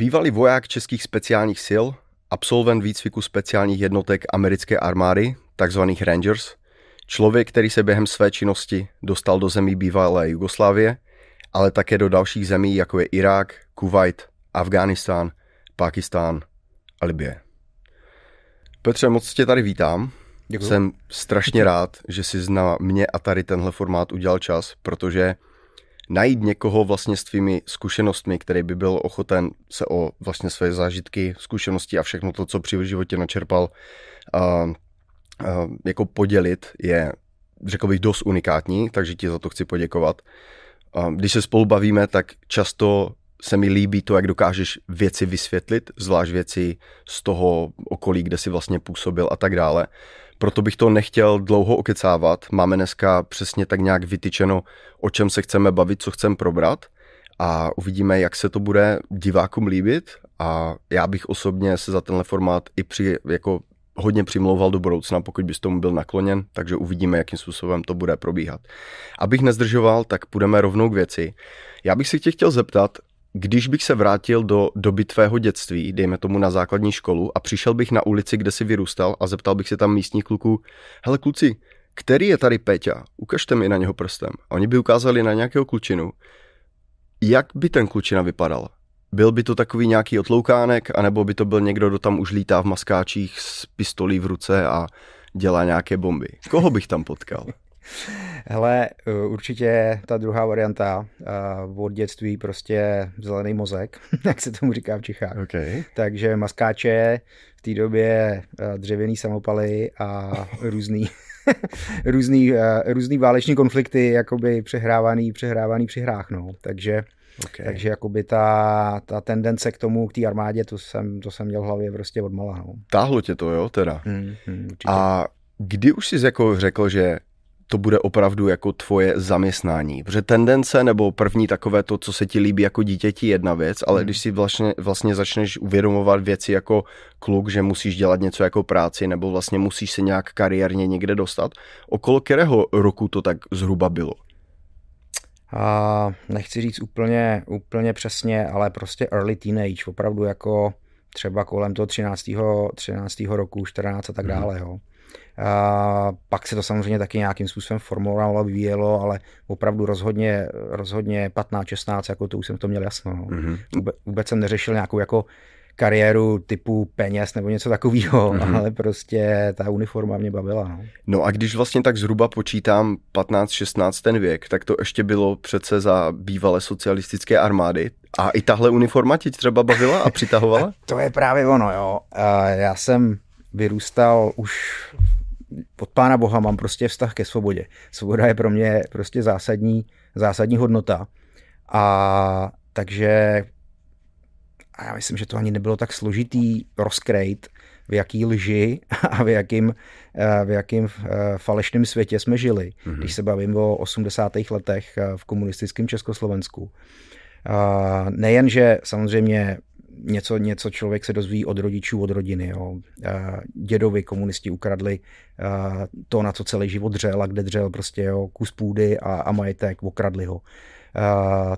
Bývalý voják českých speciálních sil, absolvent výcviku speciálních jednotek americké armády, takzvaných Rangers, člověk, který se během své činnosti dostal do zemí bývalé Jugoslávie, ale také do dalších zemí, jako je Irák, Kuwait, Afghánistán, Pakistán a Libie. Petře, moc tě tady vítám. Děkuji. Jsem strašně rád, že jsi na mě a tady tenhle formát udělal čas, protože najít někoho vlastně s tvými zkušenostmi, který by byl ochoten se o vlastně své zážitky, zkušenosti a všechno to, co při životě načerpal, uh, uh, jako podělit, je, řekl bych, dost unikátní, takže ti za to chci poděkovat. Uh, když se spolu bavíme, tak často se mi líbí to, jak dokážeš věci vysvětlit, zvlášť věci z toho okolí, kde si vlastně působil a tak dále. Proto bych to nechtěl dlouho okecávat. Máme dneska přesně tak nějak vytyčeno, o čem se chceme bavit, co chceme probrat a uvidíme, jak se to bude divákům líbit a já bych osobně se za tenhle formát i při, jako hodně přimlouval do budoucna, pokud bys tomu byl nakloněn, takže uvidíme, jakým způsobem to bude probíhat. Abych nezdržoval, tak půjdeme rovnou k věci. Já bych si tě chtěl zeptat, když bych se vrátil do doby tvého dětství, dejme tomu na základní školu, a přišel bych na ulici, kde jsi vyrůstal a zeptal bych se tam místních kluků, hele kluci, který je tady Peťa? Ukažte mi na něho prstem. A oni by ukázali na nějakého klučinu. Jak by ten klučina vypadal? Byl by to takový nějaký otloukánek, anebo by to byl někdo, kdo tam už lítá v maskáčích s pistolí v ruce a dělá nějaké bomby? Koho bych tam potkal? Hele, eh, určitě ta druhá varianta uh, od dětství prostě zelený mozek, jak se tomu říká v Čechách. Okay. Takže maskáče, v té době uh, dřevěný samopaly a různý různý, různý váleční konflikty, jakoby přehrávaný, přehrávaný při hrách, no. Takže Okay. Takže jakoby ta, ta tendence k tomu, k té armádě, to jsem, to jsem měl v hlavě prostě od mala. No. Táhlo tě to, jo, teda. Hmm, hmm, a kdy už jsi jako řekl, že to bude opravdu jako tvoje zaměstnání. Protože tendence nebo první takové to, co se ti líbí jako dítěti, jedna věc, ale hmm. když si vlastně, vlastně začneš uvědomovat věci jako kluk, že musíš dělat něco jako práci nebo vlastně musíš se nějak kariérně někde dostat, okolo kterého roku to tak zhruba bylo? A nechci říct úplně, úplně přesně, ale prostě early teenage, opravdu jako třeba kolem toho 13. 13. roku, 14 a tak hmm. dále. Jo. A pak se to samozřejmě taky nějakým způsobem formovalo, vyvíjelo, ale opravdu rozhodně, rozhodně 15, 16, jako to už jsem to měl jasno. No. Mm-hmm. Vůbec, vůbec jsem neřešil nějakou jako kariéru typu peněz nebo něco takového, mm-hmm. ale prostě ta uniforma mě bavila. No. no a když vlastně tak zhruba počítám 15-16 ten věk, tak to ještě bylo přece za bývalé socialistické armády. A i tahle uniforma tě třeba bavila a přitahovala? to je právě ono, jo. Já jsem vyrůstal už pod pána Boha mám prostě vztah ke svobodě. Svoboda je pro mě prostě zásadní, zásadní hodnota. A takže a já myslím, že to ani nebylo tak složitý rozkrejt, v jaký lži a v jakým, eh, v jakým eh, falešném světě jsme žili, mm-hmm. když se bavím o 80. letech eh, v komunistickém Československu. Nejen, že samozřejmě něco, něco člověk se dozví od rodičů, od rodiny. Jo. Dědovi komunisti ukradli to, na co celý život dřel a kde dřel prostě jo, kus půdy a, a majetek, okradli ho.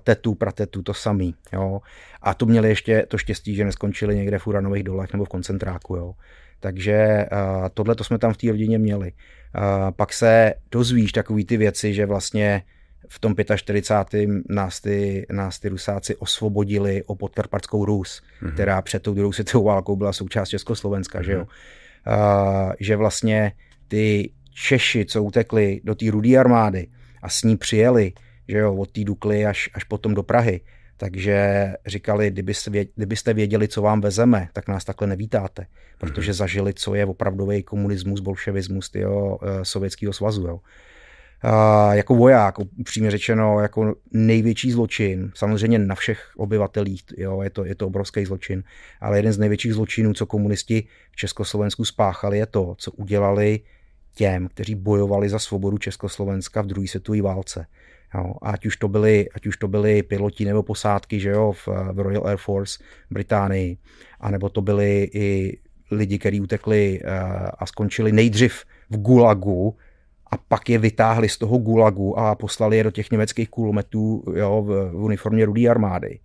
Tetu, pratetu, to samý. Jo. A to měli ještě to štěstí, že neskončili někde v uranových dolech nebo v koncentráku. Jo. Takže tohle to jsme tam v té rodině měli. Pak se dozvíš takový ty věci, že vlastně v tom 45. nás ty, nás ty Rusáci osvobodili o podkarpatskou Rus, mm-hmm. která před tou druhou světovou válkou byla součást Československa, mm-hmm. že jo. Uh, že vlastně ty Češi, co utekli do té rudé armády a s ní přijeli, že jo, od té Dukly až, až potom do Prahy, takže říkali, kdybyste, kdybyste věděli, co vám vezeme, tak nás takhle nevítáte, protože mm-hmm. zažili, co je opravdový komunismus, bolševismus tyjo, eh, Sovětského svazu. Jo jako voják, upřímně řečeno, jako největší zločin, samozřejmě na všech obyvatelích, jo, je to, je to obrovský zločin, ale jeden z největších zločinů, co komunisti v Československu spáchali, je to, co udělali těm, kteří bojovali za svobodu Československa v druhé světové válce. Jo, ať, už to byly, ať už to byly piloti nebo posádky že jo, v, v Royal Air Force Británii, anebo to byli i lidi, kteří utekli uh, a skončili nejdřív v Gulagu, a pak je vytáhli z toho gulagu a poslali je do těch německých kulometů jo, v, v uniformě rudé armády.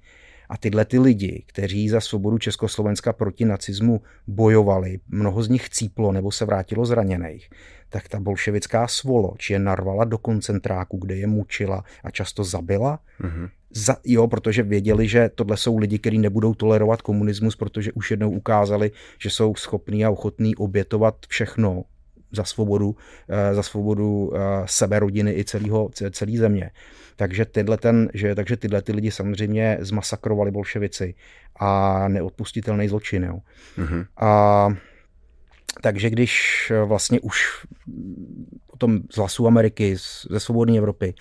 A tyhle ty lidi, kteří za svobodu Československa proti nacismu bojovali, mnoho z nich cíplo nebo se vrátilo zraněných, tak ta bolševická svoloč je narvala do koncentráku, kde je mučila a často zabila. Mm-hmm. Za, jo, protože věděli, že tohle jsou lidi, kteří nebudou tolerovat komunismus, protože už jednou ukázali, že jsou schopní a ochotní obětovat všechno za svobodu, eh, za svobodu eh, sebe, rodiny i celého, celé země. Takže tyhle, ten, že, takže tyhle ty lidi samozřejmě zmasakrovali bolševici a neodpustitelný zločin. Jo. Mm-hmm. A takže když eh, vlastně už potom z hlasu Ameriky, ze svobodné Evropy,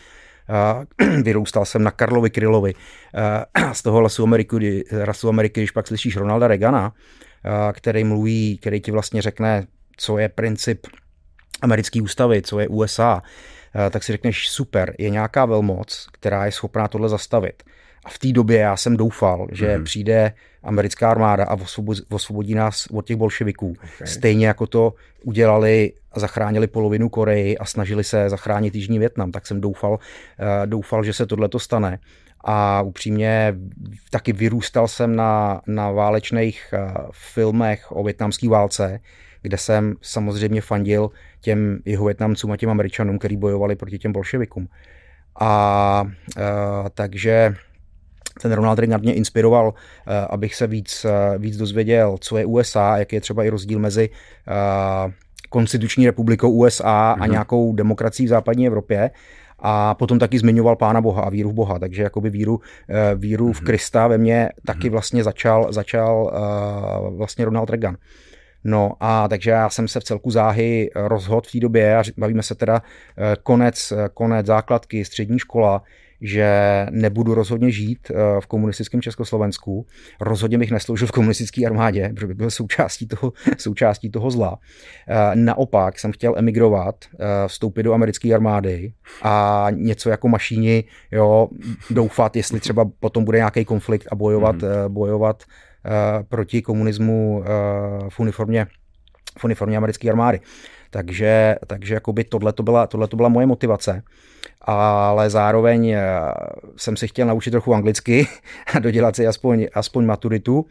vyrůstal jsem na Karlovi Krylovi. Z toho hlasu Ameriky, hlasu Ameriky, když pak slyšíš Ronalda Reagana, který mluví, který ti vlastně řekne, co je princip americké ústavy, co je USA, tak si řekneš, super, je nějaká velmoc, která je schopná tohle zastavit. A v té době já jsem doufal, že mm-hmm. přijde americká armáda a osvobodí nás od těch bolševiků. Okay. Stejně jako to udělali a zachránili polovinu Koreji a snažili se zachránit Jižní Větnam, tak jsem doufal, uh, doufal že se tohle to stane. A upřímně taky vyrůstal jsem na, na válečných uh, filmech o větnamské válce, kde jsem samozřejmě fandil těm jeho Větnamcům a těm Američanům, kteří bojovali proti těm bolševikům. A uh, takže ten Ronald Reagan mě inspiroval, eh, abych se víc, eh, víc dozvěděl, co je USA, jaký je třeba i rozdíl mezi konstituční republikou USA mm-hmm. a mhm. nějakou demokracií v západní Evropě. A potom taky zmiňoval Pána Boha a víru v Boha, takže jakoby víru, víru mm-hmm. v mhm. Krista ve mně taky mhm. vlastně začal, začal vlastně Ronald Reagan. No a takže já jsem se v celku záhy rozhodl v té době a bavíme se teda konec, konec základky, střední škola, že nebudu rozhodně žít eh, v komunistickém Československu. Rozhodně bych nesloužil v komunistické armádě, protože bych byl součástí toho, součástí toho zla. Eh, naopak jsem chtěl emigrovat, eh, vstoupit do americké armády a něco jako mašíni, jo, doufat, jestli třeba potom bude nějaký konflikt a bojovat, mm-hmm. bojovat proti komunismu v uniformě, v uniformě americké armády. Takže, takže jakoby tohle to byla, tohle to byla moje motivace ale zároveň eh, jsem si chtěl naučit trochu anglicky a dodělat si aspoň, aspoň maturitu.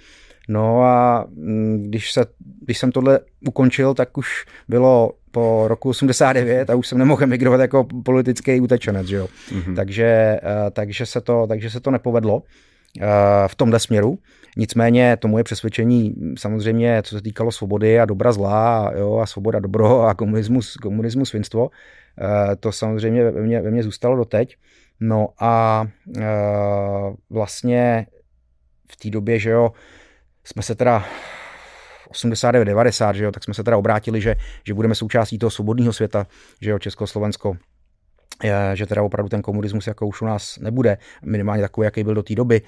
No a mm, když, se, když jsem tohle ukončil, tak už bylo po roku 89 a už jsem nemohl emigrovat jako politický utečenec, že jo. Mm-hmm. Takže, eh, takže, se to, takže se to nepovedlo eh, v tomhle směru. Nicméně to moje přesvědčení samozřejmě, co se týkalo svobody a dobra zla, jo, a svoboda dobro a komunismus, komunismus svinstvo, Eh, to samozřejmě ve mně, ve mně zůstalo doteď. No a eh, vlastně v té době, že jo, jsme se teda 89, 90, že jo, tak jsme se teda obrátili, že, že budeme součástí toho svobodného světa, že jo, Československo, že teda opravdu ten komunismus jako už u nás nebude, minimálně takový, jaký byl do té doby.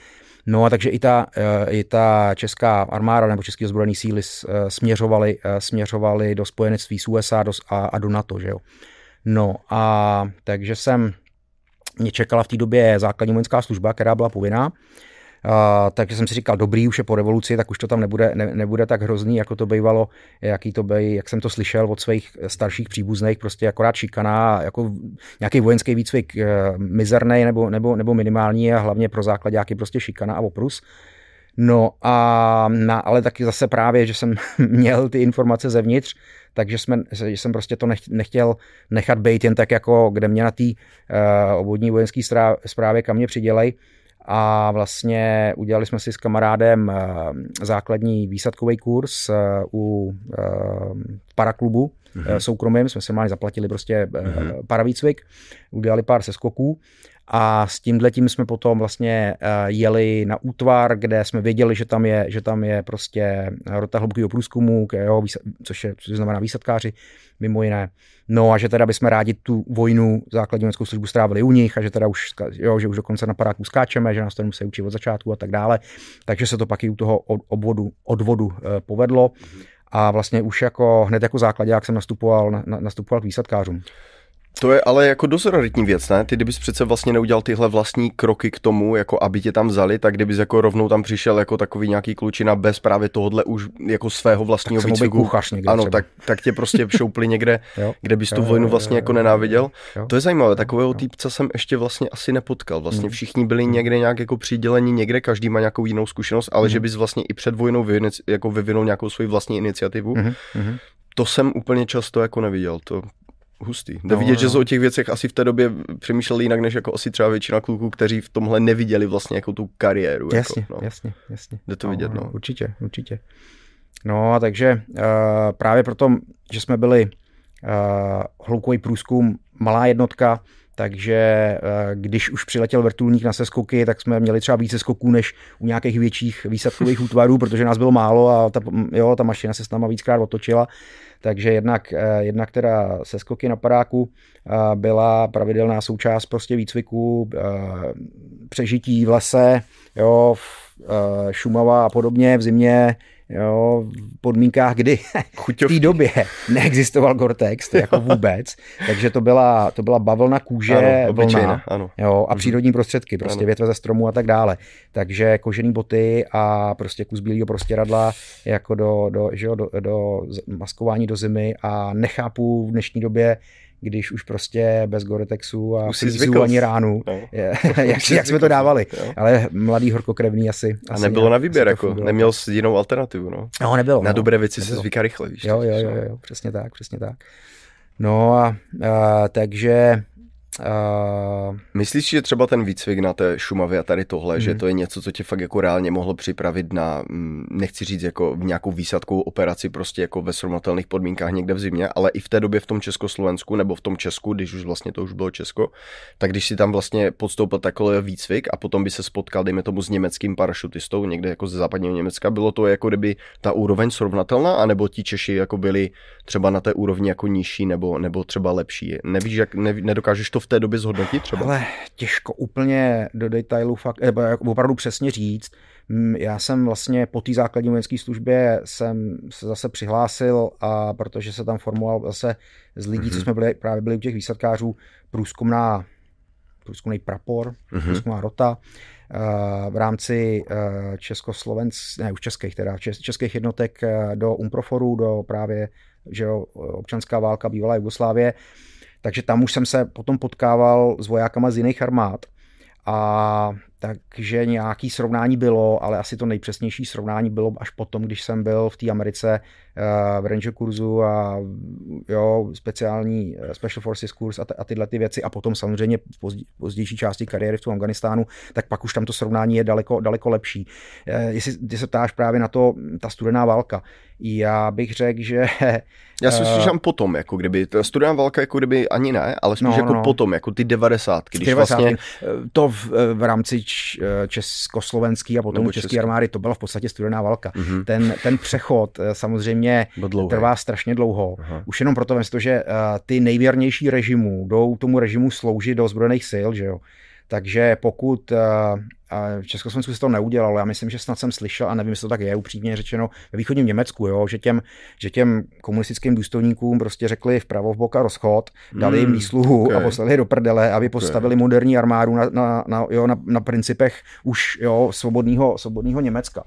No a takže i ta, eh, i ta česká armáda nebo české ozbrojené síly směřovaly, směřovaly do spojenectví s USA a, a do NATO, že jo. No a takže jsem, mě čekala v té době základní vojenská služba, která byla povinná, Uh, takže jsem si říkal, dobrý, už je po revoluci, tak už to tam nebude, ne, nebude tak hrozný, jako to bývalo, jaký to bej, jak jsem to slyšel od svých starších příbuzných, prostě akorát šikaná, jako nějaký vojenský výcvik uh, mizerný nebo, nebo, nebo minimální a hlavně pro základňáky prostě šikana a oprus. No a na, ale taky zase právě, že jsem měl ty informace zevnitř, takže jsme, že jsem prostě to nechtěl nechat být jen tak jako, kde mě na té uh, obvodní vojenské zprávě kam mě přidělej. A vlastně udělali jsme si s kamarádem uh, základní výsadkový kurz uh, u uh, paraklubu mm-hmm. soukromým, jsme se mali zaplatili prostě mm-hmm. paravýcvik, udělali pár seskoků a s tímhle tím jsme potom vlastně jeli na útvar, kde jsme věděli, že tam je, že tam je prostě rota hlubokého průzkumu, jo, což, je, což znamená výsadkáři, mimo jiné. No a že teda bychom rádi tu vojnu základní vojenskou službu strávili u nich a že teda už, jo, že už dokonce na paráku skáčeme, že nás to nemusí učit od začátku a tak dále. Takže se to pak i u toho obvodu, odvodu eh, povedlo. A vlastně už jako hned jako základě, jak jsem nastupoval, na, nastupoval k výsadkářům. To je ale jako dost raritní věc, ne? Ty kdybys přece vlastně neudělal tyhle vlastní kroky k tomu, jako aby tě tam vzali, tak kdybys jako rovnou tam přišel jako takový nějaký klučina bez právě tohohle už jako svého vlastního tak výcviku. Kuchař někde ano, třeba. tak, tak tě prostě šoupli někde, Jo. kde bys tu vojnu vlastně jo, jako nenáviděl. jo. To je zajímavé, takového týpce jsem ještě vlastně asi nepotkal. Vlastně všichni byli někde nějak jako přiděleni někde, každý má nějakou jinou zkušenost, ale že bys vlastně i před vojnou vyvin, jako vyvinul nějakou svoji vlastní iniciativu, to jsem úplně často jako neviděl. To hustý. Jde No, vidět, no. že jsou o těch věcech asi v té době přemýšleli jinak, než jako asi třeba většina kluků, kteří v tomhle neviděli vlastně jako tu kariéru. Jasně, jako, no. jasně, jasně. Jde to vidět, no. Určitě, určitě. No a takže uh, právě proto, že jsme byli uh, hloukový průzkum, malá jednotka, takže uh, když už přiletěl vrtulník na seskoky, tak jsme měli třeba více skoků než u nějakých větších výsadkových útvarů, protože nás bylo málo a ta, jo, ta mašina se s náma víckrát otočila. Takže jednak, eh, jednak teda seskoky na padáku eh, byla pravidelná součást prostě výcviku, eh, přežití v lese, jo, eh, Šumava a podobně v zimě, jo, v podmínkách, kdy v té Chuťovky. době neexistoval Gore-Tex, to jako vůbec, takže to byla, to byla bavlna kůže, Ano, obyčejná, vlna, ano. jo, a přírodní prostředky, prostě Ano. větve ze stromů a tak dále. Takže kožený boty a prostě kus bílého prostěradla jako do, do, že jo, do, do maskování do zimy a nechápu v dnešní době, když už prostě bez Gore-Texu a flízů ani ránu, No. je, jak, jak jsme to dávali. jo. Ale mladý horkokrevný asi. A asi nebylo nějak- na výběr, jako neměl jsi jinou alternativu, no. No, nebylo. Na no. dobré věci se Nebylo. zvyká rychle, víš. Jo, jo, jo, jo, přesně tak, přesně tak. No a, a takže a, Myslíš, že třeba ten výcvik na té Šumavě a tady tohle, Mhm. že to je něco, co tě fakt jako reálně mohlo připravit na, mm, nechci říct jako v nějakou výsadkovou operaci prostě jako ve srovnatelných podmínkách někde v zimě, ale i v té době v tom Československu nebo v tom Česku, když už vlastně to už bylo Česko, tak když si tam vlastně podstoupil takový výcvik a potom by se spotkal, dejme tomu, s německým parašutistou někde jako ze západního Německa, bylo to jako kdyby ta úroveň srovnatelná, anebo ti Češi jako byli třeba na té úrovni jako nižší nebo, nebo třeba lepší. Nevíš, jak, neví, nedokážeš to v té době zhodnotit třeba? ale těžko úplně do detailu fakt, nebo opravdu přesně říct. Mm, Já jsem vlastně po té základní vojenské službě jsem se zase přihlásil a protože se tam formoval zase z lidí, co jsme byli, právě byli u těch výsadkářů, průzkumná, průzkumný prapor, průzkumná rota eh, v rámci eh, Československ, ne už českých, teda čes- českých jednotek eh, do Umproforu, do právě že občanská válka, bývalá Jugoslávie. Takže tam už jsem se potom potkával s vojákama z jiných armád. A takže nějaký srovnání bylo, ale asi to nejpřesnější srovnání bylo až potom, když jsem byl v té Americe eh, v ranger kurzu a jo, speciální eh, Special Forces kurz a, t- a tyhle ty věci a potom samozřejmě v pozdě- pozdější části kariéry v tom Afganistánu, tak pak už tam to srovnání je daleko, daleko lepší. Eh, Jestli ty se ptáš právě na to, ta studená válka, já bych řekl, že Já si myslím, Eh, že tam potom, jako kdyby, ta studená válka jako kdyby ani ne, ale spíš No, jako no. potom, jako ty devadesátky, když 90. vlastně, to v, v rámci československý a potom české český. armády, to byla v podstatě studená válka. Mhm. Ten, ten přechod eh, samozřejmě trvá strašně dlouho. Aha. Už jenom proto, to, že eh, ty nejvěrnější režimů jdou tomu režimu sloužit do ozbrojených sil, že jo. Takže pokud eh, v Československu se to neudělalo, já myslím, že snad jsem slyšel, a nevím, jestli to tak je, upřímně řečeno, ve východním Německu, jo, že, těm, že těm komunistickým důstojníkům prostě řekli vpravo v boka rozchod, dali jim Hmm, výsluhu ok. a poslali je do prdele, aby postavili moderní armádu na, na, na, jo, na, na principech už jo, svobodného, svobodného Německa.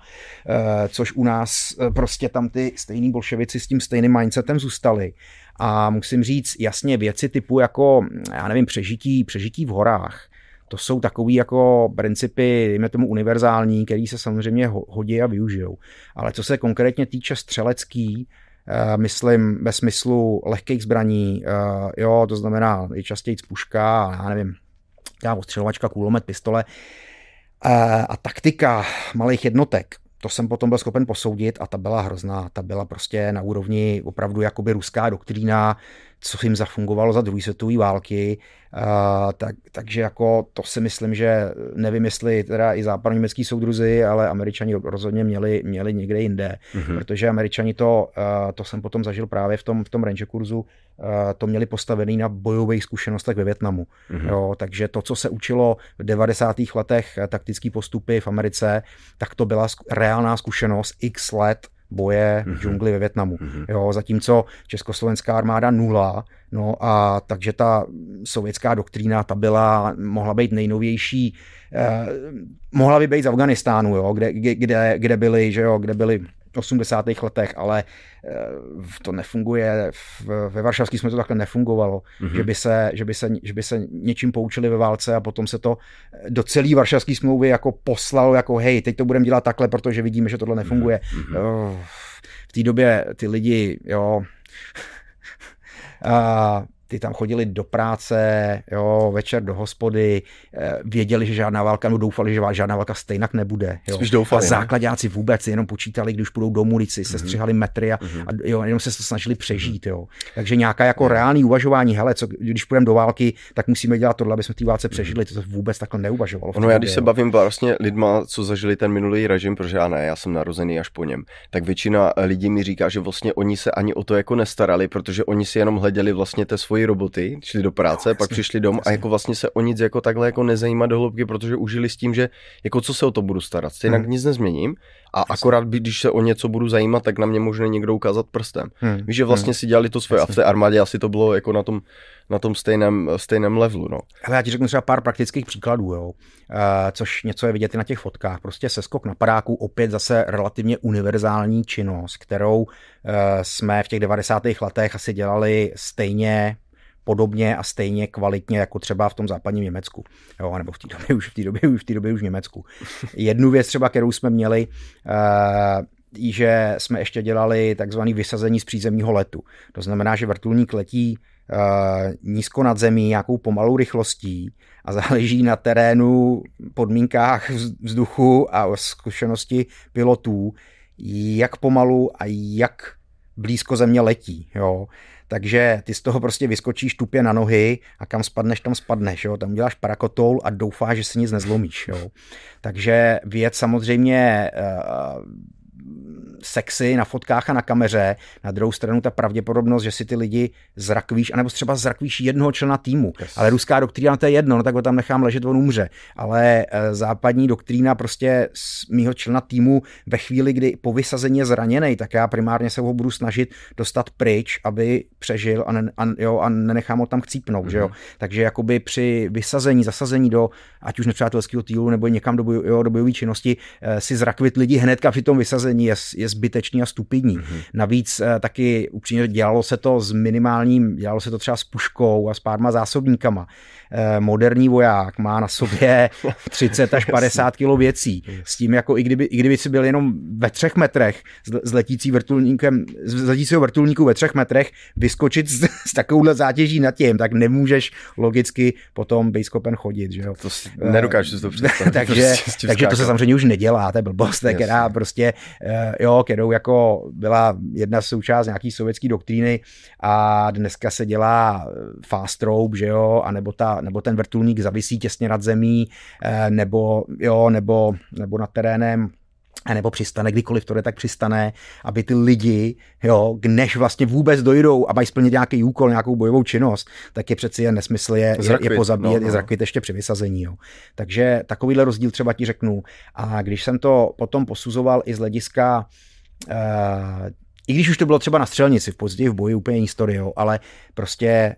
Eh, což u nás eh, prostě tam ty stejní bolševici s tím stejným mindsetem zůstali. A musím říct jasně věci typu jako, já nevím, přežití, přežití v horách, to jsou takový jako principy, dejme tomu univerzální, který se samozřejmě ho- hodí a využijou. Ale co se konkrétně týče střelecký, eh, myslím ve smyslu lehkých zbraní, eh, jo, to znamená nejčastěji puška, já nevím, já ostřelovačka, kulomet, pistole eh, a taktika malých jednotek, to jsem potom byl schopen posoudit a ta byla hrozná. Ta byla prostě na úrovni opravdu jakoby ruská doktrína, co jim zafungovalo za druhé světové války. Uh, tak, takže jako to si myslím, že nevím, jestli teda i západněmecký soudruzi, ale američani rozhodně měli, měli někde jinde, mm-hmm. protože američani to, to jsem potom zažil právě v tom, v tom ranger kurzu, to měli postavený na bojových zkušenostech ve Větnamu. Mm-hmm. Jo, takže to, co se učilo v 90. letech, taktické postupy v Americe, tak to byla reálná zkušenost x let boje v džungli ve Větnamu. Jo, zatímco československá armáda nula, no a takže ta sovětská doktrína, ta byla, mohla být nejnovější, eh, mohla by být z Afganistánu, jo, kde, kde, kde byly, že jo, kde byly 80. letech, ale eh, to nefunguje. Ve Varšavský jsme to takhle nefungovalo, mm-hmm. že, by se, že, by se, že by se něčím poučili ve válce a potom se to do celé Varšavské smlouvy jako poslalo, jako hej, teď to budeme dělat takhle, protože vidíme, že tohle nefunguje. Mm-hmm. V té době ty lidi, jo, a ty tam chodili do práce, jo, večer do hospody, eh, věděli, že žádná válka, no doufali, že žádná válka stejnak nebude. Jo. Spíš doufali, a základáci vůbec jenom počítali, když půjdou do ulici, se mhm. střihali metry a, mm-hmm. a jo, jenom se to snažili přežít. Jo. Takže nějaká jako mm reální uvažování, hele, co, když půjdeme do války, tak musíme dělat tohle, aby jsme té válce mhm. přežili. To, to vůbec takhle neuvažovalo. No já když se bavím vlastně lidma, co zažili ten minulý režim, protože já ne, já jsem narozený až po něm, tak většina lidí mi říká, že vlastně oni se ani o to jako nestarali, protože oni si jenom hleděli vlastně té svoji roboty, šli do práce, no, pak jasně, přišli dom jasně. a jako vlastně se o nic jako takhle jako nezajímá do hloubky, protože užili s tím, že jako co se o to budu starat, stejně hmm. nic nezměním a jasně. akorát by, když se o něco budu zajímat, tak na mě může někdo ukázat prstem. Hmm. Víš, že vlastně hmm. si dělali to svoje jasně. a v té armádě asi to bylo jako na tom, na tom stejném, stejném levelu. No. Ale já ti řeknu třeba pár praktických příkladů, jo. Uh, což něco je vidět i na těch fotkách. Prostě seskok na padáku, opět zase relativně univerzální činnost, kterou uh, jsme v těch 90. letech asi dělali stejně podobně a stejně kvalitně jako třeba v tom západním Německu. Jo, nebo v té době už v té době, už v té době už v Německu. Jednu věc třeba, kterou jsme měli, uh, že jsme ještě dělali takzvaný vysazení z přízemního letu. To znamená, že vrtulník letí uh, nízko nad zemí nějakou pomalou rychlostí a záleží na terénu, podmínkách vzduchu a zkušenosti pilotů, jak pomalu a jak blízko země letí. Jo takže ty z toho prostě vyskočíš tupě na nohy a kam spadneš, tam spadneš, jo? tam děláš parakotol a doufáš, že si nic nezlomíš. Jo? Takže věc samozřejmě uh, sexy na fotkách a na kameře. Na druhou stranu ta pravděpodobnost, že si ty lidi zrakvíš, anebo třeba zrakvíš jednoho člena týmu. Yes. Ale ruská doktrína to je jedno, no tak ho tam nechám ležet, on umře. Ale eh, západní doktrína prostě z mýho člena týmu ve chvíli, kdy po vysazení je zraněný, tak já primárně se ho budu snažit dostat pryč, aby přežil a, ne, a, jo, a nenechám ho tam chcípnout. Mm-hmm. Že jo? Mhm. Takže jakoby při vysazení, zasazení do ať už nepřátelského týlu nebo někam do, boj, jo, do bojové činnosti eh, si zrakvit lidi hnedka při tom vysazení je, je zbytečný a stupidní. Mm-hmm. Navíc eh, taky upřímně dělalo se to s minimálním, dělalo se to třeba s puškou a s párma zásobníkama. Eh, moderní voják má na sobě 30 až 50 kg věcí. S tím, jako i kdyby, i kdyby si byl jenom ve třech metrech s letící vrtulníkem, z letícího vrtulníku ve třech metrech, vyskočit s, s takovouhle zátěží nad tím, tak nemůžeš logicky potom být schopen chodit. Že jo? To si nedokážu si to představit. takže, prostě takže to se samozřejmě už nedělá, to je blbost, yes. která prostě, jo, kterou jako byla jedna součást nějaký sovětské doktríny a dneska se dělá fast rope, že jo, anebo ta nebo ten vrtulník zavisí těsně nad zemí, eh, nebo, jo, nebo, nebo nad terénem nebo přistane, kdykoliv to jde, tak přistane, aby ty lidi, jo, než vlastně vůbec dojdou a mají splnit nějaký úkol, nějakou bojovou činnost, tak je přeci jen nesmysl je, zrakvit, je pozabíjet, no, no. je zrakvit ještě při vysazení. Jo. Takže takovýhle rozdíl třeba ti řeknu. A když jsem to potom posuzoval i z hlediska uh, i když už to bylo třeba na střelnici, v později v boji úplně historie, jo, ale prostě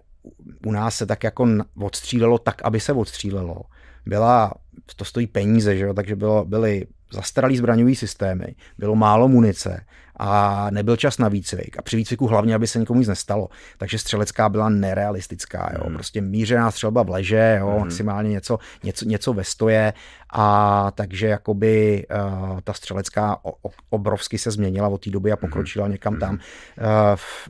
u nás se tak jako odstřílelo tak, aby se odstřílelo. Byla, to stojí peníze, že jo? takže bylo, byly zastaralý zbraňový systémy, bylo málo munice a nebyl čas na výcvik. A při výcviku hlavně, aby se nikomu nic nestalo. Takže střelecká byla nerealistická. Jo? Hmm. Prostě mířená střelba v leže, jo? Hmm. maximálně něco, něco, něco ve stoje. A takže jakoby uh, ta střelecká o, o, obrovsky se změnila od té doby a pokročila hmm. někam tam. Uh,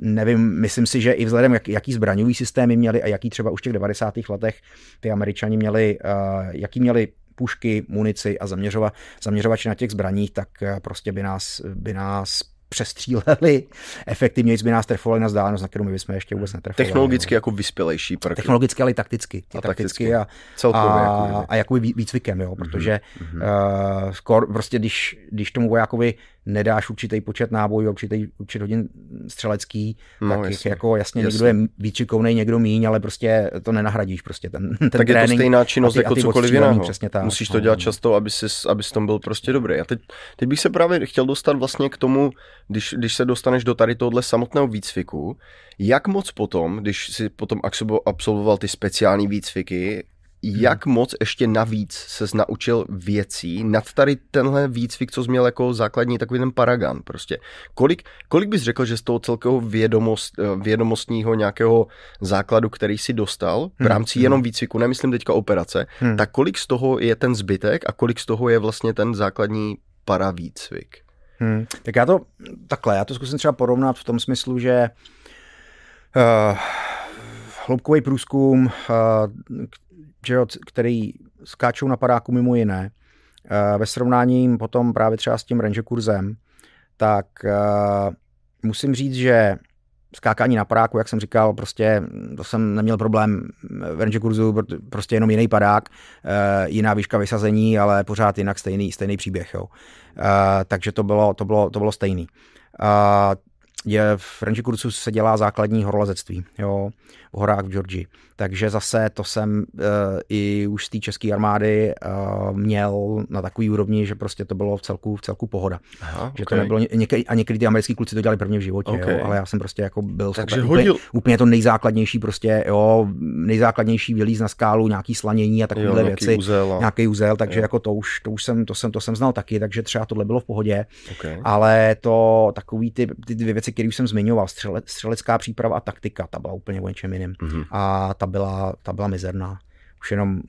nevím, myslím si, že i vzhledem, jak, jaký zbraňový systémy měli a jaký třeba už v těch 90. letech ty američani měli, uh, jaký měli pušky, munici a zaměřova, zaměřovači na těch zbraních, tak prostě by nás, by nás přestříleli, efektivně by nás trefovali na vzdálenost, na kterou my bychom ještě vůbec netrefovali. Technologicky no. jako vyspělejší prvky. Technologicky, ale i takticky. A takticky a, Celkově, a, jako a jakoby výcvikem, jo, protože mm-hmm. uh, skor, prostě když, když tomu vojákovi nedáš určitý počet nábojů, určitý počet hodin střelecký, No, tak jasně. jako jasně, Jasně. někdo je víc šikovnej, někdo míň, ale prostě to nenahradíš prostě ten, ten tak je to trénink stejná činnost ty- jako cokoliv jiného. Přesně tak. Musíš to no. dělat často, aby jsi, aby jsi tom byl prostě dobrý. A teď, teď bych se právě chtěl dostat vlastně k tomu, když, když se dostaneš do tady tohle samotného výcviku, jak moc potom, když si potom absolvo- absolvoval ty speciální výcviky, jak moc ještě navíc se naučil věcí nad tady tenhle výcvik, co jsi měl jako základní takový ten paragan prostě. Kolik, kolik bys řekl, že z toho celkového vědomost, eh, vědomostního nějakého základu, který si dostal v Hmm, rámci hmm. jenom výcviku, nemyslím teďka operace, Hmm. tak kolik z toho je ten zbytek a kolik z toho je vlastně ten základní paravýcvik? Hmm. Tak já to takhle, já to zkusím třeba porovnat v tom smyslu, že uh, hloubkový průzkum, c- který skáčou na padáku mimo jiné, uh, ve srovnání potom právě třeba s tím ranger kurzem, tak uh, musím říct, že skákání na padáku, jak jsem říkal, prostě to jsem neměl problém v ranger kurzu, prostě jenom jiný padák, eh, jiná výška vysazení, ale pořád jinak stejný, stejný příběh. Jo. Eh, takže to bylo, to bylo, to bylo stejný. Eh, je v ranger kurzu se dělá základní horolezectví, jo, v horách v Georgii. Takže zase to jsem uh, i už z té české armády uh, měl na takový úrovni, že prostě to bylo v celku, v celku pohoda. Aha, Že to nebylo někdy, a někdy ty americký kluci to dělali prvně v životě, Okay. jo, ale já jsem prostě jako byl Takže schopen hodil- úplně, úplně, to nejzákladnější prostě, jo, nejzákladnější vylíz na skálu, nějaký slanění a takovéhle věci. uzel a... Nějaký úzel, takže Jo. jako to už, to už jsem, to jsem, to jsem znal taky, takže třeba tohle bylo v pohodě, Okay. ale to takový ty, ty dvě věci, které už jsem zmiňoval, střele, střelecká příprava a taktika, ta byla úplně o něčem jiným Mhm. a ta byla, ta byla mizerná. Už jenom,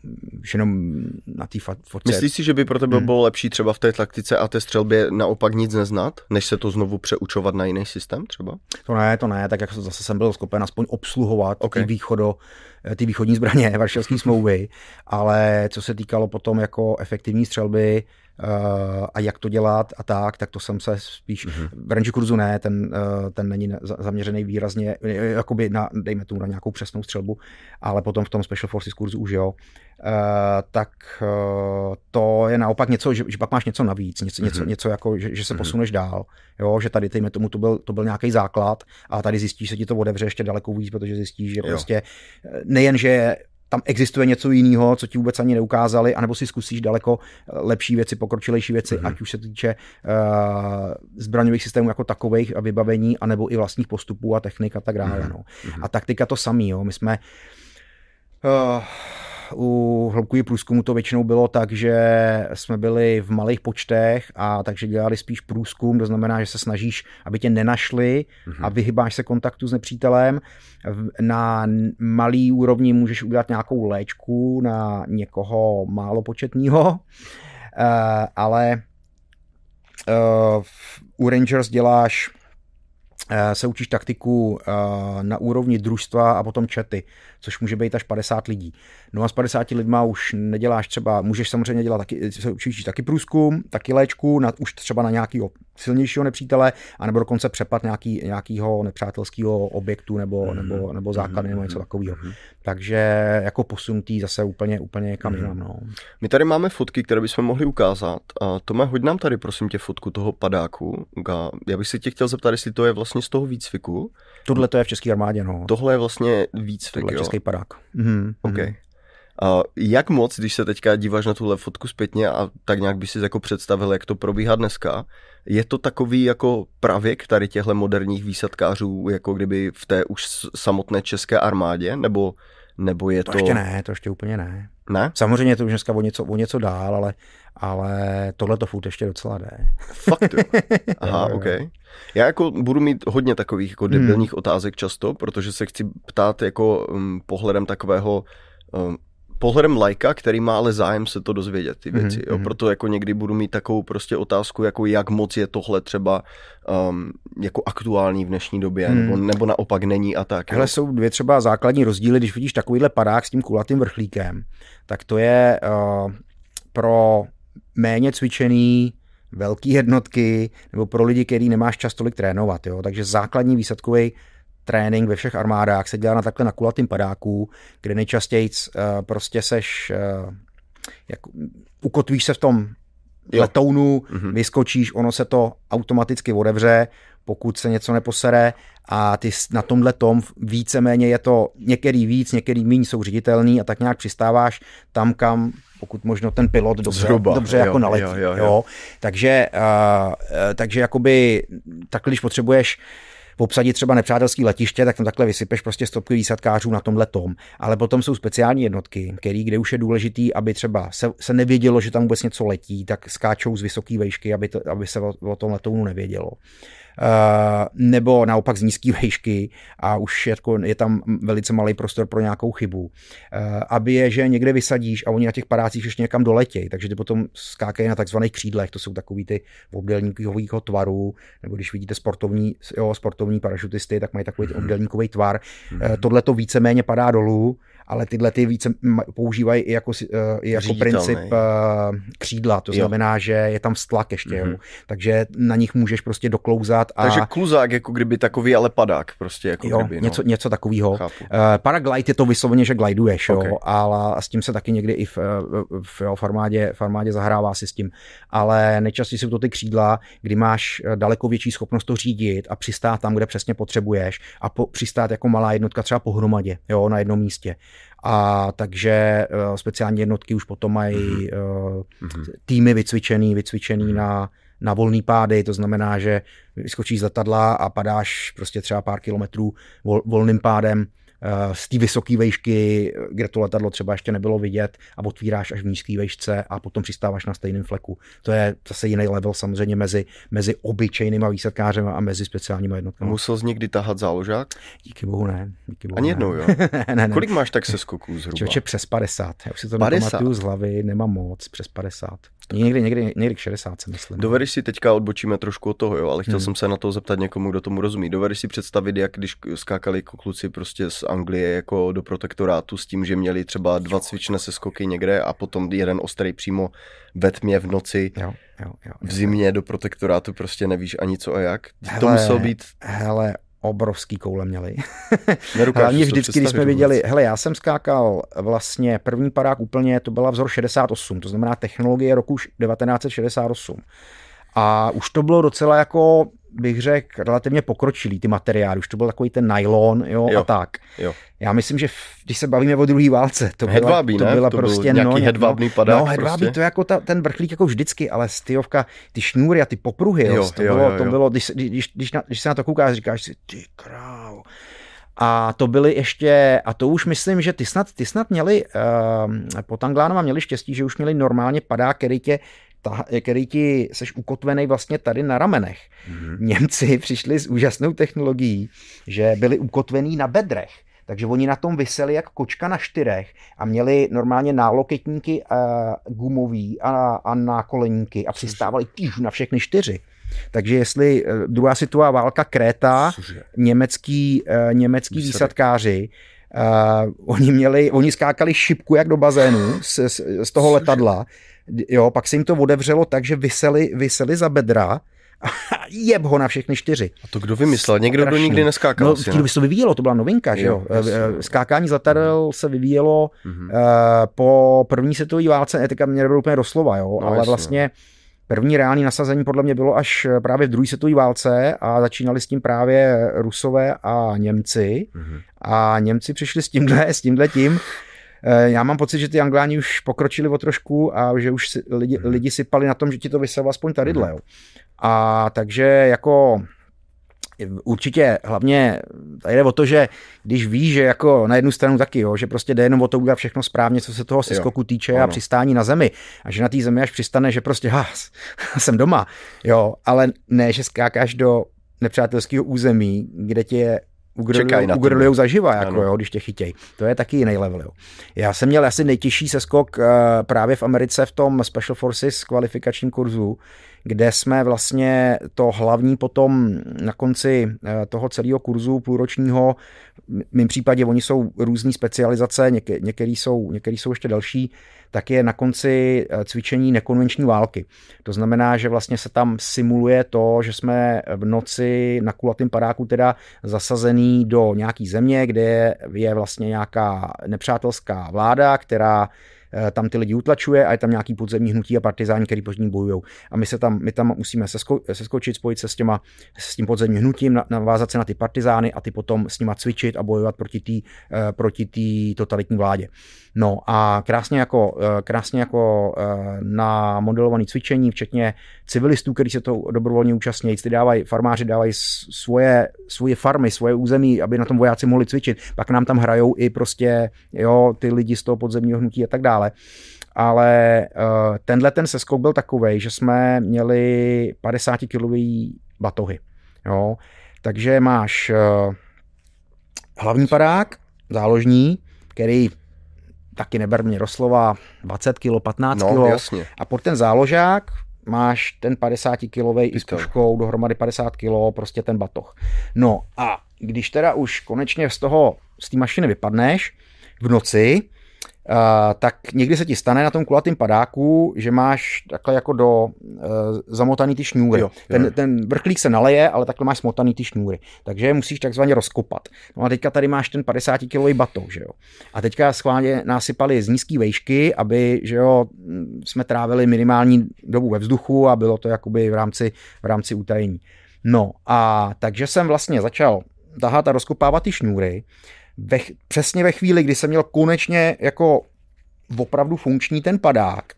už jenom na té fotce. Myslíš si, že by pro tebe Hmm. bylo lepší třeba v té taktice a té střelbě naopak nic neznat, než se to znovu přeučovat na jiný systém třeba? To ne, to ne, tak jak zase jsem byl schopen aspoň obsluhovat Ok. ty, východo, ty východní zbraně Varšavské smlouvy, ale co se týkalo potom jako efektivní střelby a jak to dělat a tak, tak to jsem se spíš, Mhm. v range kurzu ne, ten, uh, ten není zaměřený výrazně, eh, jakoby na, dejme tomu na nějakou přesnou střelbu, ale potom v tom Special Forces kurzu už jo. Tak to je naopak něco, že, že pak máš něco navíc, něco, něco, Mhm. něco jako, že, že se Mhm. posuneš dál, jo, že tady, dejme tomu, to byl, to byl nějaký základ a tady zjistíš, že ti to otevře ještě daleko víc, protože zjistíš, že Jo. prostě eh, nejen, že tam existuje něco jiného, co ti vůbec ani neukázali, anebo si zkusíš daleko eh, lepší věci, pokročilejší věci, Mhm. ať už se týče uh, zbraňových systémů jako takových a vybavení, anebo i vlastních postupů a technik a tak dále. Mhm. No. Mhm. A taktika to samý, jo. My jsme uh, u hloubkových průzkumu to většinou bylo tak, že jsme byli v malých počtech a takže dělali spíš průzkum, to znamená, že se snažíš, aby tě nenašli Mhm. a vyhybáš se kontaktu s nepřítelem. Na malý úrovni můžeš udělat nějakou léčku na někoho málo početního, eh, ale eh, u Rangers děláš se učíš taktiku eh, na úrovni družstva a potom čety, což může být až 50 lidí. No a s 50 lidma už neděláš třeba, můžeš samozřejmě dělat taky, se učíš taky průzkum, taky léčku, na, už třeba na nějakého silnějšího nepřítele, anebo dokonce přepad nějaký, nějakého nepřátelského objektu nebo, Mhm. nebo, nebo základny nebo něco Mhm. takového. Mhm. Takže jako posunutý zase úplně, úplně Mhm. jinam. No. My tady máme fotky, které bychom mohli ukázat. A Tome, hoď nám tady prosím tě fotku toho padáku. Já bych se tě chtěl zeptat, jestli to je vlastně z toho výcviku. Tohle to je v české armádě, no. Tohle je vlastně výcvik, Tohle je český padák. Mhm. OK. A jak moc, když se teďka díváš na tuhle fotku zpětně a tak nějak by si jako představil, jak to probíhá dneska, je to takový jako pravěk tady těchto moderních výsadkářů, jako kdyby v té už samotné české armádě, nebo, nebo je To, to... ještě ne, to ještě úplně ne. Ne? Samozřejmě je to už dneska o něco, o něco dál, ale, ale tohle to furt ještě docela jde. Fakt jo. Aha, Jo, jo. OK. Já jako budu mít hodně takových jako Hmm. debilních otázek často, protože se chci ptát jako um, pohledem takového um, pohledem lajka, který má ale zájem se to dozvědět, ty věci. Mhm, Jo? Proto jako někdy budu mít takovou prostě otázku, jako jak moc je tohle třeba um, jako aktuální v dnešní době, Mhm. nebo, nebo naopak není a tak. Hele, jsou dvě třeba základní rozdíly, když vidíš takovýhle padák s tím kulatým vrchlíkem, tak to je uh, pro méně cvičený velký jednotky nebo pro lidi, který nemáš čas tolik trénovat. Jo? Takže základní výsadkový trénink ve všech armádách se dělá na takhle na kulatým padáku, kde nejčastěji uh, prostě seš uh, jak, ukotvíš se v tom jo. letounu, mm-hmm. vyskočíš, ono se to automaticky otevře, pokud se něco neposere a ty na tomhle tom víceméně je to některý víc, některý méně jsou ředitelný a tak nějak přistáváš tam, kam pokud možno ten pilot dobře, Zhruba, dobře jo, jako naletí. Jo, jo, jo. Jo. Takže, uh, takže jakoby tak, když potřebuješ obsadit třeba nepřátelský letiště, tak tam takhle vysypeš prostě stopky výsadkářů na tomhle tom. Ale potom jsou speciální jednotky, který, kde už je důležitý, aby třeba se, se nevědělo, že tam vůbec něco letí, tak skáčou z vysoké vejšky, aby, to, aby se o, o tom letounu nevědělo. Eh, nebo naopak z nízké výšky a už jako je tam velice malý prostor pro nějakou chybu. Eh, aby je, že někde vysadíš a oni na těch padácích ještě někam doletějí, takže ty potom skákají na takzvaných křídlech, to jsou takový ty obdelníkového tvaru, nebo když vidíte sportovní, jo, sportovní parašutisty, tak mají takový obdelníkový tvar. Mm-hmm. Tohle to víceméně padá dolů, ale tyhle ty více používají i jako, eh, i jako princip uh, křídla, to jo. znamená, že je tam stlak ještě, mm-hmm. jo. Takže na nich můžeš prostě doklouzat. A... Takže kluzák jako kdyby takový, ale padák prostě jako jo, kdyby. No. Něco, něco takového. Uh, paraglide je to vysloveně, že gliduješ, okay. jo, ale s tím se taky někdy i v, v, jo, v, armádě, v armádě zahrává si s tím, ale nejčastěji jsou to ty křídla, kdy máš daleko větší schopnost to řídit a přistát tam, kde přesně potřebuješ a po, přistát jako malá jednotka třeba pohromadě, jo, na jednom místě. A takže uh, speciální jednotky už potom mají uh, týmy vycvičený, vycvičený mm-hmm. na, na volný pády, to znamená, že vyskočíš z letadla a padáš prostě třeba pár kilometrů vol, volným pádem. Eh, z té vysoké vejšky, kde to letadlo třeba ještě nebylo vidět a otvíráš až v nízké vejšce a potom přistáváš na stejném fleku. To je zase jiný level samozřejmě mezi, mezi obyčejnýma výsadkářem a mezi speciálními jednotkami. Musel jsi někdy tahat záložák? Díky bohu ne. Díky bohu Ani jednou, jo? ne, ne. Kolik máš tak se skoků zhruba? Čoče, přes 50. Já už si to 50. nepamatuju z hlavy, nemám moc, přes 50. Někdy, někdy, někdy k 60, se myslím. Dovedeš si teďka odbočíme trošku od toho, jo, ale chtěl hmm. jsem se na to zeptat někomu, kdo tomu rozumí. Dovedeš si představit, jak když skákali kluci prostě z Anglie jako do protektorátu s tím, že měli třeba dva cvičné se skoky někde a potom jeden ostrý přímo ve tmě v noci. Jo, jo, jo, v zimě do protektorátu prostě nevíš ani co a jak. Hele, to musel být... Hele, obrovský koule měli. Hlavně vždycky, když jsme viděli, hele, já jsem skákal vlastně první parák úplně, to byla vzor 68, to znamená technologie roku 1968. A už to bylo docela jako bych řekl, relativně pokročilý ty materiály. Už to byl takový ten nylon jo, jo. a tak. Jo. Já myslím, že když se bavíme o druhé válce, to byla, hedvábí, to byla to prostě... Byl no, hedvábný padák no, hedvábí prostě. to jako ta, ten vrchlík jako vždycky, ale styjovka, ty šňůry a ty popruhy, jo, jo, to, jo, bylo, jo, jo. to bylo, když, když, když, na, když se na to koukáš, říkáš si, ty král. A to byly ještě, a to už myslím, že ty snad, ty snad měli, uh, po Tanglánova měli štěstí, že už měli normálně padák, který tě ta, který ti seš ukotvený vlastně tady na ramenech. Mm-hmm. Němci přišli s úžasnou technologií, že byli ukotvený na bedrech. Takže oni na tom vyseli jak kočka na štyrech a měli normálně náloketníky uh, gumový a, a nákoleníky a přistávali týž na všechny čtyři. Takže jestli uh, druhá světová válka Kréta, Cože? německý, uh, německý výsadkáři, uh, oni měli, oni skákali šipku jak do bazénu z, z, z toho letadla Jo, pak se jim to odevřelo tak, že vyseli, vyseli za bedra a jeb ho na všechny čtyři. A to kdo vymyslel? Někdo, kdo nikdy neskákal? No, v té se to vyvíjelo, to byla novinka, že jo. Jasně. Eh, skákání z letadel se vyvíjelo mm-hmm. uh, po první světové válce, teďka mě nebylo úplně doslova, jo, no, ale jasně. vlastně První reální nasazení podle mě bylo až právě v druhé světové válce a začínali s tím právě Rusové a Němci. Mm-hmm. A Němci přišli s tímhle, s tímhle tím, Eh, já mám pocit, že ty Angláni už pokročili o trošku a že už lidi, mhm. lidi sypali na tom, že ti to vysel aspoň tadyhle. Mhm. Jo. A takže jako Určitě, hlavně tady jde o to, že když víš, že jako na jednu stranu taky, jo, že prostě jde jenom o to udělat všechno správně, co se toho seskoku týče jo, a přistání na zemi. A že na té zemi až přistane, že prostě ha, jsem doma. Jo, ale ne, že skákáš do nepřátelského území, kde tě ugrilujou zaživa, jako, jo, když tě chytěj. To je taky jiný level. Jo. Já jsem měl asi nejtěžší seskok uh, právě v Americe v tom Special Forces kvalifikačním kurzu, kde jsme vlastně to hlavní potom na konci uh, toho celého kurzu půlročního, v mém případě oni jsou různé specializace, některý jsou, některý jsou ještě další, tak je na konci eh, cvičení nekonvenční války. To znamená, že vlastně se tam simuluje to, že jsme v noci na kulatém padáku teda zasazený do nějaký země, kde je vlastně nějaká nepřátelská vláda, která eh, tam ty lidi utlačuje a je tam nějaký podzemní hnutí a partizáni, který proti ní bojují. A my se tam, my tam musíme sesko, seskočit, spojit se s, těma, s tím podzemním hnutím, navázat se na ty partizány a ty potom s nima cvičit a bojovat proti té proti tý totalitní vládě. No a krásně jako, krásně jako na modelované cvičení, včetně civilistů, kteří se to dobrovolně účastní, ty dávají, farmáři dávají svoje, svoje farmy, svoje území, aby na tom vojáci mohli cvičit. Pak nám tam hrajou i prostě jo, ty lidi z toho podzemního hnutí a tak dále. Ale uh, tenhle ten seskok byl takový, že jsme měli 50 kilový batohy. Jo. Takže máš hlavní parák, záložní, který taky neber mě doslova 20 kg, 15 no, kg. Jasně. A pod ten záložák máš ten 50 kilový i s puškou, dohromady 50 kg, prostě ten batoh. No a když teda už konečně z toho, z té mašiny vypadneš v noci, tak někdy se ti stane na tom kulatém padáku, že máš takhle jako do uh, zamotaný ty šňůry. Jo, ten, jo. ten vrchlík se naleje, ale takhle máš smotaný ty šňůry. Takže je musíš takzvaně rozkopat. No a teďka tady máš ten 50 kg batou, že jo. A teďka schválně nasypali z nízké vejšky, aby, že jo, jsme trávili minimální dobu ve vzduchu a bylo to jakoby v rámci, v rámci utajení. No a takže jsem vlastně začal tahat a rozkopávat ty šňůry ve, přesně ve chvíli, kdy jsem měl konečně jako opravdu funkční ten padák,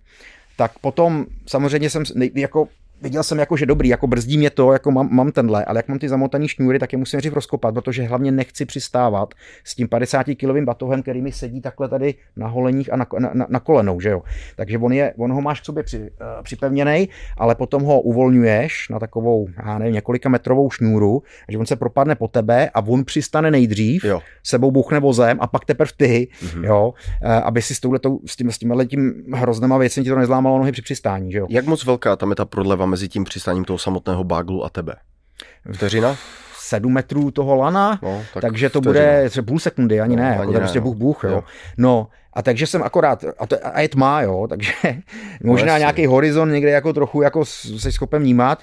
tak potom samozřejmě jsem jako viděl jsem jako, že dobrý, jako brzdí mě to, jako mám, mám tenhle, ale jak mám ty zamotaný šňůry, tak je musím říct rozkopat, protože hlavně nechci přistávat s tím 50 kilovým batohem, který mi sedí takhle tady na holeních a na, na, na kolenou, že jo. Takže on, je, on ho máš k sobě při, uh, připevněný, ale potom ho uvolňuješ na takovou, já nevím, několika metrovou šňůru, že on se propadne po tebe a on přistane nejdřív, jo. sebou bouchne vozem a pak teprve ty, mm-hmm. jo, uh, aby si s, touhletou, s tím, s tímhle tím hroznama věcem ti to nezlámalo nohy při přistání, že jo. Jak moc velká tam je ta prodleva mezi tím přistáním toho samotného baglu a tebe? Vteřina? 7 metrů toho lana, no, tak takže to vteřina. bude třeba půl sekundy, ani no, ne, ani jako ne, prostě no. buch, buch, jo. jo. No, a takže jsem akorát, a, to, a je tma, jo, takže možná no, nějaký horizont někde jako trochu jako se schopen vnímat.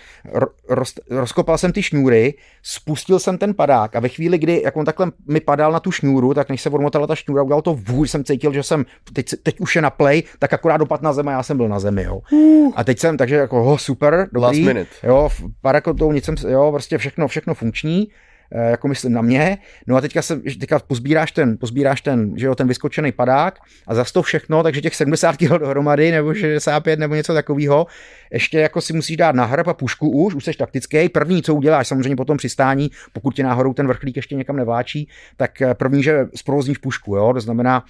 Roz, rozkopal jsem ty šňůry, spustil jsem ten padák a ve chvíli, kdy jak on takhle mi padal na tu šňůru, tak než se odmotala ta šňůra, udělal to vůj, jsem cítil, že jsem, teď, teď už je na play, tak akorát dopad na zemi, já jsem byl na zemi, jo. Uh. A teď jsem, takže jako, ho, super, dobrý, Last minute. jo, parakotou, nic jsem, jo, prostě všechno, všechno funkční. Eh, jako myslím na mě. No a teďka, se, teďka pozbíráš ten, pozbíráš ten, že jo, ten vyskočený padák a za to všechno, takže těch 70 kg dohromady nebo 65 nebo něco takového, ještě jako si musíš dát na hrb a pušku už, už jsi taktický. První, co uděláš, samozřejmě potom přistání, pokud tě náhodou ten vrchlík ještě někam nevláčí, tak eh, první, že zprovozníš pušku, jo, to znamená,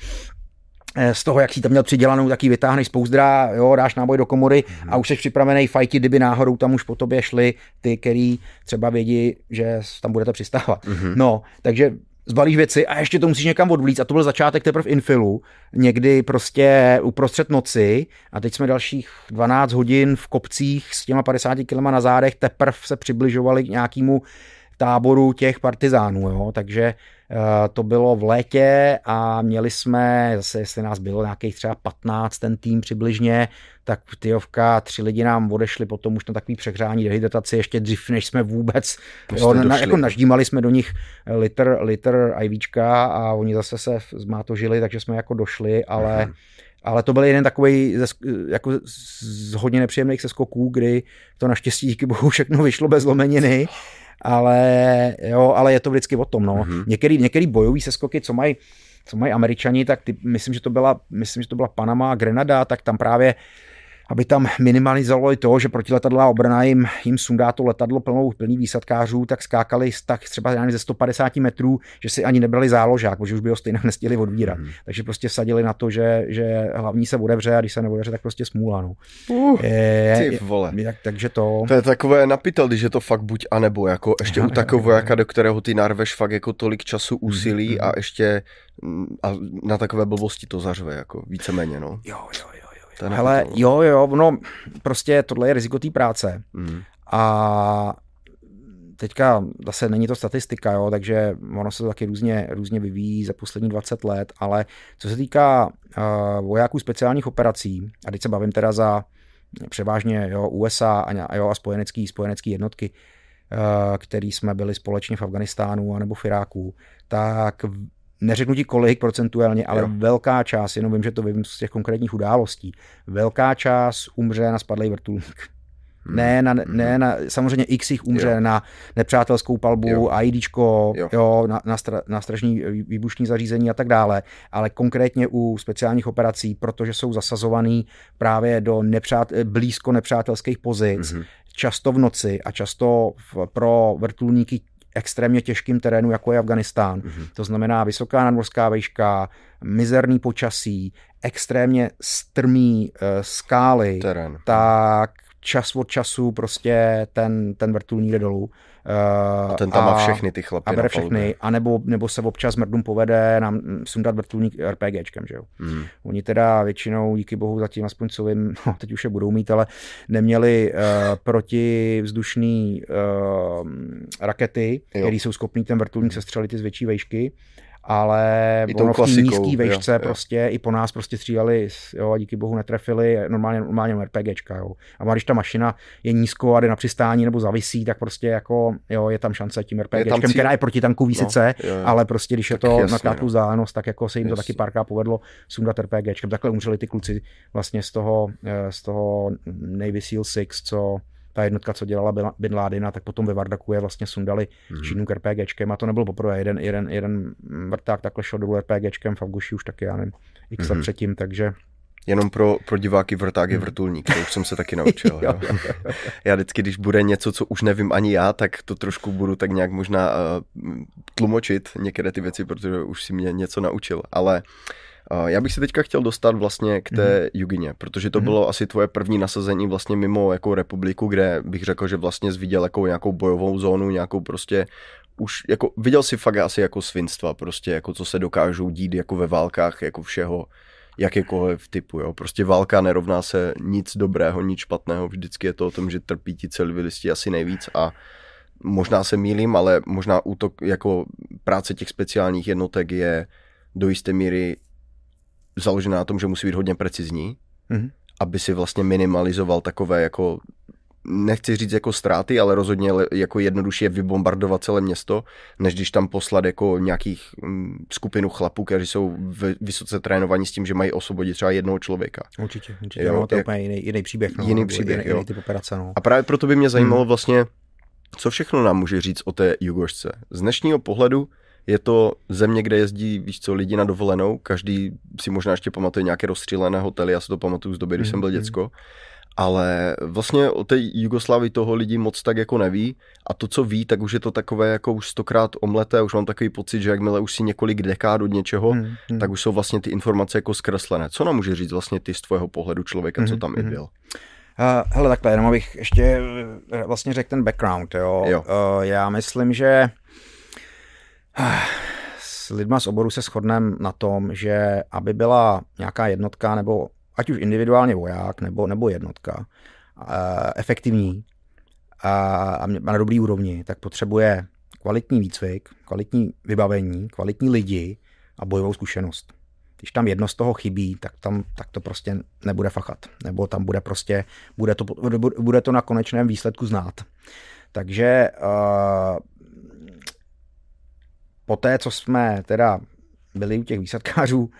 z toho, jak si tam měl přidělanou, taky vytáhneš z pouzdra, jo, dáš náboj do komory mm. a už jsi připravený fajti, kdyby náhodou tam už po tobě šli ty, který třeba vědí, že tam budete přistávat. Mm. No, takže zbalíš věci a ještě to musíš někam odvlít a to byl začátek teprve infilu, někdy prostě uprostřed noci a teď jsme dalších 12 hodin v kopcích s těma 50 km na zádech teprve se přibližovali k nějakému táboru těch partizánů, jo? takže Eh, to bylo v létě a měli jsme, zase jestli nás bylo nějakých třeba 15 ten tým přibližně, tak tyjovka, tři lidi nám odešli potom už na takový přehřání dehydrataci ještě dřív, než jsme vůbec, jo, na, jako naždímali jsme do nich litr, litr IVčka a oni zase se zmátožili, takže jsme jako došli, ale Aha. Ale to byl jeden takový jako z hodně nepříjemných seskoků, kdy to naštěstí díky bohu všechno vyšlo bez lomeniny ale, jo, ale je to vždycky o tom. No. Mm-hmm. Některý, některý bojový seskoky, co mají co mají američani, tak ty, myslím, že to byla, myslím, že to byla Panama a Grenada, tak tam právě aby tam minimalizovali to, že protiletadlová obrana jim, jim sundá to letadlo plnou, plný výsadkářů, tak skákali tak třeba já ze 150 metrů, že si ani nebrali záložák, protože už by ho stejně nestihli odvírat. Mm. Takže prostě sadili na to, že, že hlavní se odevře a když se neodevře, tak prostě smůla. No. Uh, je, ty vole. Jak, takže to... To je takové napitel, když je to fakt buď a nebo, jako ještě u takového vojáka, do kterého ty narveš fakt jako tolik času mhm, úsilí mm. a ještě mm, a na takové blbosti to zařve, jako víceméně, no. Jo, jo, jo. Hele, jo, jo, no, prostě tohle je riziko té práce. Mm. A teďka zase není to statistika, jo, takže ono se to taky různě, různě vyvíjí za poslední 20 let, ale co se týká uh, vojáků speciálních operací, a teď se bavím teda za převážně jo, USA a, jo, a spojenecký, spojenecký jednotky, uh, který jsme byli společně v Afganistánu nebo v Iráku, tak neřeknu ti kolik procentuálně, ale jo. velká část, jenom vím, že to vím z těch konkrétních událostí, velká část umře na spadlý vrtulník. Hmm. Ne, na, ne na, samozřejmě x jich umře jo. na nepřátelskou palbu, jo. IDčko, jo. Jo, na, na, stra, na stražní výbušní zařízení a tak dále, ale konkrétně u speciálních operací, protože jsou zasazovaný právě do nepřát, blízko nepřátelských pozic, mm-hmm. často v noci a často v, pro vrtulníky extrémně těžkým terénu, jako je Afganistán. Mm-hmm. To znamená vysoká nadmorská vejška, mizerný počasí, extrémně strmý uh, skály, Terén. tak čas od času prostě ten, ten vrtulník jde dolů. Uh, a ten tam a, má všechny ty chlapy A bere všechny, a nebo, nebo se občas mrdům povede nám sundat vrtulník RPGčkem, že jo. Hmm. Oni teda většinou, díky bohu zatím aspoň co vím, no teď už je budou mít, ale neměli uh, protivzdušný uh, rakety, které jsou schopný ten vrtulník sestřelit z větší vejšky ale I ono v té nízký vejšce jo, prostě jo. i po nás prostě stříleli, jo, a díky bohu netrefili, normálně, normálně RPGčka, jo. A když ta mašina je nízko a jde na přistání nebo zavisí, tak prostě jako, jo, je tam šance tím RPGčkem, cíl... která je protitankový no, sice, jo, jo. ale prostě když tak je to jasně, na krátkou no. vzdálenost, tak jako se jim jasně. to taky párkrát povedlo sundat RPGčkem. Takhle umřeli ty kluci vlastně z toho, eh, z toho Navy SEAL 6, co ta jednotka, co dělala Bin Ládina, tak potom ve Vardaku je vlastně sundali mm-hmm. s čínům RPGčkem a to nebylo poprvé. Jeden, jeden, jeden vrták takhle šel dolů RPGčkem v Afguši už taky, já nevím, x mm-hmm. předtím, takže Jenom pro, pro diváky vrták je mhm. vrtulník, to už jsem se taky naučil. jo. Já vždycky, když bude něco, co už nevím ani já, tak to trošku budu tak nějak možná uh, tlumočit některé ty věci, protože už si mě něco naučil. Ale já bych se teďka chtěl dostat vlastně k té mm-hmm. Jugině, protože to mm-hmm. bylo asi tvoje první nasazení vlastně mimo jako republiku, kde bych řekl, že vlastně viděl jako nějakou bojovou zónu, nějakou prostě už jako viděl si fakt asi jako svinstva, prostě jako co se dokážou dít jako ve válkách, jako všeho, jakékoliv typu, jo. Prostě válka nerovná se nic dobrého, nic špatného, vždycky je to o tom, že trpí ti civilisti asi nejvíc a možná se mýlím, ale možná útok jako práce těch speciálních jednotek je do jisté míry založená na tom, že musí být hodně precizní, mm-hmm. aby si vlastně minimalizoval takové jako nechci říct jako ztráty, ale rozhodně jako jednoduše vybombardovat celé město, než když tam poslat jako nějakých mm, skupinu chlapů, kteří jsou vysoce trénovaní s tím, že mají osvobodit třeba jednoho člověka. Určitě, určitě. Jo, no, to je úplně jiný, jiný příběh. No, jiný příběh, jiný, jo. jiný typ operace. No. A právě proto by mě zajímalo hmm. vlastně, co všechno nám může říct o té Jugošce. Z dnešního pohledu je to země, kde jezdí, víš co, lidi na dovolenou, každý si možná ještě pamatuje nějaké rozstřílené hotely, já si to pamatuju z doby, když mm-hmm. jsem byl mhm. děcko, ale vlastně o té Jugoslávii toho lidi moc tak jako neví a to, co ví, tak už je to takové jako už stokrát omleté, už mám takový pocit, že jakmile už si několik dekád od něčeho, mm, hmm. tak už jsou vlastně ty informace jako zkreslené. Co nám může říct vlastně ty z tvého pohledu člověka, mm, co mhm, tam mm. i mhm. byl? Uh, hele, takhle, jenom abych ještě eh, vlastně řekl ten background, jo. jo. Uh, já myslím, že s lidma z oboru se shodneme na tom, že aby byla nějaká jednotka, nebo ať už individuálně voják, nebo, nebo jednotka, efektivní a, a na dobrý úrovni, tak potřebuje kvalitní výcvik, kvalitní vybavení, kvalitní lidi a bojovou zkušenost. Když tam jedno z toho chybí, tak, tam, tak to prostě nebude fachat. Nebo tam bude prostě, bude to, bude to na konečném výsledku znát. Takže uh, poté, co jsme teda byli u těch výsadkářů,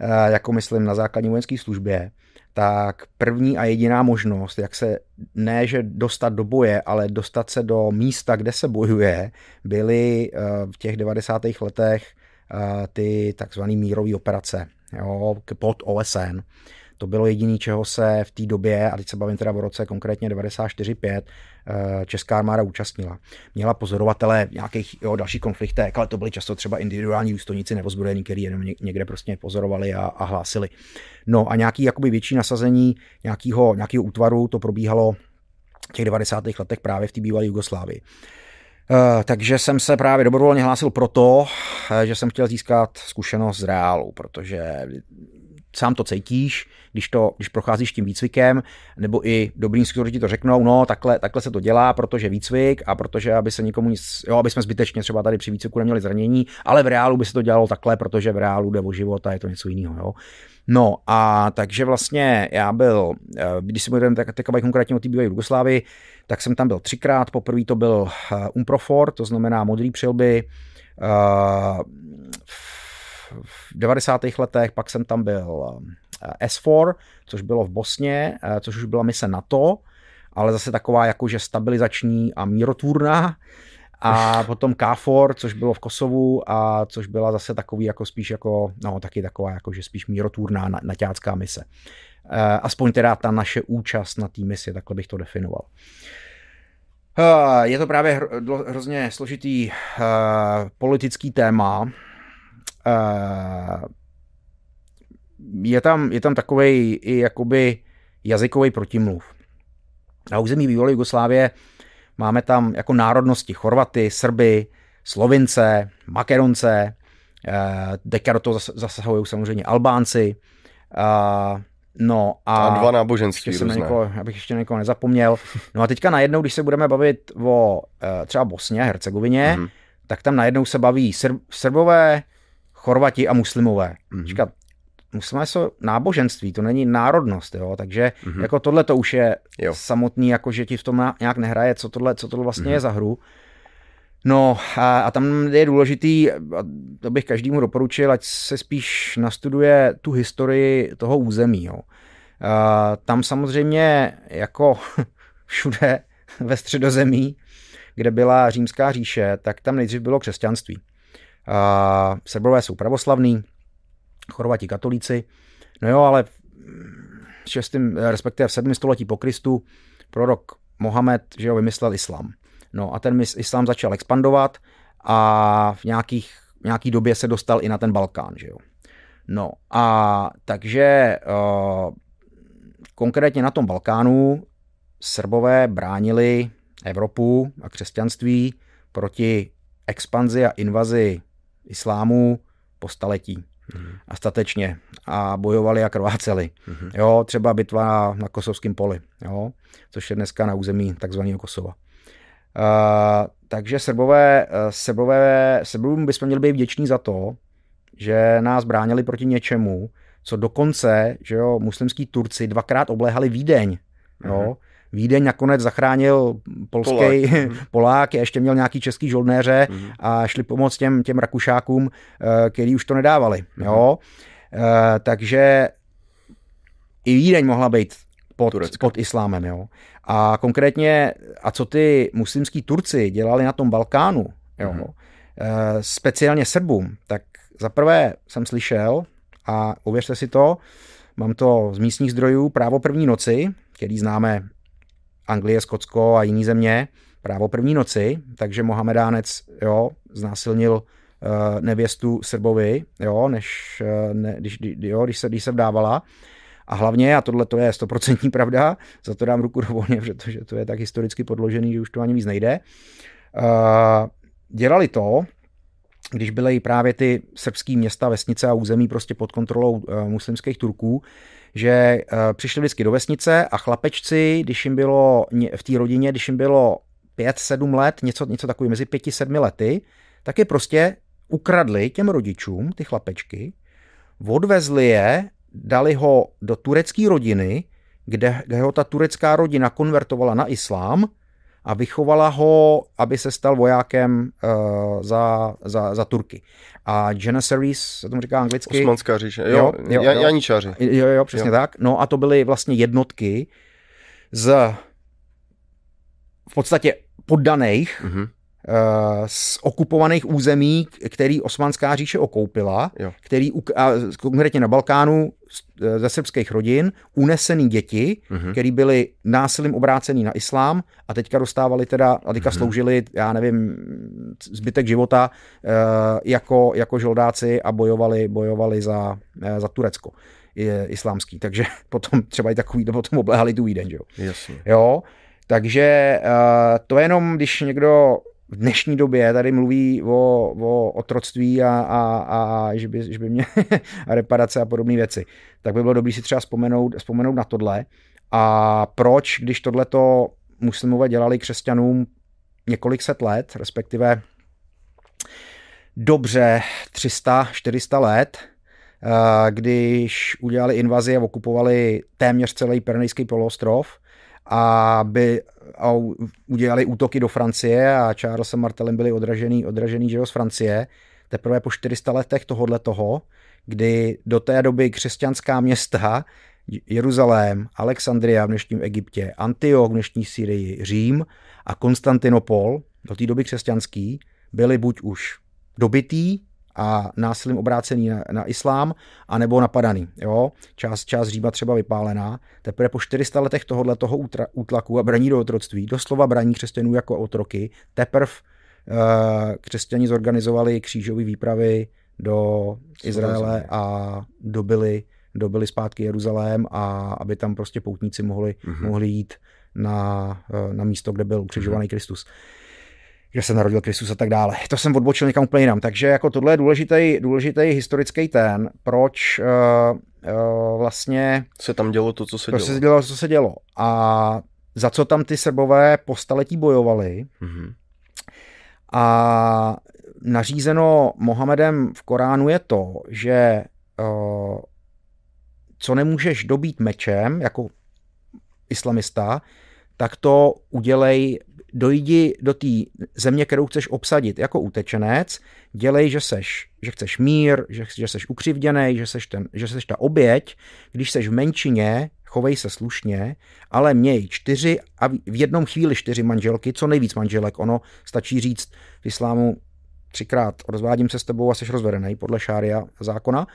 eh, jako myslím na základní vojenské službě, tak první a jediná možnost, jak se ne, že dostat do boje, ale dostat se do místa, kde se bojuje, byly eh, v těch 90. letech eh, ty takzvané mírové operace jo, pod OSN. To bylo jediné, čeho se v té době, a teď se bavím teda o roce konkrétně 94-5, eh, česká armáda účastnila. Měla pozorovatele v nějakých jo, dalších konfliktech, ale to byly často třeba individuální důstojníci nevozbrojení, kteří jenom někde prostě pozorovali a, a hlásili. No a nějaký jakoby větší nasazení nějakého, nějakého útvaru, to probíhalo v těch 90. letech právě v té bývalé Jugoslávii. Uh, takže jsem se právě dobrovolně hlásil proto, že jsem chtěl získat zkušenost z reálu, protože sám to cítíš, když, to, když procházíš tím výcvikem, nebo i dobrý instruktoři ti to řeknou, no takhle, takhle se to dělá, protože výcvik a protože aby se nikomu nic, jo, aby jsme zbytečně třeba tady při výcviku neměli zranění, ale v reálu by se to dělalo takhle, protože v reálu jde o život a je to něco jiného. Jo. No a takže vlastně já byl, eh, když si budeme tak, tak konkrétně o té bývalé Jugoslávii, tak jsem tam byl třikrát. Poprvé to byl eh, Umprofor, to znamená modrý přilby, uh, v 90. letech, pak jsem tam byl S4, což bylo v Bosně, což už byla mise NATO, ale zase taková jakože stabilizační a mírotvůrná. A potom KFOR, což bylo v Kosovu a což byla zase takový jako spíš jako, no taky taková jako, že spíš mírotvůrná naťácká mise. Eh, aspoň teda ta naše účast na té misi, takhle bych to definoval. Eh, je to právě hrozně složitý eh, politický téma. Je tam, je tam takový i jakoby jazykový protimluv. Na území bývalé Jugoslávie Máme tam jako národnosti Chorvaty, Srby, Slovince, Makedonce, eh, teďka do toho zasahují samozřejmě Albánci, eh, No a, a dva náboženství jsem někoho, abych ještě někoho nezapomněl. No a teďka najednou, když se budeme bavit o eh, třeba Bosně, Hercegovině, mm-hmm. tak tam najednou se baví Srb, Srbové, Chorvati a muslimové. Mm-hmm. Říkat, muslimové jsou náboženství, to není národnost, jo, takže mm-hmm. jako tohle to už je jo. samotný, jako že ti v tom nějak nehraje, co tohle, co tohle vlastně mm-hmm. je za hru. No a, a tam je důležitý, a to bych každému doporučil, ať se spíš nastuduje tu historii toho území. Jo. A tam samozřejmě jako všude ve středozemí, kde byla římská říše, tak tam nejdřív bylo křesťanství. A Srbové jsou pravoslavní, Chorvati katolíci. No jo, ale v 6. respektive v 7. století po Kristu prorok Mohamed že jo, vymyslel islám. No a ten islám začal expandovat a v nějakých, nějaký době se dostal i na ten Balkán. Že jo. No a takže uh, konkrétně na tom Balkánu Srbové bránili Evropu a křesťanství proti expanzi a invazi islámu po staletí a statečně a bojovali a krváceli. Mm-hmm. Jo, třeba bitva na kosovském poli, jo, což je dneska na území takzvaného Kosova. Uh, takže Srbové, Srbové, Srbům bychom měli být vděční za to, že nás bránili proti něčemu, co dokonce, že jo, muslimský Turci dvakrát obléhali Vídeň, jo, mm-hmm. Vídeň nakonec zachránil polský Polák. Polák ještě měl nějaký český žoldnéře mm. a šli pomoct těm, těm Rakušákům, eh, který už to nedávali. Mm. Jo? Eh, takže i Vídeň mohla být pod, pod islámem. Jo? A konkrétně, a co ty muslimský Turci dělali na tom Balkánu, jo? Mm. speciálně Srbům, tak za prvé jsem slyšel, a uvěřte si to, mám to z místních zdrojů, právo první noci, který známe Anglie, Skotsko a jiné země právo první noci, takže Mohamedánec jo, znásilnil uh, nevěstu Srbovi, jo, než, uh, ne, když, jo, když, se, když se vdávala. A hlavně, a tohle to je stoprocentní pravda, za to dám ruku dovolně, protože to je tak historicky podložený, že už to ani víc nejde. Uh, dělali to, když byly právě ty srbský města, vesnice a území prostě pod kontrolou uh, muslimských Turků, že uh, přišli vždycky do vesnice a chlapečci, když jim bylo v té rodině, když jim bylo 5-7 let, něco, něco takový mezi 5-7 lety, tak je prostě ukradli těm rodičům, ty chlapečky, odvezli je, dali ho do turecké rodiny, kde, kde ho ta turecká rodina konvertovala na islám a vychovala ho, aby se stal vojákem uh, za, za, za Turky. A Janissaries, se tomu říká anglicky. Osmanská říše, jo, jo, jo, jo. Janičáři. Jo, jo, přesně jo. tak. No a to byly vlastně jednotky z v podstatě poddaných mm-hmm. Eh, z okupovaných území, který Osmanská říše okoupila, jo. který a konkrétně na Balkánu eh, ze srbských rodin, unesený děti, uh-huh. který byli násilím obrácený na islám a teďka dostávali teda, a teďka uh-huh. sloužili, já nevím, zbytek života uh, jako, jako žoldáci a bojovali, bojovali za, uh, za Turecko je islámský, takže potom třeba i takový, potom obléhali tu Vídeň, jo. Jasně. Jo, takže uh, to jenom, když někdo v dnešní době tady mluví o, o otroctví a, a, a že, by, že by mě a reparace a podobné věci, tak by bylo dobré si třeba vzpomenout, vzpomenout na tohle. A proč, když tohleto muslimové dělali křesťanům několik set let, respektive dobře 300-400 let, eh, když udělali invazi a okupovali téměř celý Pernejský poloostrov, a, by, a udělali útoky do Francie a Charles a Martelem byli odražený, odražený že z Francie, teprve po 400 letech tohohle toho, kdy do té doby křesťanská města Jeruzalém, Alexandria v dnešním Egyptě, Antioch v dnešní Syrii, Řím a Konstantinopol, do té doby křesťanský, byly buď už dobitý a násilím obrácený na, na islám, anebo napadaný. Jo? Část, část Říma třeba vypálená. Teprve po 400 letech tohohle toho útlaku a braní do otroctví, doslova braní křesťanů jako otroky, teprve uh, křesťani zorganizovali křížové výpravy do Izraele a dobili, dobili zpátky Jeruzalém a aby tam prostě poutníci mohli, mm-hmm. mohli jít na, eh, na místo, kde byl ukřižovaný mm-hmm. Kristus kde se narodil Kristus a tak dále. To jsem odbočil někam úplně jinam. Takže jako tohle je důležitý, důležitý historický ten, proč uh, uh, vlastně... Se tam dělo to, co se dělo. se dělo, co se dělo. A za co tam ty srbové po staletí bojovali. Mm-hmm. A nařízeno Mohamedem v Koránu je to, že uh, co nemůžeš dobít mečem, jako islamista, tak to udělej dojdi do té země, kterou chceš obsadit jako utečenec, dělej, že seš, že chceš mír, že, že seš ukřivděný, že seš, ten, že seš ta oběť, když seš v menšině, chovej se slušně, ale měj čtyři a v jednom chvíli čtyři manželky, co nejvíc manželek, ono stačí říct v islámu třikrát rozvádím se s tebou a seš rozvedený podle šária zákona,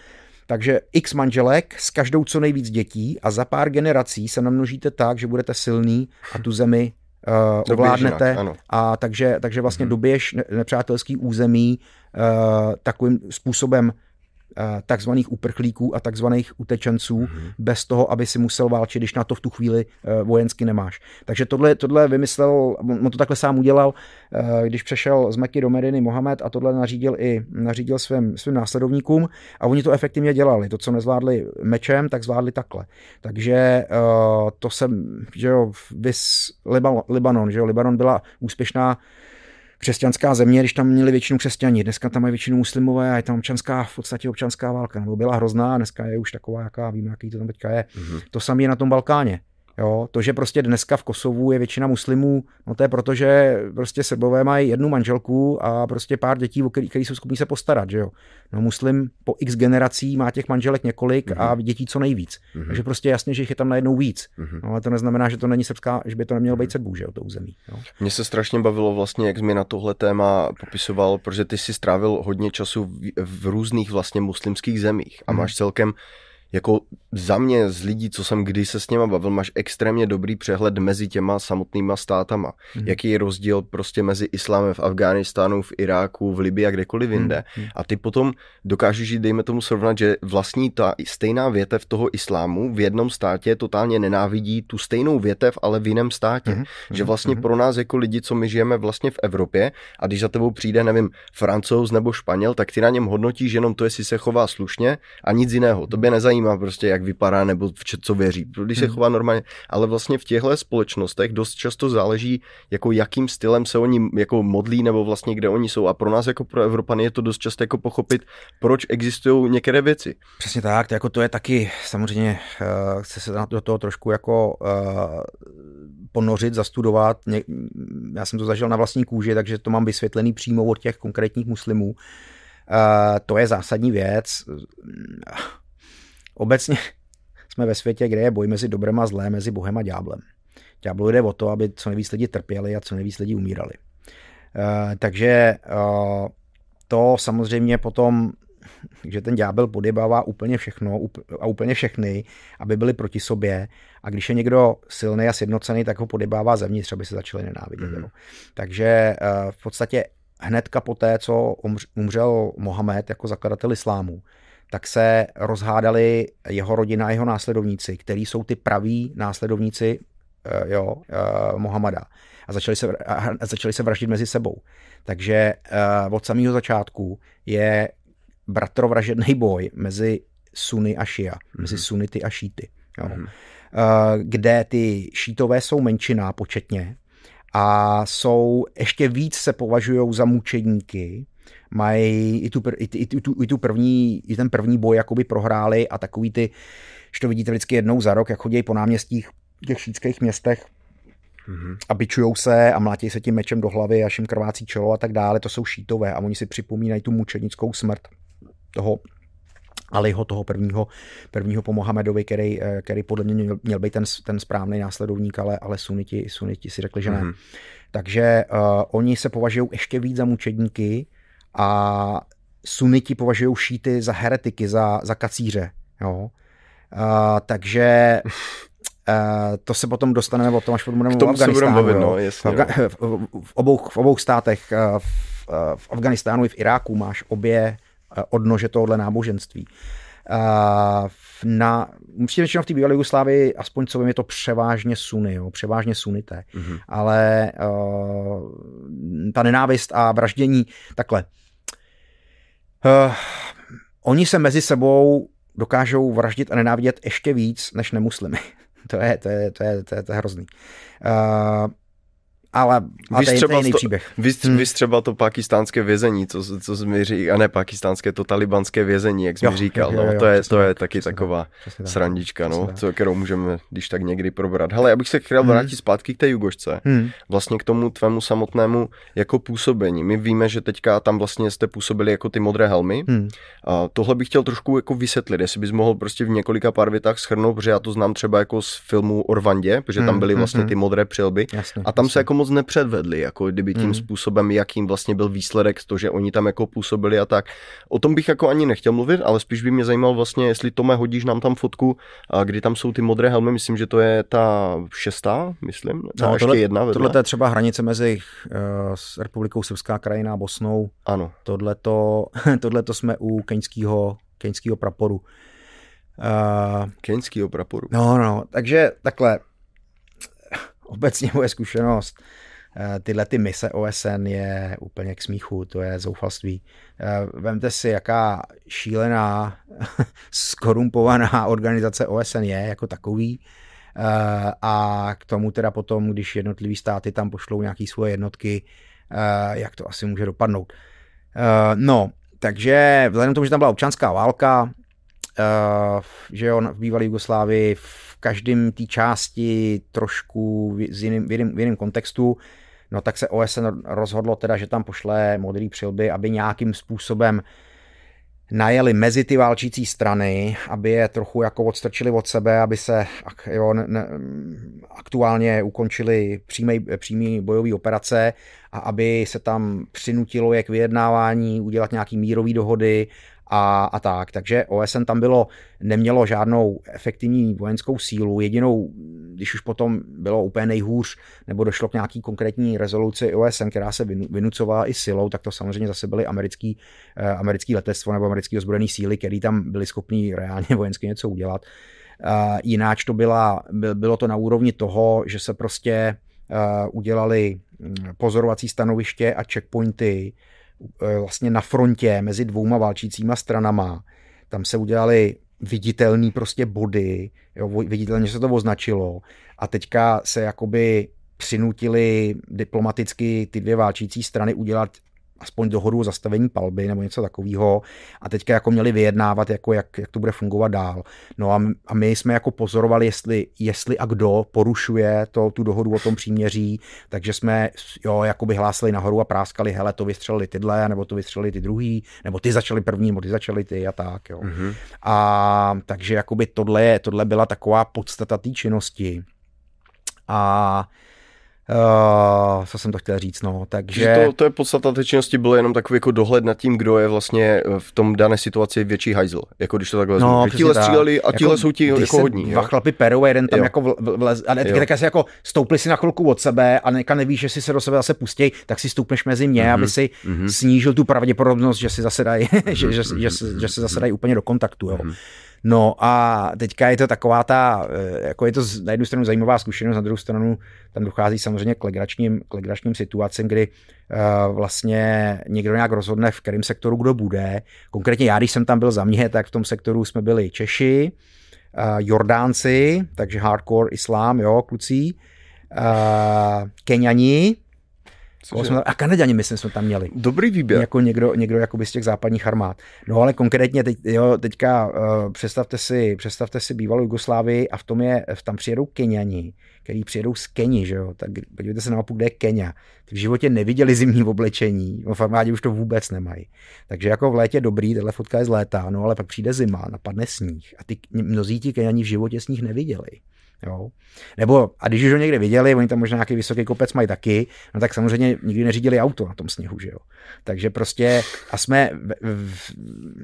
takže x manželek s každou co nejvíc dětí a za pár generací se namnožíte tak, že budete silný a tu zemi uh, ovládnete jinak, a takže, takže vlastně mm-hmm. doběž nepřátelský území uh, takovým způsobem takzvaných uprchlíků a takzvaných utečenců mm-hmm. bez toho, aby si musel válčit, když na to v tu chvíli eh, vojensky nemáš. Takže tohle, tohle vymyslel, on to takhle sám udělal, eh, když přešel z Meky do Mediny Mohamed a tohle nařídil i nařídil svým, svým následovníkům a oni to efektivně dělali. To, co nezvládli mečem, tak zvládli takhle. Takže to jsem, že jo, vys Libanon, že jo, Libanon byla úspěšná křesťanská země, když tam měli většinu křesťaní. Dneska tam mají většinu muslimové a je tam občanská, v podstatě občanská válka. Nebo byla hrozná, dneska je už taková, jaká víme, jaký to tam teďka je. Mm-hmm. To samé je na tom Balkáně. Jo, to, že prostě dneska v Kosovu je většina muslimů, no to je proto, že prostě Srbové mají jednu manželku a prostě pár dětí, o který, který jsou schopni se postarat, že jo. No muslim po x generací má těch manželek několik mm-hmm. a dětí co nejvíc. Mm-hmm. Takže prostě jasně, že jich je tam najednou víc. Mm-hmm. No ale to neznamená, že to není srbská, že by to nemělo být mhm. Srbů, že jo, to území. Jo. Mně se strašně bavilo vlastně, jak jsi mi na tohle téma popisoval, protože ty si strávil hodně času v, v různých vlastně muslimských zemích a mm-hmm. máš celkem jako za mě z lidí, co jsem kdy se s něma bavil, máš extrémně dobrý přehled mezi těma samotnýma státama. Mm. Jaký je rozdíl prostě mezi islámem v Afghánistánu, v Iráku, v Libii a kdekoliv jinde. Mm. A ty potom dokážeš, dejme tomu srovnat, že vlastní ta stejná větev toho islámu v jednom státě totálně nenávidí tu stejnou větev, ale v jiném státě. Mm. Že vlastně mm. pro nás jako lidi, co my žijeme vlastně v Evropě a když za tebou přijde, nevím, francouz nebo španěl, tak ty na něm hodnotíš jenom to, jestli se chová slušně a nic jiného. To by nezajímá nezajímá prostě, jak vypadá nebo v co věří, když se hmm. chová normálně. Ale vlastně v těchto společnostech dost často záleží, jako jakým stylem se oni jako modlí nebo vlastně kde oni jsou. A pro nás jako pro Evropany je to dost často jako pochopit, proč existují některé věci. Přesně tak, to jako to je taky samozřejmě, uh, chce se do toho trošku jako uh, ponořit, zastudovat. Já jsem to zažil na vlastní kůži, takže to mám vysvětlený přímo od těch konkrétních muslimů. Uh, to je zásadní věc. Obecně jsme ve světě, kde je boj mezi dobrem a zlé, mezi Bohem a ďáblem. Ďáblu jde o to, aby co nejvíc lidí trpěli a co nejvíc lidí umírali. Uh, takže uh, to samozřejmě potom, že ten ďábel podjebává úplně všechno a úplně všechny, aby byli proti sobě. A když je někdo silný a sjednocený, tak ho podjebává zevnitř, aby se začali nenávidět. Mm. Takže uh, v podstatě hnedka po té, co umřel Mohamed jako zakladatel islámu, tak se rozhádali jeho rodina a jeho následovníci, který jsou ty praví následovníci uh, jo, uh, Mohameda. A začali se, a začali se vraždit mezi sebou. Takže uh, od samého začátku je bratrovražedný boj mezi Sunny a Šia, mm-hmm. mezi Sunity a Šíty. Jo. Mm-hmm. Uh, kde ty šítové jsou menšina početně a jsou ještě víc se považují za mučedníky mají i tu, i, i, tu, i, tu první, i ten první boj jakoby prohráli a takový ty, že to vidíte vždycky jednou za rok, jak chodí po náměstích v těch šítských městech, mm-hmm. a bičujou se a mlátí se tím mečem do hlavy, až jim krvácí čelo a tak dále, to jsou šítové a oni si připomínají tu mučenickou smrt toho Aliho, toho prvního, prvního po Mohamedovi, který, eh, který podle mě měl, měl být ten, ten správný následovník, ale, ale suniti, suniti si řekli, že ne. Mm-hmm. Takže uh, oni se považují ještě víc za mučedníky a suniti považují šíty za heretiky, za, za kacíře. Jo? Uh, takže Uh, to se potom dostaneme o tom, až budeme v Afganistánu. Bavit, no, jasně, v, Afga- v, v, obou, v obou státech, v, v Afganistánu i v Iráku máš obě odnože tohohle náboženství. Uh, na, musím většinou v té bývalé Jugoslávii, aspoň co vím, je to převážně suny, jo, převážně sunité. Mm-hmm. Ale uh, ta nenávist a vraždění, takhle. Uh, oni se mezi sebou dokážou vraždit a nenávidět ještě víc než nemuslimy. to, je, to, je, to, je, to, je, to je hrozný. Uh, ale a to je jiný příběh. Vy, hmm. třeba to pakistánské vězení, co, co jsi mi říkal, a ne pakistánské, to talibanské vězení, jak jsi jo, mi říkal, jo, jo, no, to, je, to je taky přesně taková přesně srandička, no, co, kterou můžeme když tak někdy probrat. Hele, já bych se chtěl hmm. vrátit zpátky k té Jugošce, hmm. vlastně k tomu tvému samotnému jako působení. My víme, že teďka tam vlastně jste působili jako ty modré helmy. Hmm. A tohle bych chtěl trošku jako vysvětlit, jestli bys mohl prostě v několika pár větách schrnout, protože já to znám třeba jako z filmu Orvandě, protože tam hmm, byly hmm, vlastně hmm. ty modré přilby jasně, a tam jasně. se jako moc nepředvedli, jako kdyby tím mm. způsobem, jakým vlastně byl výsledek to, že oni tam jako působili a tak. O tom bych jako ani nechtěl mluvit, ale spíš by mě zajímal vlastně, jestli Tome hodíš nám tam fotku, a kdy tam jsou ty modré helmy, myslím, že to je ta šestá, myslím, ta no, ještě tohle, jedna vedle. Tohle je třeba hranice mezi uh, s Republikou Srbská krajina a Bosnou. Ano. Tohle to jsme u keňského, keňského praporu. Uh, keňského praporu. No, no, takže takhle, obecně moje zkušenost, eh, tyhle ty mise OSN je úplně k smíchu, to je zoufalství. Eh, vemte si, jaká šílená, skorumpovaná organizace OSN je jako takový eh, a k tomu teda potom, když jednotlivý státy tam pošlou nějaké svoje jednotky, jak to asi může dopadnout. No, takže vzhledem k tomu, že tam byla občanská válka, že jo, v bývalé Jugoslávii v každém té části trošku v jiném, v, jiném, v jiném kontextu, no tak se OSN rozhodlo teda, že tam pošle modrý přilby, aby nějakým způsobem najeli mezi ty válčící strany, aby je trochu jako odstrčili od sebe, aby se jo, ne, aktuálně ukončili přímý bojové operace a aby se tam přinutilo je k vyjednávání, udělat nějaký mírový dohody a, a tak. Takže OSN tam bylo, nemělo žádnou efektivní vojenskou sílu. Jedinou, když už potom bylo úplně nejhůř, nebo došlo k nějaký konkrétní rezoluci OSN, která se vynucovala i silou, tak to samozřejmě zase byly americký, eh, americký letectvo nebo americký ozbrojený síly, které tam byly schopní reálně vojensky něco udělat. Uh, jináč to byla, bylo to na úrovni toho, že se prostě uh, udělali hm, pozorovací stanoviště a checkpointy, Eh, vlastně na frontě mezi dvouma válčícíma stranama. Tam se udělali viditelný prostě body, jo, viditelně se to označilo a teďka se jakoby přinutili diplomaticky ty dvě válčící strany udělat aspoň dohodu o zastavení palby nebo něco takového a teďka jako měli vyjednávat, jako jak, jak to bude fungovat dál. No a, a my jsme jako pozorovali, jestli, jestli a kdo porušuje to, tu dohodu o tom příměří, takže jsme jo, jako by hlásili nahoru a práskali, hele, to vystřelili tyhle, nebo to vystřelili ty druhý, nebo ty začali první, nebo ty začali ty a tak. Jo. Mm-hmm. A takže jakoby tohle, tohle byla taková podstata té činnosti. A Uh, co jsem to chtěl říct, no, takže... To, to je podstata té činnosti, bylo jenom takový jako dohled nad tím, kdo je vlastně eh, v tom dané situaci větší hajzl, jako když to takhle no, Tíhle stříleli a jako, tíhle jsou ti jako hodní. Dva jo? chlapy perou, jeden tam jo. jako vlez, a ne, tak jako stoupli si na chvilku od sebe a neka nevíš, že si se do sebe zase pustí, tak si stoupneš mezi ně, mm-hmm. aby si mm-hmm. snížil tu pravděpodobnost, že si zase dají, mm-hmm. že, že, že, že, že se zase dají úplně do kontaktu, jo. Mm-hmm. No a teďka je to taková ta, eh, jako je to na jednu stranu zajímavá zkušenost, na druhou stranu tam dochází samozřejmě k legračním, k legračním situacím, kdy uh, vlastně někdo nějak rozhodne, v kterém sektoru kdo bude. Konkrétně já, když jsem tam byl za mě, tak v tom sektoru jsme byli Češi, uh, Jordánci, takže hardcore islám, jo, kluci, uh, Jsme, a Kanaděni, myslím, jsme tam měli. Dobrý výběr. Jako někdo, někdo jakoby z těch západních armád. No ale konkrétně teď, jo, teďka uh, představte, si, představte si bývalou Jugoslávii a v tom je, tam přijedou Keniani, který přijedou z Keni, že jo, tak podívejte se na mapu, kde je Kenia. Ty v životě neviděli zimní oblečení, v armádě už to vůbec nemají. Takže jako v létě dobrý, tahle fotka je z léta, no ale pak přijde zima, napadne sníh a ty mnozí ti Keniani v životě sníh neviděli. Jo. Nebo, a když už ho někde viděli, oni tam možná nějaký vysoký kopec mají taky, no tak samozřejmě nikdy neřídili auto na tom sněhu, že jo. Takže prostě, a jsme v, v,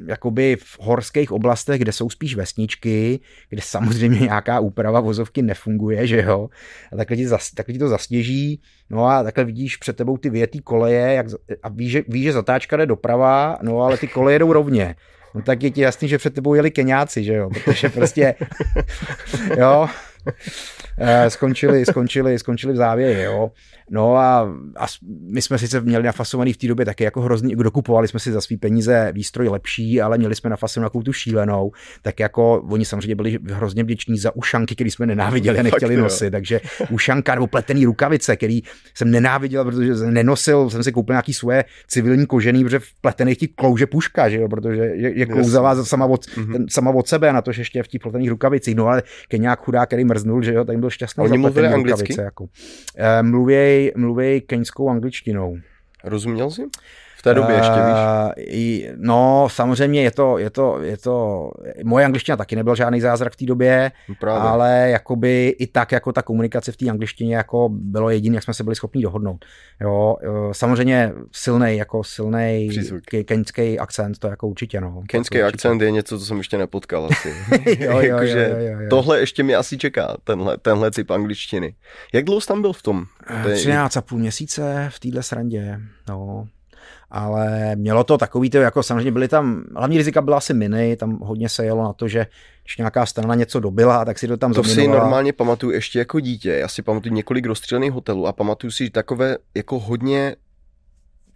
jakoby v horských oblastech, kde jsou spíš vesničky, kde samozřejmě nějaká úprava vozovky nefunguje, že jo. A takhle ti, zas, takhle ti to zasněží, no a takhle vidíš před tebou ty větý koleje jak, a víš, že, víš, že zatáčka jde doprava, no ale ty koleje jdou rovně no tak je ti jasný, že před tebou jeli Keňáci, že jo, protože prostě, jo, skončili, skončili, skončili v závěji, jo. No a, a my jsme sice měli nafasovaný v té době taky jako hrozný, dokupovali jsme si za svý peníze výstroj lepší, ale měli jsme nafasovanou tu šílenou, tak jako oni samozřejmě byli hrozně vděční za ušanky, které jsme nenáviděli a nechtěli Fakt, nosit, takže ušanka nebo pletený rukavice, který jsem nenáviděl, protože nenosil, jsem si koupil nějaký svoje civilní kožený, protože v pletených ti klouže puška, že jo, protože je, je klouzavá sama od, mm-hmm. ten, sama od sebe, na to, že ještě v těch pletených rukavicích, no ale nějak chudák, který mrznul, že jo, tak byl šťastný. Oni mluvili anglicky? Rukavice, jako. E, mluvěj keňskou angličtinou. Rozuměl jsi? V té době ještě, víš? Uh, no, samozřejmě je to, je to, je to, moje angličtina taky nebyl žádný zázrak v té době, no Právě. ale jakoby i tak, jako ta komunikace v té angličtině jako bylo jediné, jak jsme se byli schopni dohodnout. Jo, eh, samozřejmě silný, jako silný keňský akcent, to jako určitě, no. Keňský akcent je něco, co jsem ještě nepotkal asi. jo, jo, jo, jo, jo, jo. Tohle ještě mě asi čeká, tenhle, tenhle typ angličtiny. Jak dlouho jsi tam byl v tom? 13 a půl měsíce v téhle srandě, no ale mělo to takový, to jako samozřejmě byly tam, hlavní rizika byla asi miny, tam hodně se jelo na to, že když nějaká strana něco dobila, tak si to tam To zaminovala. si normálně pamatuju ještě jako dítě, já si pamatuju několik rozstřelených hotelů a pamatuju si takové jako hodně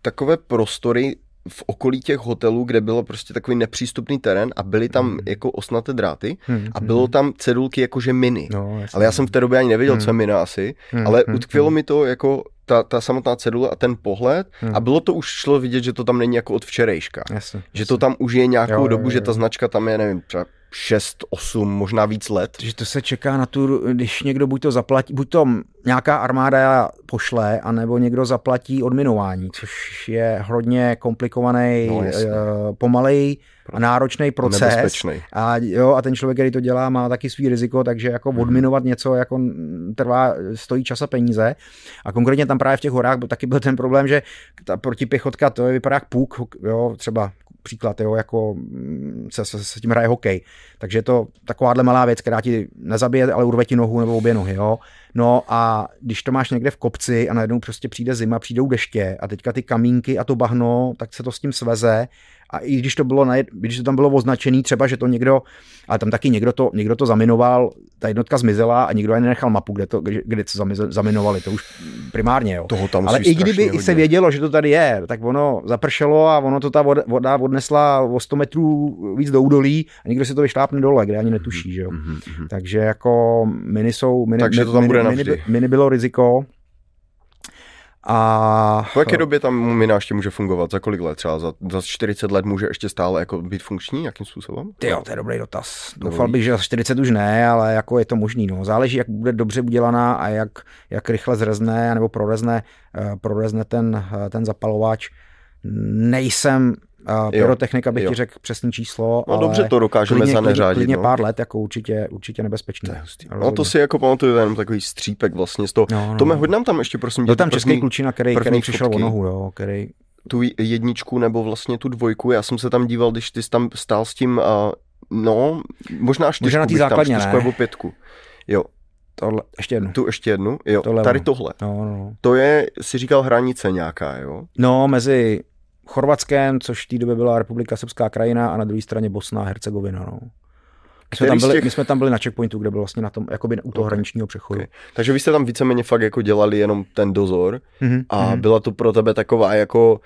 takové prostory v okolí těch hotelů, kde bylo prostě takový nepřístupný terén a byly tam hmm. jako osnaté dráty hmm. a bylo hmm. tam cedulky jakože miny. No, ale já jsem v té době ani nevěděl, hmm. co je mina asi, hmm. ale hmm. utkvělo hmm. mi to jako ta, ta samotná cedule a ten pohled hmm. a bylo to už šlo vidět, že to tam není jako od včerejška. Jasně, že jasně. to tam už je nějakou jo, dobu, jo, jo. že ta značka tam je, nevím, třeba 6, 8, možná víc let. Že to se čeká na tu, když někdo buď to zaplatí, buď to nějaká armáda pošle, anebo někdo zaplatí odminování, což je hodně komplikovaný, no, uh, pomalej a náročný proces. Nebezpečný. A, jo, a ten člověk, který to dělá, má taky svý riziko, takže jako mhm. odminovat něco jako trvá, stojí čas a peníze. A konkrétně tam právě v těch horách taky byl ten problém, že ta protipěchotka to je vypadá jak půk, jo, třeba příklad, jo, jako mm, se, se, se tím hraje hokej. Takže je to takováhle malá věc, která ti nezabije, ale urve ti nohu nebo obě nohy. Jo. No a když to máš někde v kopci a najednou prostě přijde zima, přijdou deště a teďka ty kamínky a to bahno, tak se to s tím sveze a i když to bylo, na, když to tam bylo označený, třeba, že to někdo, ale tam taky někdo to, někdo to zaminoval, ta jednotka zmizela a nikdo ani nenechal mapu, kde to, kde, kde to zaminovali, to už primárně, jo. Toho tam ale i kdyby hodně. se vědělo, že to tady je, tak ono zapršelo a ono to ta voda odnesla o 100 metrů víc do údolí a nikdo si to vyšlápne dole, kde ani netuší, že jo. Mm-hmm. Takže jako miny jsou, miny, Takže to tam bude miny, miny, miny bylo riziko, a... Po jaké době tam mina ještě může fungovat? Za kolik let? Třeba za, za 40 let může ještě stále jako být funkční nějakým způsobem? Ty jo, to je dobrý dotaz. Doufal bych, že za 40 už ne, ale jako je to možný. No. Záleží, jak bude dobře udělaná a jak, jak rychle zrezne nebo prorezne, uh, prorezne ten, uh, ten zapalovač. Nejsem a pyrotechnika bych jo. ti řekl přesný číslo. No ale dobře, to dokážeme klidně, zaneřádit. Klidně no. pár let, jako určitě, určitě nebezpečný. To je no to si jako pamatuju jenom takový střípek vlastně z toho. No, no. Tome, hoď nám tam ještě prosím. Byl tam první, český klučina, který, který přišel o nohu, jo, který... Tu jedničku nebo vlastně tu dvojku, já jsem se tam díval, když ty jsi tam stál s tím, uh, no, možná čtyřku možná na tý základně, tam, nebo pětku. Jo, Tohle, ještě jednu. Tu ještě jednu, jo. Tohle tady tohle. No, no, no. To je, si říkal, hranice nějaká, jo? No, mezi Chorvatskem, což v té době byla Republika Srbská krajina a na druhé straně Bosna a Hercegovina. No. My jsme, tam byli, těch... my jsme tam byli na checkpointu, kde byl vlastně na tom, jakoby u toho okay. hraničního přechodu. Okay. Takže vy jste tam víceméně fakt jako dělali jenom ten dozor mm-hmm. a mm-hmm. byla to pro tebe taková jako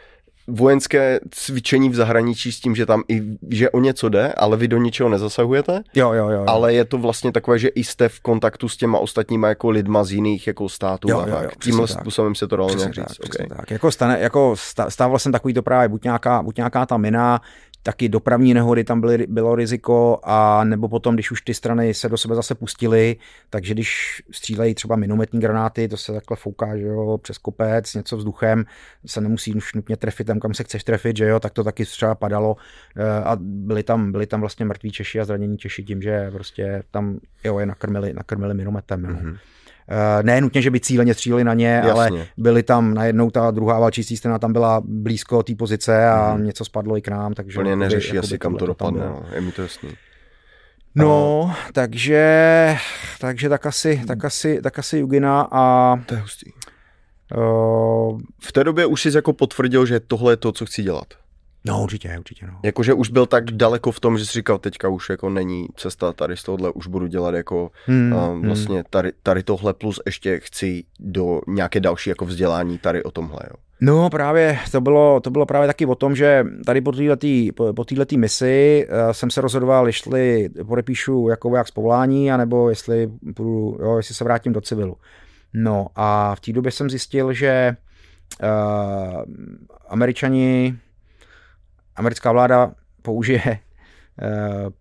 vojenské cvičení v zahraničí s tím, že tam i, že o něco jde, ale vy do ničeho nezasahujete. Jo, jo, jo. jo. Ale je to vlastně takové, že i jste v kontaktu s těma ostatníma jako lidma z jiných jako států Jo, a jo, jo, tak. Tímhle tak. způsobem se to dalo nějak tak, říct. přesně Okay. tak. Jako, stane, jako stával jsem takový to právě buď nějaká, buď nějaká ta mina, taky dopravní nehody tam byly, bylo riziko a nebo potom, když už ty strany se do sebe zase pustily, takže když střílejí třeba minometní granáty, to se takhle fouká, že jo, přes kopec, něco vzduchem, se nemusí nutně trefit tam, kam se chceš trefit, že jo, tak to taky třeba padalo eh, a byli tam, byli tam vlastně mrtví Češi a zranění Češi tím, že prostě tam jo, je nakrmili, nakrmili minometem. Jo. Mhm. Eh, Ne nutně, že by cíleně stříleli na ně, Jasně. ale byli tam najednou ta druhá válčící strana tam byla blízko té pozice a Mhm. něco spadlo i k nám, takže... Jakoby- neřeší jakoby asi, kam to dopadne. No. Je mi to jasný. No, takže, takže tak asi, tak asi, tak asi Jugina a To je hustý. uh, V té době už jsi jako potvrdil, že tohle je to, co chci dělat. No určitě, určitě, no. Jakože už byl tak daleko v tom, že jsi říkal, teďka už jako není cesta tady z tohohle, už budu dělat jako Hmm, hmm, vlastně tady, tady tohle plus ještě chci do nějaké další jako vzdělání tady o tomhle, jo. No právě to bylo, to bylo právě taky o tom, že tady po této po, po misi uh, jsem se rozhodoval, jestli podepíšu jako voják z povolání, anebo jestli, půjdu, jo, jestli se vrátím do civilu. No a v té době jsem zjistil, že uh, američani, americká vláda použije uh,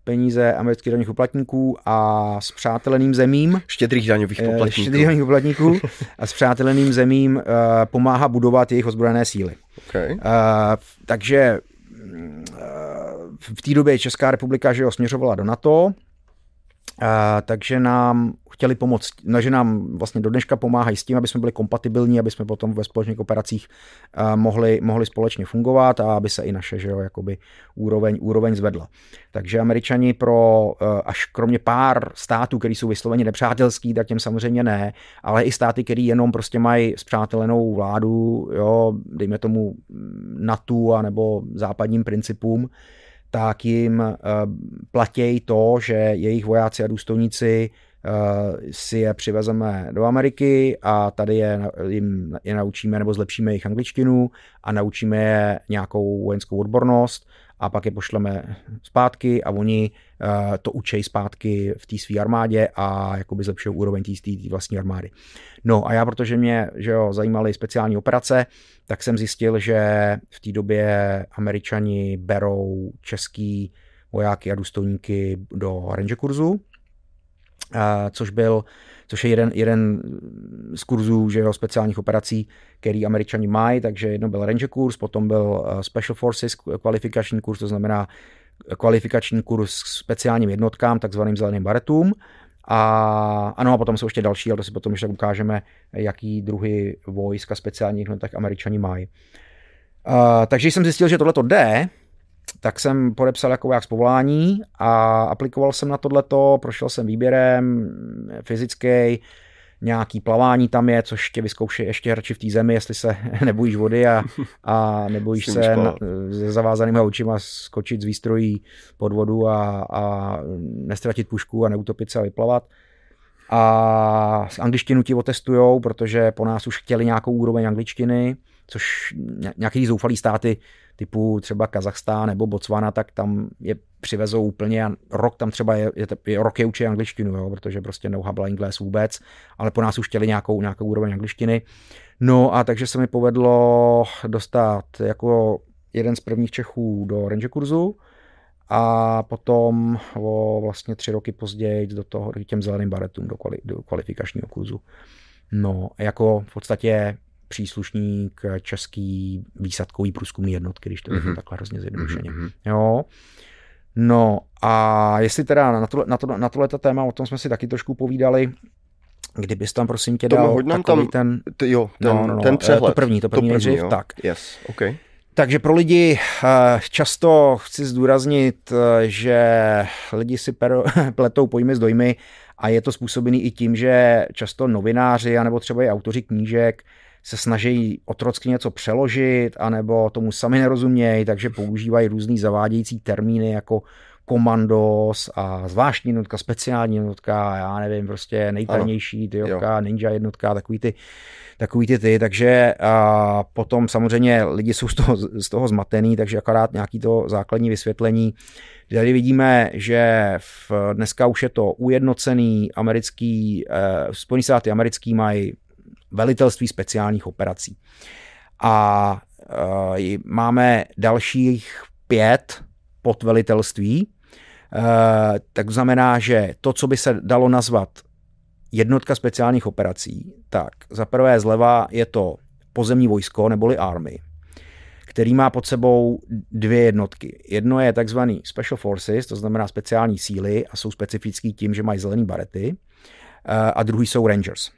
peníze amerických daných uplatníků a s přáteleným zemím Štědrých daňových Eh, poplatníků. štědrých poplatníků a s přáteleným zemím eh, pomáhá budovat jejich ozbrojené síly. Okay. Eh, takže mm, eh, v té době Česká republika že jo, směřovala do NATO, eh, takže nám chtěli pomoct, no, že nám vlastně do dneška pomáhají s tím, aby jsme byli kompatibilní, aby jsme potom ve společných operacích eh, mohli, mohli společně fungovat a aby se i naše že jo, jakoby úroveň, úroveň zvedla. Takže američani pro eh, až kromě pár států, který jsou vysloveně nepřátelský, tak těm samozřejmě ne, ale i státy, které jenom prostě mají spřátelenou vládu, jo, dejme tomu NATO a nebo západním principům, tak jim uh, platějí to, že jejich vojáci a důstojníci uh, si je přivezeme do Ameriky a tady je, jim je naučíme nebo zlepšíme jejich angličtinu a naučíme je nějakou vojenskou odbornost a pak je pošleme zpátky a oni uh, to učej zpátky v té své armádě a jakoby zlepšují úroveň té vlastní armády. No a já, protože mě že jo, zajímaly speciální operace, tak jsem zjistil, že v té době američani berou český vojáky a důstojníky do ranger kurzu, což byl což je jeden, jeden z kurzů že jo, speciálních operací, který američani mají, takže jedno byl Ranger kurz, potom byl Special Forces kvalifikační kurz, to znamená kvalifikační kurz k speciálním jednotkám, takzvaným zeleným baretům. A ano, a potom jsou ještě další, ale to si potom ještě ukážeme, jaký druhy vojsk a speciálních jednotek američani mají. Uh, takže jsem zjistil, že tohle to jde, tak jsem podepsal jako voják z povolání a aplikoval jsem na tohleto, prošel jsem výběrem fyzický, nějaký plavání tam je, což tě vyzkouší ještě radši v té zemi, jestli se nebojíš vody a, a nebojíš se na, se zavázanýma očima skočit z výstrojí pod vodu a, a nestratit pušku a neutopit se a vyplavat. A z angličtinu ti otestujou, protože po nás už chtěli nějakou úroveň angličtiny, což nějaký zoufalý státy typu třeba Kazachstán nebo Botswana, tak tam je přivezou úplně a rok tam třeba je, je, je rok je učí angličtinu, jo, protože prostě neuhabla Ingles vůbec, ale po nás už chtěli nějakou, nějakou úroveň angličtiny. No a takže se mi povedlo dostat jako jeden z prvních Čechů do ranger kurzu a potom o vlastně tři roky později do toho těm zeleným baretům do, kvali, do kvalifikačního kurzu. No, jako v podstatě příslušník český výsadkový průzkumný jednotky, když to je mm-hmm. takhle hrozně zjednodušeně. Mm-hmm. Jo. No a jestli teda na, to, na, to, na tohleto téma, o tom jsme si taky trošku povídali, kdybys tam prosím tě dal Tomu, tam, ten, ty, jo, ten, no, no, no, ten přehled. To první, to první, to první nejdřív, jo. tak. Yes, okay. Takže pro lidi často chci zdůraznit, že lidi si pletou pojmy s dojmy a je to způsobený i tím, že často novináři anebo třeba i autoři knížek se snaží otrocky něco přeložit, anebo tomu sami nerozumějí, takže používají různý zavádějící termíny jako komandos a zvláštní jednotka, speciální jednotka, já nevím, prostě nejtajnější, ty ninja jednotka, takový ty, takový ty ty, takže a potom samozřejmě lidi jsou z toho, z toho zmatený, takže akorát nějaký to základní vysvětlení. Tady vidíme, že v, dneska už je to ujednocený americký, eh, Spojený státy americký mají velitelství speciálních operací. A e, máme dalších pět podvelitelství, e, tak znamená, že to, co by se dalo nazvat jednotka speciálních operací, tak za prvé zleva je to pozemní vojsko neboli army, který má pod sebou dvě jednotky. Jedno je takzvaný Special Forces, to znamená speciální síly a jsou specifický tím, že mají zelený barety, e, a druhý jsou Rangers.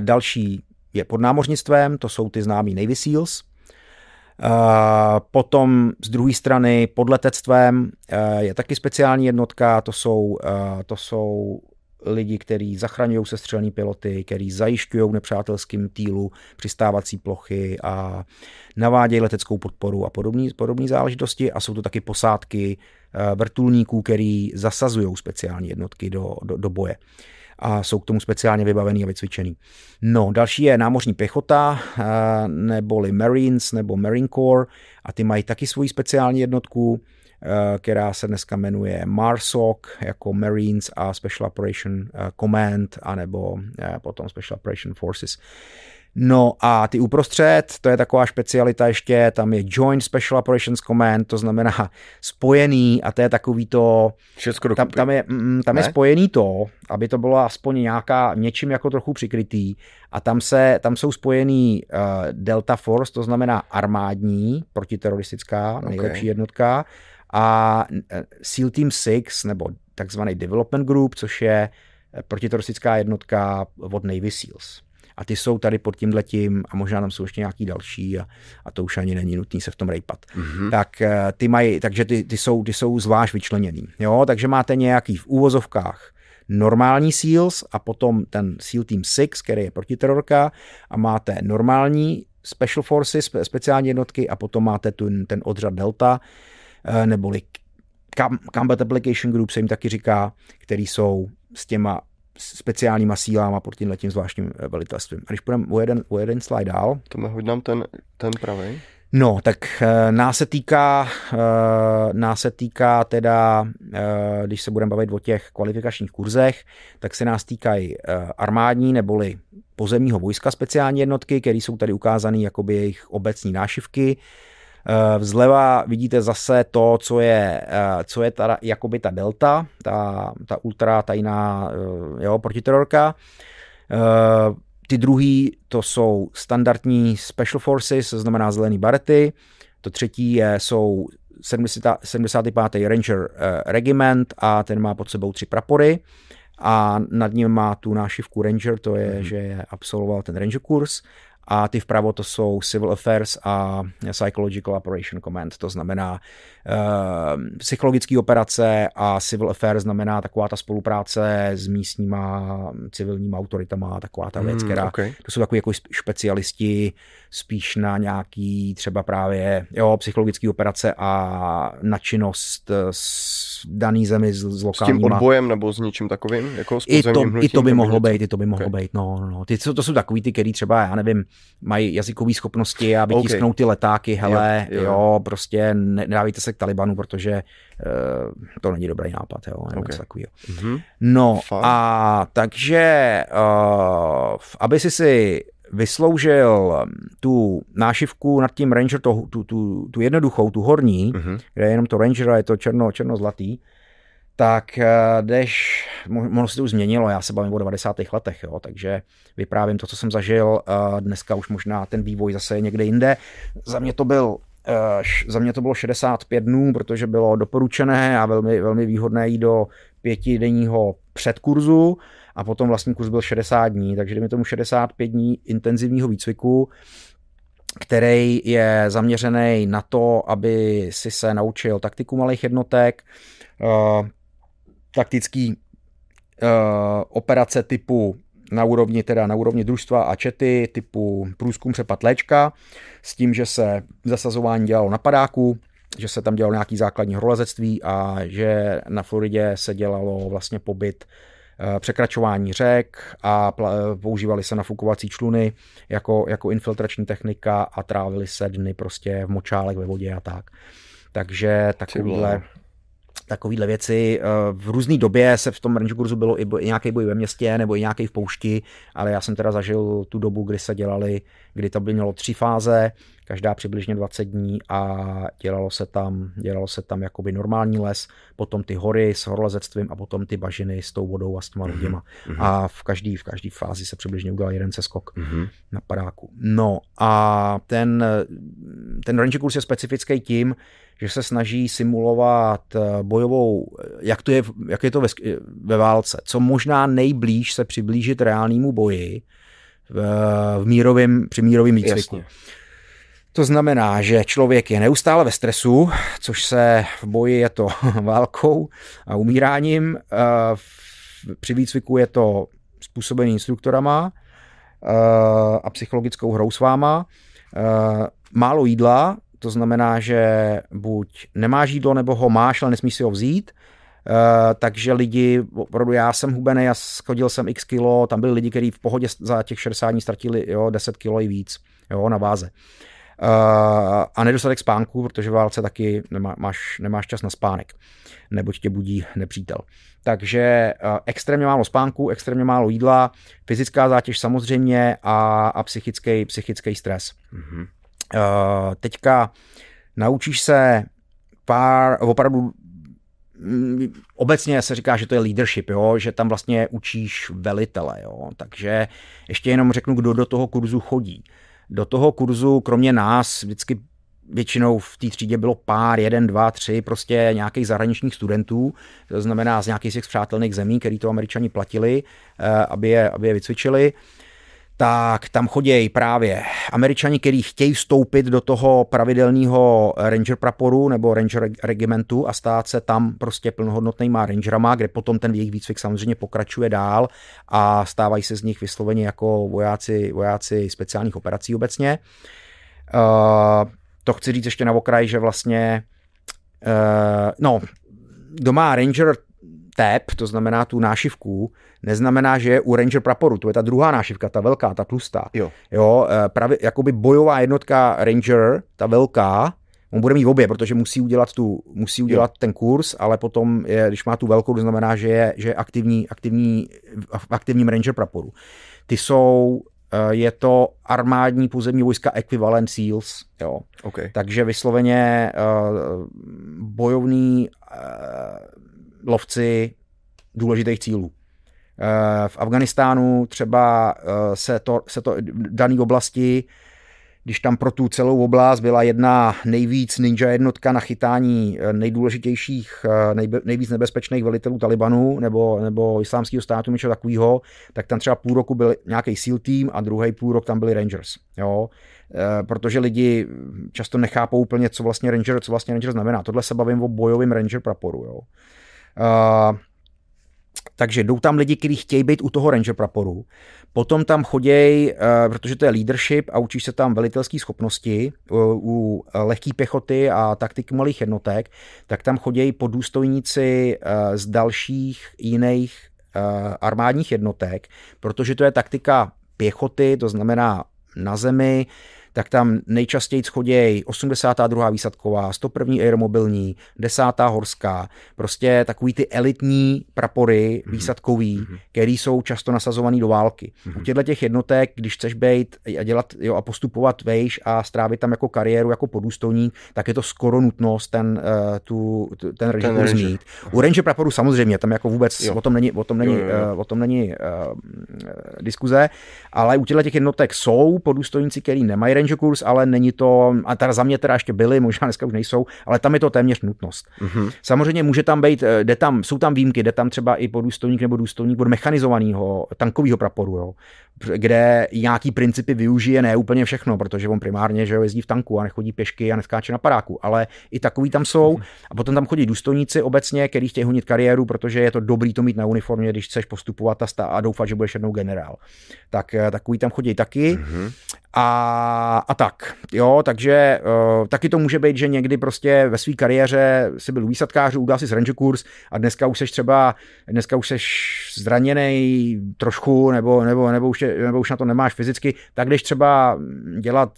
Další je pod námořnictvem, to jsou ty známí Navy SEALs. Potom z druhé strany pod letectvem je taky speciální jednotka, to jsou, to jsou lidi, kteří zachraňují sestřelní piloty, kteří zajišťují nepřátelským týlu přistávací plochy a navádějí leteckou podporu a podobné záležitosti. A jsou to taky posádky vrtulníků, který zasazují speciální jednotky do, do, do boje a jsou k tomu speciálně vybavený a vycvičený. No, další je námořní pěchota, eh, neboli Marines nebo Marine Corps a ty mají taky svoji speciální jednotku, eh, která se dneska jmenuje MARSOC jako Marines a Special Operation eh, Command, anebo potom Special Operation Forces. No a ty uprostřed, to je taková specialita ještě, tam je Joint Special Operations Command, to znamená spojený a to je takový to... Všechno tam, tam, je, mm, tam je spojený to, aby to bylo aspoň nějaká, něčím jako trochu přikrytý. A tam, se, tam jsou spojený uh, Delta Force, to znamená armádní, protiteroristická, okay. nejlepší jednotka. A eh, SEAL Team 6, nebo takzvaný Development Group, což je eh, protiteroristická jednotka od Navy SEALs a ty jsou tady pod tímhletím a možná tam jsou ještě nějaký další a, a to už ani není nutný se v tom rejpat. Mm-hmm. Tak eh, ty mají, takže ty, ty, jsou, ty jsou zvlášť vyčleněný. Jo? Takže máte nějaký v úvozovkách normální SEALs a potom ten SEAL Team 6, který je protiterorka a máte normální Special Forces, speciální jednotky a potom máte ten, ten odřad Delta, eh, neboli Combat Application Group se jim taky říká, který jsou s těma speciálníma sílama pod tím letím zvláštním eh, velitelstvím. A když půjdeme o jeden, o jeden slide dál. To mi hoď nám ten, ten pravý. No, tak uh, nás se týká, uh, nás se týká teda, když se budeme bavit o těch kvalifikačních kurzech, tak se nás týkají armádní neboli pozemního vojska speciální jednotky, které jsou tady ukázané jakoby jejich obecní nášivky. Eh, vzleva vidíte zase to, co je, eh, co je ta, jakoby ta delta, ta, ta ultra tajná eh, jo, protiterorka. Ty druhý to jsou standardní special forces, to znamená zelený barety. To třetí je, jsou 70, 75. Ranger Regiment a ten má pod sebou tři prapory a nad ním má tu nášivku Ranger, to je, mm-hmm. že je absolvoval ten Ranger kurz a ty vpravo to jsou Civil Affairs a Psychological Operation Command, to znamená uh, psychologické operace a Civil Affairs znamená taková ta spolupráce s místníma civilníma autoritama, taková ta věc, hmm, která, okay. to jsou takový jako specialisti spíš na nějaký třeba právě jo, psychologické operace a načinnost s daný zemi s, s lokálníma. S tím odbojem nebo s něčím takovým? Jako s I, to, I to by mohlo být, i to by mohlo okay. být, no, no, no. Ty, to, to jsou takový ty, který třeba, já nevím, mají jazykové schopnosti a vytisknou okay. ty letáky, hele, jo, jo. jo prostě nedávejte se k Talibanu, protože uh, to není dobrý nápad, jo, nebo okay. takového. Mm-hmm. No Fun. a takže, uh, aby si si vysloužil tu nášivku nad tím Ranger, tu, tu, tu, tu jednoduchou, tu horní, mm-hmm. kde je jenom to Ranger a je to černo, černo-zlatý, tak eh, jdeš, možná se to už změnilo, já se bavím o 90. letech, jo, takže vyprávím to, co jsem zažil, eh, dneska už možná ten vývoj zase je někde jinde. Za mě to byl eh, za mě to bylo 65 dnů, protože bylo doporučené a velmi, velmi výhodné jít do pětidenního předkurzu a potom vlastní kurz byl 60 dní, takže jdeme tomu 65 dní intenzivního výcviku, který je zaměřený na to, aby si se naučil taktiku malých jednotek, taktický uh, operace typu na úrovni, teda na úrovni družstva a čety typu průzkum přepad léčka s tím, že se zasazování dělalo na padáku že se tam dělalo nějaký základní horolezectví a že na Floridě se dělalo vlastně pobyt Eh, překračování řek a používali se nafukovací čluny jako, jako infiltrační technika a trávili se dny prostě v močálech ve vodě a tak. Takže takovýhle, takovýhle věci. Eh, v různé době se v tom range kurzu bylo i, nějaký boj ve městě nebo i nějaký v poušti, ale já jsem teda zažil tu dobu, kdy se dělali, kdy to by mělo tři fáze, každá přibližně 20 dní a dělalo se tam, dělalo se tam jakoby normální les, potom ty hory s horolezectvím a potom ty bažiny s tou vodou a s těma loděma. Mm-hmm. A v každý, v každý fázi se přibližně udělal jeden seskok mm-hmm. na padáku. No a ten, ten ranger kurz je specifický tím, že se snaží simulovat eh, bojovou, jak, to je, jak je to ve, ve válce, co možná nejblíž se přiblížit reálnému boji v, v mírovém, při mírovém výcviku. Jasně. To znamená, že člověk je neustále ve stresu, což se v boji je to válkou a umíráním. Eh, při výcviku je to způsobený instruktorama eh, a psychologickou hrou s váma. Málo jídla, to znamená, že buď nemáš jídlo, nebo ho máš, ale nesmíš si ho vzít. Uh, takže lidi, opravdu já jsem hubený, já schodil jsem x kilo, tam byli lidi, kteří v pohodě za těch 60 dní ztratili jo, 10 kilo i víc jo, na váze. Uh, a nedostatek spánku, protože v válce taky nemá, máš, nemáš čas na spánek, neboť tě budí nepřítel. Takže uh, extrémně málo spánku, extrémně málo jídla, fyzická zátěž samozřejmě a, a psychický, psychický stres. Mm-hmm. Uh, teďka naučíš se pár, opravdu mm, obecně se říká, že to je leadership, jo? že tam vlastně učíš velitele. Jo? Takže ještě jenom řeknu, kdo do toho kurzu chodí. Do toho kurzu, kromě nás, vždycky většinou v té třídě bylo pár, jeden, dva, tři, prostě nějakých zahraničních studentů, to znamená z nějakých těch přátelných zemí, který to američani platili, eh, aby je, aby je vycvičili tak tam chodí právě američani, kteří chtějí vstoupit do toho pravidelného ranger praporu nebo ranger regimentu a stát se tam prostě plnohodnotnýma rangerama, kde potom ten jejich výcvik samozřejmě pokračuje dál a stávají se z nich vysloveně jako vojáci, vojáci speciálních operací obecně. Uh, to chci říct ještě na okraj, že vlastně uh, no, kdo má ranger tab, to znamená tu nášivku, neznamená, že je u Ranger praporu. To je ta druhá nášivka, ta velká, ta tlustá. Jo. jo eh, právě jakoby bojová jednotka Ranger, ta velká, on bude mít obě, protože musí udělat, tu, musí udělat jo. ten kurz, ale potom, je, když má tu velkou, to znamená, že je, že je aktivní, aktivní, v aktivním Ranger praporu. Ty jsou eh, je to armádní pozemní vojska ekvivalent SEALs. Jo. Okay. Takže vysloveně uh, bojovný uh, lovci důležitých cílů. Eh, v Afganistánu třeba eh, se to, se to dané oblasti, když tam pro tu celou oblast byla jedna nejvíc ninja jednotka na chytání eh, nejdůležitějších, nejvíc nebezpečných velitelů Talibanu nebo, nebo islámského státu, něco takového, tak tam třeba půl roku byl nějaký SEAL team a druhý půl rok tam byli Rangers. Jo? Protože lidi často nechápou úplně, co vlastně Ranger, co vlastně Ranger znamená. Tohle se bavím o bojovém Ranger praporu. Jo? Takže jdou tam lidi, kteří chtějí být u toho ranger praporu, potom tam chodějí, uh, protože to je leadership a učíš se tam velitelské schopnosti uh, u lehké pěchoty a taktiky malých jednotek, tak tam chodějí podůstojníci z dalších jiných armádních jednotek, protože to je taktika pěchoty, to znamená na zemi, tak tam nejčastěji chodějí 82. výsadková, 101. aeromobilní, 10. horská, prostě takový ty elitní prapory mm-hmm. výsadkový, mm-hmm. který jsou často nasazovaný do války. Mm-hmm. U těchto těch jednotek, když chceš být a dělat jo, a postupovat vejš a strávit tam jako kariéru, jako podůstojník, tak je to skoro nutnost ten, uh, tu, ten režim ten mít. U ranger praporu samozřejmě, tam jako vůbec jo. o tom není, o tom není, jo, jo, jo. Uh, o tom není uh, diskuze, ale u těchto těch jednotek jsou podůstojníci, který nemají ranger kurz, ale není to, a teda za mě teda ještě byly, možná dneska už nejsou, ale tam je to téměř nutnost. Mm-hmm. Samozřejmě může tam být, eh, jde tam, jsou tam výjimky, jde tam třeba i podůstojník nebo důstojník od mechanizovaného tankového praporu, jo, kde nějaký principy využije ne úplně všechno, protože on primárně že jo, jezdí v tanku a nechodí pěšky a neskáče na paráku, ale i takový tam jsou. A potom tam chodí důstojníci obecně, který chtějí honit kariéru, protože je to dobrý to mít na uniformě, když chceš postupovat a, a doufat, že budeš jednou generál. Tak eh, takový tam chodí taky. Mm-hmm. A a, a tak. Jo, takže uh, taky to může být, že někdy prostě ve své kariéře si byl výsadkář, udělal si ranger kurz a dneska už seš třeba, dneska už seš zraněný trošku, nebo, nebo, nebo, už, nebo už na to nemáš fyzicky, tak když třeba dělat,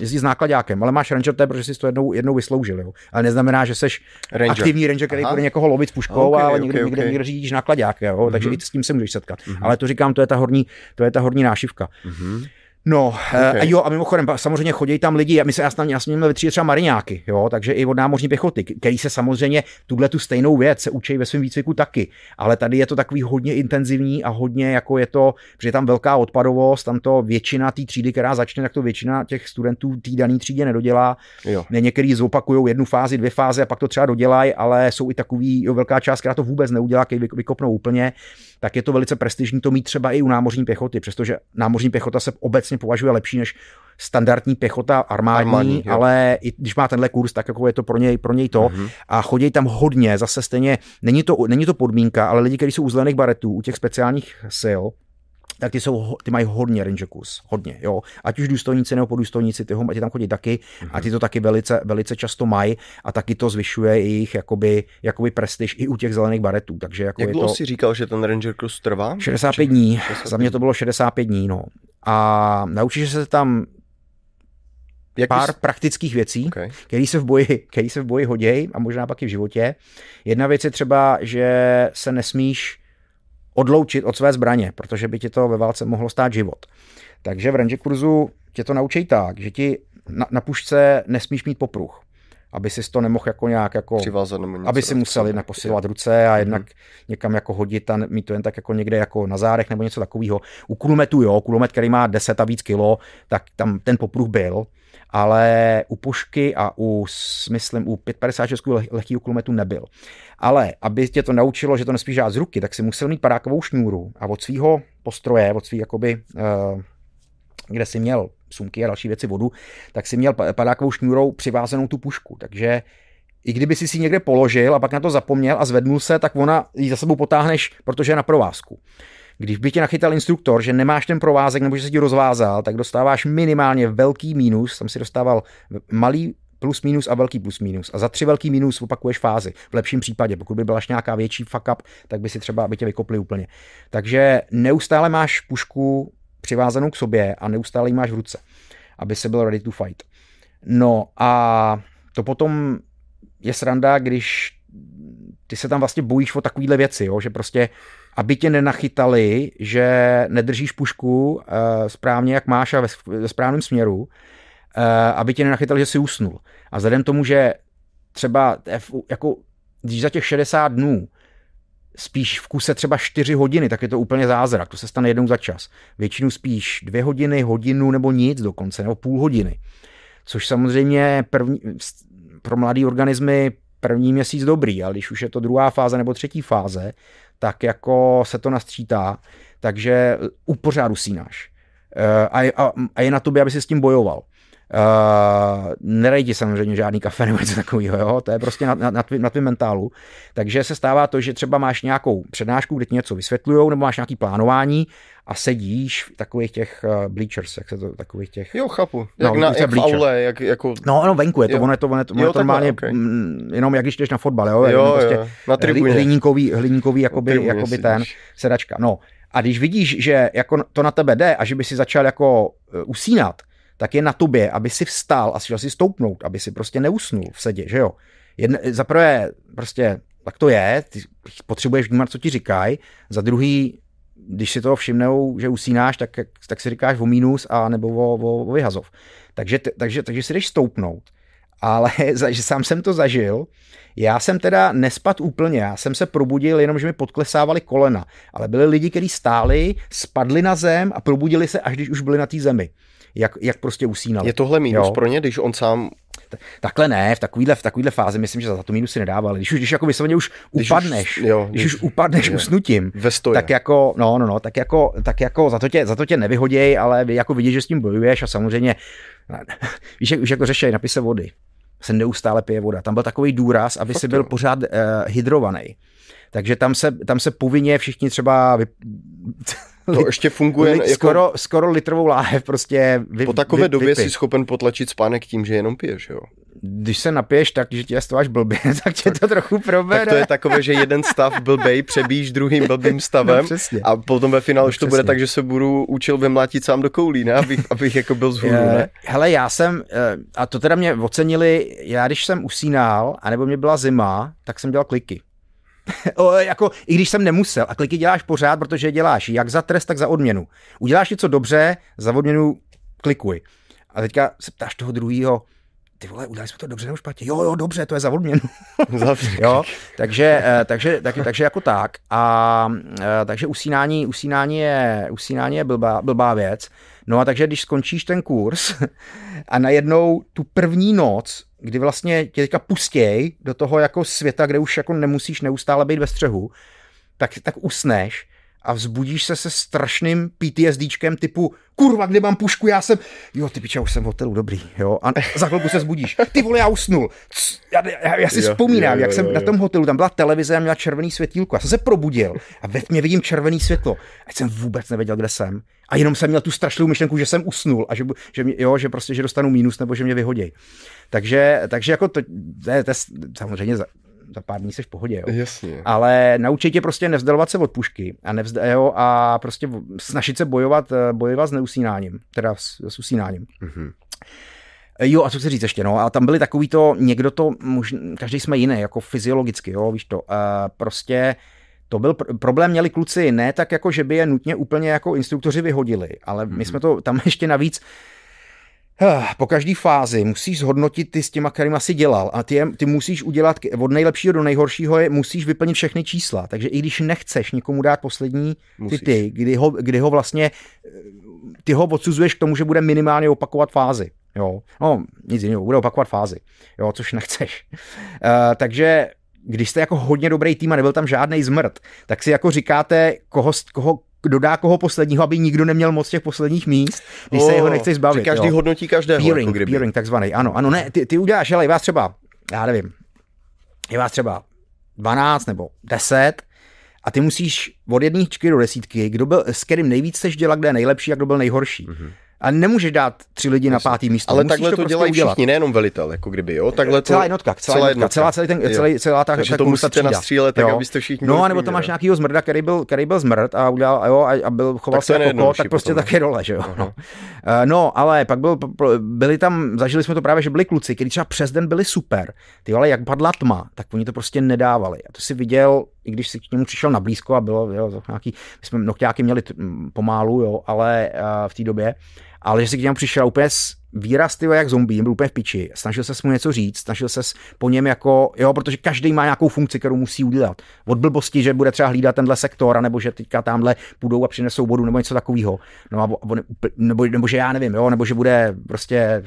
jezdit s nákladňákem, ale máš ranger, to je, protože jsi to jednou, jednou vysloužil, jo. Ale neznamená, že seš ranger. aktivní ranger, který bude někoho lovit s puškou, okay, ale někde, okay, někde, okay. někde řídíš nákladňák, jo. Mm-hmm. takže mhm. i s tím se můžeš setkat. Mm-hmm. Ale to říkám, to je ta horní, to je ta horní nášivka. Mm-hmm. No, okay. a jo, a mimochodem, samozřejmě chodí tam lidi, my se jasně, jasně měli vytřídit třeba mariňáky, jo, takže i od námořní pěchoty, který se samozřejmě tuhle tu stejnou věc se učí ve svém výcviku taky, ale tady je to takový hodně intenzivní a hodně jako je to, že je tam velká odpadovost, tam to většina té třídy, která začne, tak to většina těch studentů té dané třídě nedodělá. Jo. Ne, některý zopakují jednu fázi, dvě fáze a pak to třeba dodělají, ale jsou i takový, jo, velká část, která to vůbec neudělá, když vykopnou úplně tak je to velice prestižní to mít třeba i u námořní pěchoty, přestože námořní pěchota se obecně považuje lepší než standardní pěchota armádní, armádní ale i když má tenhle kurz, tak jako je to pro něj, pro něj to. Mm-hmm. A chodí tam hodně, zase stejně, není to, není to podmínka, ale lidi, kteří jsou u zelených baretů, u těch speciálních sil, tak ty, jsou, ty mají hodně ranger kus, hodně, jo. Ať už důstojníci nebo podůstojníci, ty, ty tam chodí taky mm-hmm. a ty to taky velice, velice často mají a taky to zvyšuje jejich jakoby, jakoby prestiž i u těch zelených baretů. Takže jako Jak dlouho to... jsi říkal, že ten ranger kus trvá? 65 dní, 65 za mě to bylo 65 dní, no. A naučíš se tam jak pár bys... praktických věcí, okay. které se v boji, který se v boji hodějí a možná pak i v životě. Jedna věc je třeba, že se nesmíš odloučit od své zbraně, protože by ti to ve válce mohlo stát život. Takže v range kurzu tě to naučí tak, že ti na, na pušce nesmíš mít popruh aby si to nemohl jako nějak jako, Přivázat nebo aby si musel jednak posilovat ruce a jednak mm-hmm. někam jako hodit a mít to jen tak jako někde jako na zárech nebo něco takového. U kulometu jo, kulomet, který má 10 a víc kilo, tak tam ten popruh byl, ale u pušky a u, myslím, u 556 lehkého kulometu nebyl. Ale aby tě to naučilo, že to nesmíš z ruky, tak si musel mít padákovou šňůru a od svého postroje, od svý jakoby, uh, kde si měl sumky a další věci vodu, tak si měl padákovou šňůrou přivázenou tu pušku. Takže i kdyby si si někde položil a pak na to zapomněl a zvednul se, tak ona ji za sebou potáhneš, protože je na provázku. Když by tě nachytal instruktor, že nemáš ten provázek nebo že se ti rozvázal, tak dostáváš minimálně velký mínus, tam si dostával malý plus minus a velký plus minus. A za tři velký minus opakuješ fázi. V lepším případě, pokud by byla nějaká větší fuck up, tak by si třeba by tě vykopli úplně. Takže neustále máš pušku přivázanou k sobě a neustále ji máš v ruce, aby se byl ready to fight. No a to potom je sranda, když ty se tam vlastně bojíš o takovéhle věci, jo? že prostě aby tě nenachytali, že nedržíš pušku uh, správně, jak máš a ve, správném směru, uh, aby tě nenachytali, že jsi usnul. A vzhledem tomu, že třeba jako, když za těch 60 dnů spíš v kuse třeba 4 hodiny, tak je to úplně zázrak. To se stane jednou za čas. Většinu spíš dvě hodiny, hodinu nebo nic dokonce, nebo půl hodiny. Což samozřejmě první, pro mladý organismy první měsíc dobrý, ale když už je to druhá fáze nebo třetí fáze, tak jako se to nastřítá, takže u pořádu sínáš. Eh, a, a, a je na tobě, aby si s tím bojoval. Uh, nedej ti samozřejmě žádný kafe nebo něco takového, jo? to je prostě na, na, na, tvý, na tvým mentálu. Takže se stává to, že třeba máš nějakou přednášku, kde ti něco vysvětlují, nebo máš nějaký plánování a sedíš v takových těch uh, bleachers, jak se to, takových těch... Jo, chápu. Jak, no, na, jak v aule, jak, jako... No, no, venku je to, ono je to, ono je to, ono jo, to normálně, okay. m, jenom jak když jdeš na fotbal, jo, jo, jo prostě na tribuně. Hliníkový, hliníkový jakoby, tribuně jakoby ten, sedačka. No, a když vidíš, že jako to na tebe jde a že by si začal jako usínat, tak je na tobě, aby si vstal a šel si stoupnout, aby si prostě neusnul v sedě, že jo. Jedne, za prvé, prostě tak to je, ty potřebuješ vnímat, co ti říkají, za druhý, když si toho všimnou, že usínáš, tak, tak si říkáš o mínus a nebo o, o, o vyhazov. Takže, takže, takže si jdeš stoupnout. Ale že sám jsem to zažil, já jsem teda nespad úplně, já jsem se probudil jenom, že mi podklesávaly kolena, ale byli lidi, kteří stáli, spadli na zem a probudili se, až když už byli na té zemi jak, jak prostě usínali. Je tohle mínus jo. pro ně, když on sám Takhle ne, v takovýhle, v takovýhle fázi myslím, že za to mínus si nedával. Když už, když jako vysloveně už když upadneš, už, jo, když, když už upadneš je, usnutím, tak jako, no, no, no, tak jako, tak jako za to tě, za to tě nevyhoděj, ale jako vidíš, že s tím bojuješ a samozřejmě, víš, jak, už jako řešej napise vody. se neustále pije voda. Tam byl takový důraz, aby si byl pořád uh, hydrovaný. Takže tam se, tam se povinně všichni třeba vy... To ještě funguje jako... skoro, skoro litrovou láhev prostě vy, Po takové vy, době jsi schopen potlačit spánek tím, že jenom piješ, jo? Když se napiješ tak, že tě stováš blbě, tak tě to trochu probere. Tak to je takové, že jeden stav blbej přebíš druhým blbým stavem no, a potom ve finále no, už to bude tak, že se budu učil vymlátit sám do koulí, ne? Abych, abych jako byl zhůru, ne? Hele, já jsem, eh, a to teda mě ocenili, já když jsem usínal, anebo mě byla zima, tak jsem dělal kliky. O, jako, I když jsem nemusel. A kliky děláš pořád, protože děláš jak za trest, tak za odměnu. Uděláš něco dobře, za odměnu klikuj. A teďka se ptáš toho druhého, ty vole, udělali jsme to dobře nebo špatně? Jo, jo, dobře, to je za odměnu. jo, takže, eh, takže, tak, takže jako tak. A eh, takže usínání, usínání je, usínání je blbá, blbá věc. No a takže když skončíš ten kurz a najednou tu první noc kdy vlastně tě teďka pustěj do toho jako světa, kde už jako nemusíš neustále být ve střehu, tak, tak usneš vzbudíš se se strašným PTSDčkem typu kurva, kde mám pušku, já jsem, jo, ty piče, už jsem v hotelu, dobrý, jo, a za chvilku se zbudíš, ty vole, já usnul, já, já, já si jo, vzpomínám, jo, jo, jak jsem jo, jo. na tom hotelu, tam byla televize a měla červený světílko, já jsem se probudil a ve tmě vidím červený světlo, ať jsem vůbec nevěděl, kde jsem a jenom jsem měl tu strašnou myšlenku, že jsem usnul a že, že, mě, jo, že prostě, že dostanu mínus nebo že mě vyhodí. Takže, takže jako to, to, je, to je samozřejmě za pár dní jsi v pohodě. Jo. Jasně. Ale naučit tě prostě nevzdalovat se od pušky a, nevzd, jo, a prostě snažit se bojovat, eh, bojovat s neusínáním, teda s, s usínáním. Mm-hmm. Jo, a co chci říct ještě, no, a tam byli takový to, někdo to, možná, každý jsme jiný, jako fyziologicky, jo, víš to, uh, prostě to byl pr- problém, měli kluci ne tak jako, že by je nutně úplně jako instruktoři vyhodili, ale my mm-hmm. jsme to tam ještě navíc, Eh, po každé fázi musíš zhodnotit ty s těma, kterým si dělal a ty, je, ty musíš udělat od nejlepšího do nejhoršího, je, musíš vyplnit všechny čísla. Takže i když nechceš nikomu dát poslední ty ty, kdy ho, kdy ho vlastně, eh, ty ho odsuzuješ k tomu, že bude minimálně opakovat fázi. Jo, no, nic jiného, bude opakovat fázi, jo, což nechceš. Uh, takže když jste jako hodně dobrý tým a nebyl tam žádný zmrt, tak si jako říkáte, koho, koho, dodá koho posledního, aby nikdo neměl moc těch posledních míst, když oh, se jeho nechceš zbavit. Každý jo. hodnotí každého. Peering, jako kdyby. peering takzvaný, ano, ano, ne, ty, ty uděláš, ale vás třeba, já nevím, je vás třeba 12 nebo 10 a ty musíš od jedničky do desítky, kdo byl, s kterým nejvíc chceš dělat, kde je nejlepší a kdo byl nejhorší. Mm-hmm a nemůžeš dát tři lidi na pátý místo. Ale takhle to, to prostě dělají udělat. všichni, nejenom velitel, jako kdyby, jo? Takhle to... Celá jednotka, celá, celá jednotka, celá, celý ten, celý, celá ta, Takže ta to musíte nastřílet, tak jo. abyste všichni No, nebo to máš nějakýho zmrda, který byl, který byl zmrd a udělal, jo, a, byl, choval tak se jako ko, tak prostě potom. taky dole, že jo. No. Eh, no, ale pak byl, byli tam, zažili jsme to právě, že byli kluci, kteří třeba přes den byli super. Ty ale jak padla tma, tak oni to prostě nedávali. A to si viděl, i když si k němu přišel na blízko a bylo, jo, nějaký, my jsme nokťáky měli pomálu, jo, ale uh, v té době, ale že si k němu přišel úplně výraz tyho jak zombie, byl úplně v piči, snažil se mu něco říct, snažil se po něm jako, jo, protože každý má nějakou funkci, kterou musí udělat. Od blbosti, že bude třeba hlídat tenhle sektor, nebo že teďka tamhle půjdou a přinesou vodu, nebo něco takového. No a on, nebo, nebo, že já nevím, jo, nebo že bude prostě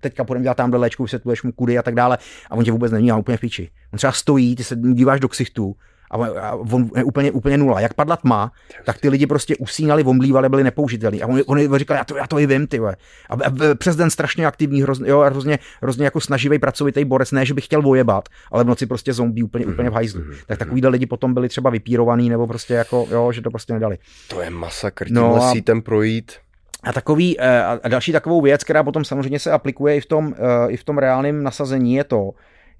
teďka půjdeme dělat tamhle léčku, vysvětluješ mu kudy a tak dále a on tě vůbec není, a úplně v piči. On třeba stojí, ty se díváš do ksichtu a on je úplně, úplně nula. Jak padla tma, tak ty lidi prostě usínali, omlívali, byli nepoužitelní. A on, on říkal, já to, já to i vím, ty A, a přes den strašně aktivní, hrozně, jo, hrozně, hrozně jako snaživý, pracovitý borec, ne, že by chtěl vojebat, ale v noci prostě zombie úplně, úplně v hajzlu. Mm-hmm. Tak takovýhle lidi potom byli třeba vypírovaný, nebo prostě jako, jo, že to prostě nedali. To je masakr, no a... sítem projít. A, takový, eh, a další takovou věc, která potom samozřejmě se aplikuje i v tom, eh, i v tom reálném nasazení, je to,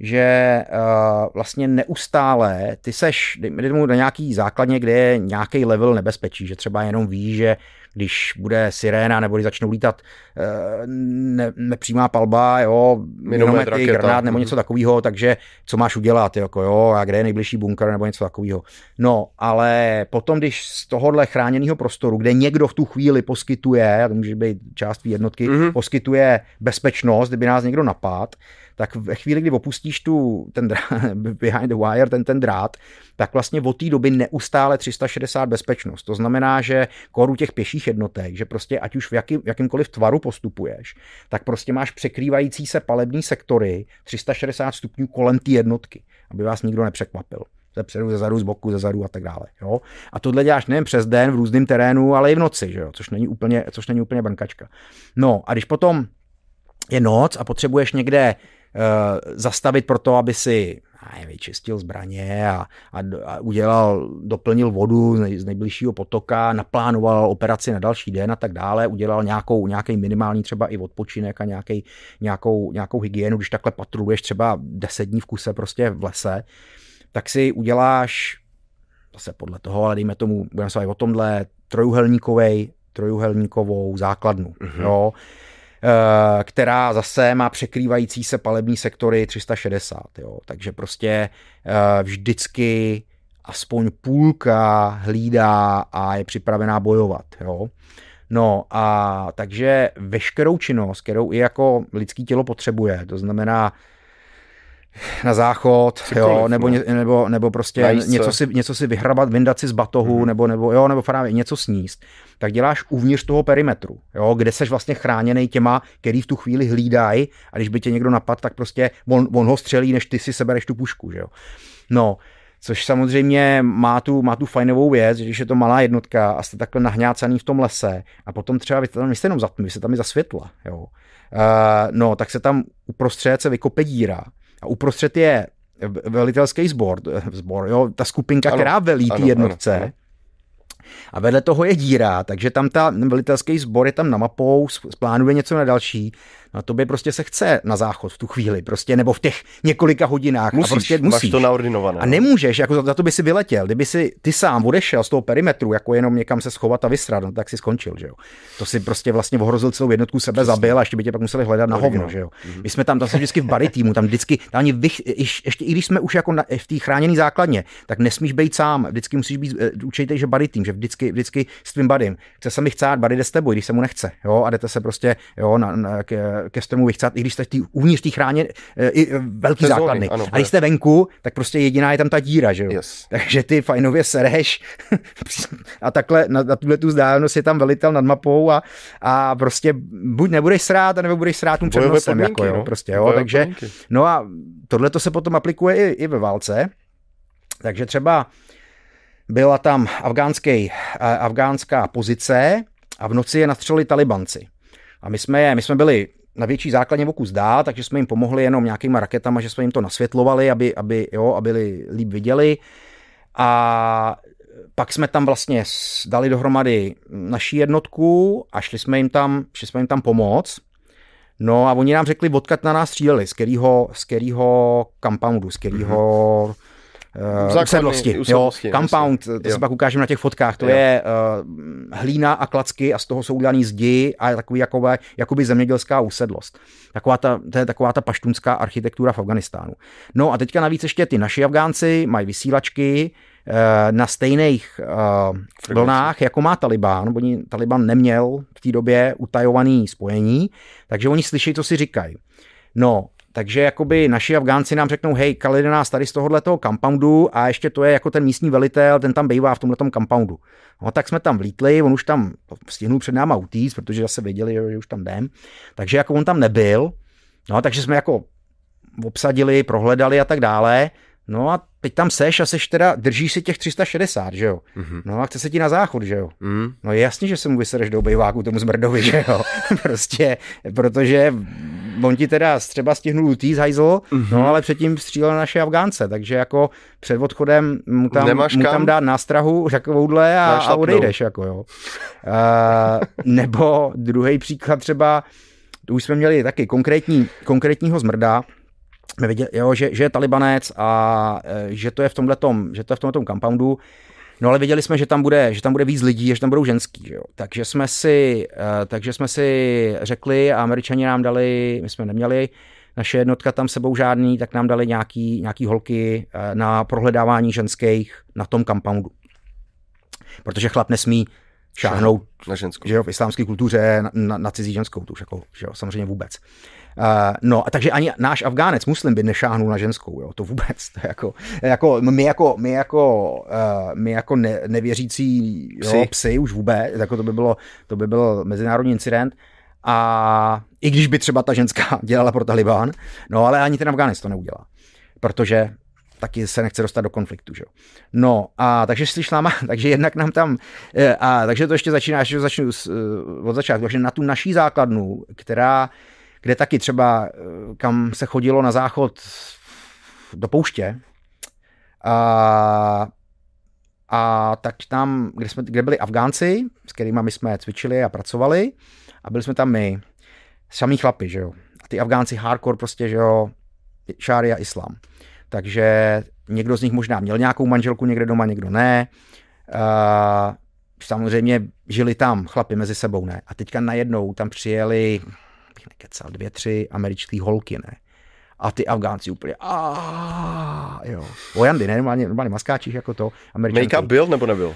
že uh, vlastně neustále ty seš, dejme tomu na nějaký základně, kde je nějaký level nebezpečí, že třeba jenom víš, že když bude siréna nebo když začnou lítat uh, ne, nepřímá palba, jo, minomety, granát nebo něco takového, takže co máš udělat, jako jo, a kde je nejbližší bunkr nebo něco takového. No, ale potom, když z tohohle chráněného prostoru, kde někdo v tu chvíli poskytuje, a to může být část jednotky, mm-hmm. poskytuje bezpečnost, kdyby nás někdo napad, tak ve chvíli, kdy opustíš tu, ten behind the wire, ten, ten drát, tak vlastně od té doby neustále 360 bezpečnost. To znamená, že koru těch pěších jednotek, že prostě ať už v, jaký, jakýmkoliv tvaru postupuješ, tak prostě máš překrývající se palební sektory 360 stupňů kolem té jednotky, aby vás nikdo nepřekvapil ze předu, ze zadu, z boku, ze zadu a tak dále. Jo? A tohle děláš nejen přes den v různém terénu, ale i v noci, že jo? Což, není úplně, což není úplně bankačka. No a když potom je noc a potřebuješ někde zastavit pro to, aby si vyčistil zbraně a, a, a udělal, doplnil vodu z, nej, z nejbližšího potoka, naplánoval operaci na další den a tak dále, udělal nějakou, nějaký minimální třeba i odpočinek a nějaký, nějakou, nějakou hygienu, když takhle patruluješ třeba deset dní v kuse prostě v lese, tak si uděláš zase podle toho, ale dejme tomu, budeme se o tomhle, trojuhelníkovej, trojuhelníkovou základnu. Mm-hmm. Jo Eh, která zase má překrývající se palební sektory 360. Jo. Takže prostě eh, vždycky aspoň půlka hlídá a je připravená bojovat. Jo. No a takže veškerou činnost, kterou i jako lidský tělo potřebuje, to znamená na záchod, jo, nebo, no. nebo, nebo prostě něco si, něco si vyhrabat, vyndat si z batohu, mm-hmm. nebo, nebo, jo, nebo právě něco sníst, tak děláš uvnitř toho perimetru, jo, kde seš vlastně chráněný těma, který v tu chvíli hlídají a když by tě někdo napadl, tak prostě on, on ho střelí, než ty si sebereš tu pušku, že jo. No, což samozřejmě má tu, má tu fajnovou věc, že když je to malá jednotka a jste takhle nahňácaný v tom lese a potom třeba vy tam jste jenom zatmí, vy se tam i zasvětla, jo. Uh, no, tak se tam uprostřed se vykope díra a uprostřed je velitelský sbor, sbor jo, ta skupinka, ano, která velí ty jednotce. Ano, ano a vedle toho je díra, takže tam ta velitelský sbor je tam na mapou, plánuje něco na další. No to by prostě se chce na záchod v tu chvíli, prostě, nebo v těch několika hodinách. Musíš, a prostě musíš. máš to naordinované. A no. nemůžeš, jako za, za to by si vyletěl. Kdyby si ty sám odešel z toho perimetru, jako jenom někam se schovat a vysrat, no, tak si skončil, že jo. To si prostě vlastně ohrozil celou jednotku, sebe Přesně. zabil a ještě by tě pak museli hledat na hovno, že jo. Mm-hmm. My jsme tam, tam jsme vždycky v bary týmu, tam vždycky, tam ani vych, ještě i když jsme už jako na, v té chráněné základně, tak nesmíš být sám, vždycky musíš být, uh, učejte, že bary tým, že vždycky, vždycky s tvým badym. Chce se mi chcát, bady jde s tebou, když se mu nechce, jo, a jdete se prostě, jo, na, na, ke, ke stromu vychcát, i když jste tý, uvnitř té chráně e, i velký základny. Ano, a když jste venku, tak prostě jediná je tam ta díra, že jo. Yes. Takže ty fajnově sereš a takhle na, na tuhle tu vzdálenost je tam velitel nad mapou a, a prostě buď nebudeš srát, nebo budeš srát tím přenosem, jako jo, no. prostě, jo, takže, podmínky. no a tohle to se potom aplikuje i, i ve válce, takže třeba byla tam afgánský, afgánská pozice a v noci je nastřelili talibanci. A my jsme, my jsme byli na větší základně v kus dál, takže jsme jim pomohli jenom nějakýma raketama, že jsme jim to nasvětlovali, aby, aby, jo, aby líp viděli. A pak jsme tam vlastně dali dohromady naší jednotku a šli jsme jim tam, šli jsme jim tam pomoct. No a oni nám řekli, odkud na nás stříleli, z kterého, z kterého compoundu, z kterého mm-hmm uh, usedlosti. Jo, compound, jasně. to jo. si pak ukážeme na těch fotkách, to jo. je uh, hlína a klacky a z toho jsou udělaný zdi a je takový jakové, jakoby zemědělská usedlost. Taková ta, to je taková ta paštunská architektura v Afganistánu. No a teďka navíc ještě ty naši Afgánci mají vysílačky, eh, na stejných uh, vlnách, jako má Taliban. Oni, Taliban neměl v té době utajovaný spojení, takže oni slyší, co si říkají. No, takže jakoby naši Afgánci nám řeknou, hej, kalide nás tady z tohohle toho compoundu a ještě to je jako ten místní velitel, ten tam bývá v tomhle compoundu. No tak jsme tam vlítli, on už tam stihnul před náma utíct, protože zase věděli, že už tam jdem. Takže jako on tam nebyl, no takže jsme jako obsadili, prohledali a tak dále. No a teď tam seš a seš teda, držíš si těch 360, že jo? Mm-hmm. No a chce se ti na záchod, že jo? Mm. No je jasně, že se mu vysereš do obejváku tomu zmrdovi, že jo? prostě, protože on ti teda třeba stihnul tý z hajzl, mm-hmm. no ale předtím střílel naše Afgánce, takže jako před odchodem mu tam, mu tam dát nástrahu takovouhle a, a odejdeš, jako jo. Uh, nebo druhý příklad třeba, už jsme měli taky konkrétní, konkrétního zmrda, jsme viděli, jo, že, že je talibanec a e, že to je v tomhle že to je v tomhle compoundu, No ale viděli jsme, že tam bude, že tam bude víc lidí, že tam budou ženský, že jo. Takže jsme si, e, takže jsme si řekli a američani nám dali, my jsme neměli naše jednotka tam sebou žádný, tak nám dali nějaký, nějaký holky e, na prohledávání ženských na tom compoundu. Protože chlap nesmí šáhnout na ženskou. Že jo, v islámské kultuře na, na, na cizí ženskou, to už jako, že jo, samozřejmě vůbec. Uh, no, a takže ani náš Afgánec, muslim, by nešáhnul na ženskou, jo, to vůbec. To jako, jako, my jako, my jako, uh, my jako ne, nevěřící jo, psy. psy už vůbec, jako to by bylo, to by byl mezinárodní incident. A i když by třeba ta ženská dělala pro Taliban, no ale ani ten Afgánec to neudělá. Protože taky se nechce dostat do konfliktu. Že? No a takže si náma, takže jednak nám tam, eh, a takže to ještě začíná, ještě začnu od začátku, takže na tu naší základnu, která kde taky třeba, eh, kam se chodilo na záchod do pouště, a, a tak tam, kde, jsme, kde byli Afgánci, s kterými my jsme cvičili a pracovali, a byli jsme tam my, samý chlapi, že jo. A ty Afgánci hardcore prostě, že jo, šária islám. Takže někdo z nich možná měl nějakou manželku někde doma, někdo ne. Uh, samozřejmě žili tam chlapi mezi sebou, ne. A teďka najednou tam přijeli, bych nekecal, dvě, tři americké holky, ne. A ty Afgánci úplně, a jo. Vojandy, ne, normálně, normálně maskáčích jako to. Make-up byl nebo nebyl?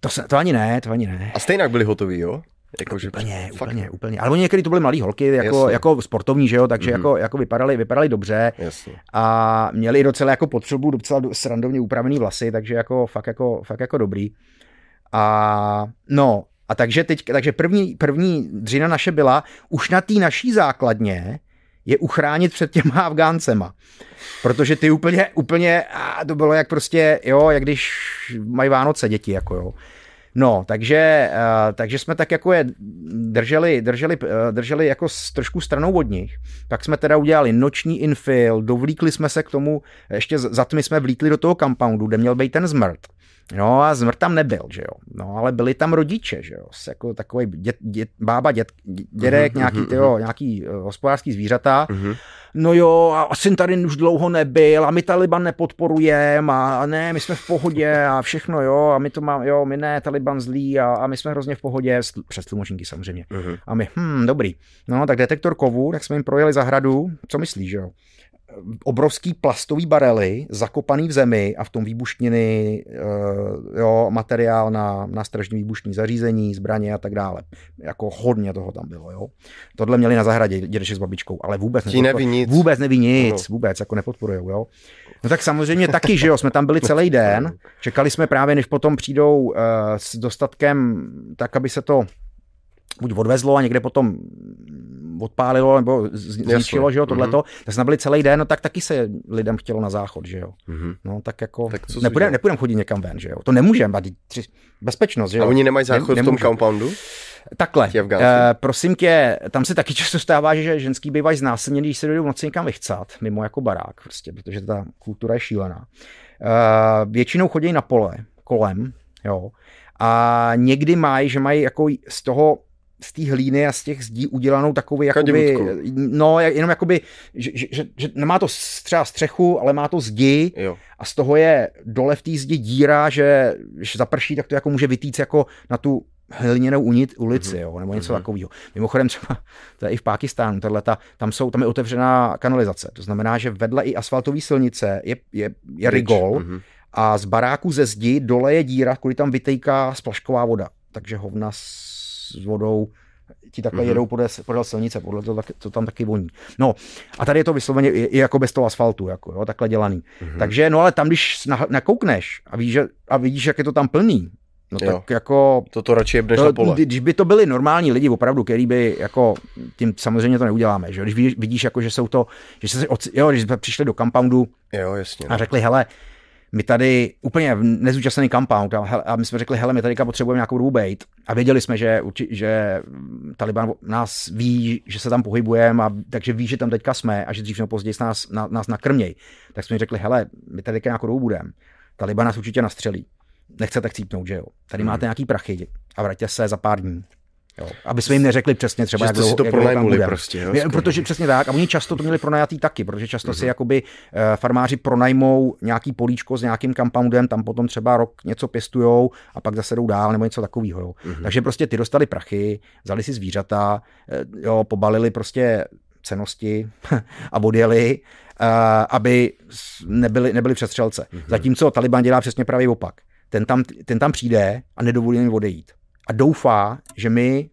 To, se, to ani ne, to ani ne. A stejně byli hotoví, jo? Jako, že úplně, fakt. úplně, úplně. Ale oni někdy to byly malé holky, jako, jako sportovní, že jo, takže mm-hmm. jako, jako vypadaly, vypadaly dobře Jasně. a měli docela jako potřebu docela srandovně upravený vlasy, takže jako fakt jako, fakt jako dobrý. A no, a takže teď, takže první, první dřina naše byla, už na té naší základně je uchránit před těma Afgáncema. Protože ty úplně, úplně, a to bylo jak prostě, jo, jak když mají Vánoce děti, jako jo. No, takže, uh, takže jsme tak jako je drželi, drželi, uh, drželi jako s, trošku stranou od nich. Tak jsme teda udělali noční infill, dovlíkli jsme se k tomu, ještě za tmy jsme vlítli do toho compoundu, kde měl být ten zmrt. No a zmrt tam nebyl, že jo. No ale byli tam rodiče, že jo. Jako takový dět, dět, bába, dět, dědek, uh-huh, nějaký, uh-huh. tyjo, nějaký uh, hospodářský zvířata. Uh-huh. No jo, a syn tady už dlouho nebyl a my Taliban nepodporujeme a ne, my jsme v pohodě a všechno, jo, a my to máme, jo, my ne, Taliban zlý a, a my jsme hrozně v pohodě, přes tlumočníky samozřejmě. Uh-huh. A my, hm, dobrý. No, tak detektor kovu, tak jsme jim projeli zahradu, co myslíš, že jo? Obrovský plastový barely zakopaný v zemi a v tom výbušniny, eh, jo, materiál na, na stražní výbušní zařízení, zbraně a tak dále. Jako hodně toho tam bylo, jo. Tohle měli na zahradě dědeši s babičkou, ale vůbec neví nic. Vůbec neví nic, no. vůbec, jako nepodporujou, jo. No tak samozřejmě taky, že jo, jsme tam byli celý den, čekali jsme právě, než potom přijdou uh, s dostatkem, tak aby se to buď odvezlo a někde potom odpálilo nebo zničilo, že jo, tohleto, mm-hmm. tak jsme byli celý den, no tak taky se lidem chtělo na záchod, že jo. Mm-hmm. No tak jako, tak nepůjdeme nepůjdem chodit někam ven, že jo, to nemůžeme, bezpečnost, že jo. A oni nemají záchod ne, v tom compoundu? Takhle, uh, prosím tě, tam se taky často stává, že ženský bývají znásilněný, když se jdou v noci někam vychcat, mimo jako barák, prostě, protože ta kultura je šílená. Uh, většinou chodí na pole, kolem, jo, a někdy mají, že mají jako z toho z té hlíny a z těch zdí udělanou takový jakoby, no jenom jakoby, že, že, že, že nemá to třeba střechu, ale má to zdi jo. a z toho je dole v té zdi díra, že když zaprší, tak to jako může vytýct jako na tu hliněnou unit, ulici, mm-hmm. jo, nebo něco mm-hmm. takového. Mimochodem třeba, to je i v Pákistánu, ta, tam, jsou, tam je otevřená kanalizace, to znamená, že vedle i asfaltové silnice je, je, je rigol mm-hmm. a z baráku ze zdi dole je díra, kvůli tam vytejká splašková voda. Takže hovna s vodou ti takhle mm-hmm. jedou podle, podle silnice, podle to, to tam taky voní. No a tady je to vysloveně i, i jako bez toho asfaltu, jako, jo, takhle dělaný. Mm-hmm. Takže no ale tam, když nakoukneš a, víš, že, a vidíš, jak je to tam plný, No jo. tak jako... Toto radši jebneš to, na pole. Když by to byli normální lidi opravdu, který by jako, tím samozřejmě to neuděláme, že když vidíš, vidíš jako, že jsou to, že se, jo, když jsme přišli do compoundu jo, jasně, a no. řekli, hele, my tady úplně nezúčastněný compound a, a my jsme řekli, hele, my tady potřebujeme nějakou dobu bejt a věděli jsme, že, že Taliban nás ví, že se tam pohybujeme a takže ví, že tam teďka jsme a že dřív nebo později nás, na, nás nakrmějí. Tak jsme řekli, hele, my tady nějakou dobu budeme. Taliban nás určitě nastřelí. Nechcete chcípnout, že jo? Tady hmm. máte nějaký prachy a vraťte se za pár dní. Jo. Aby jsme jim neřekli přesně třeba, jak dlouho, si to jak pronajmuli prostě. Jo, protože přesně tak. A oni často to měli pronajatý taky, protože často mm-hmm. si mhm. jakoby uh, farmáři pronajmou nějaký políčko s nějakým compoundem, tam potom třeba rok něco pěstujou a pak zase jdou dál nebo něco takového. Mm-hmm. Takže prostě ty dostali prachy, vzali si zvířata, uh, jo, pobalili prostě cenosti a odjeli, uh, aby nebyli, nebyli přestřelce. Mm-hmm. Zatímco Taliban dělá přesně pravý opak. Ten tam, ten tam přijde a nedovolí jim odejít a doufá, že my,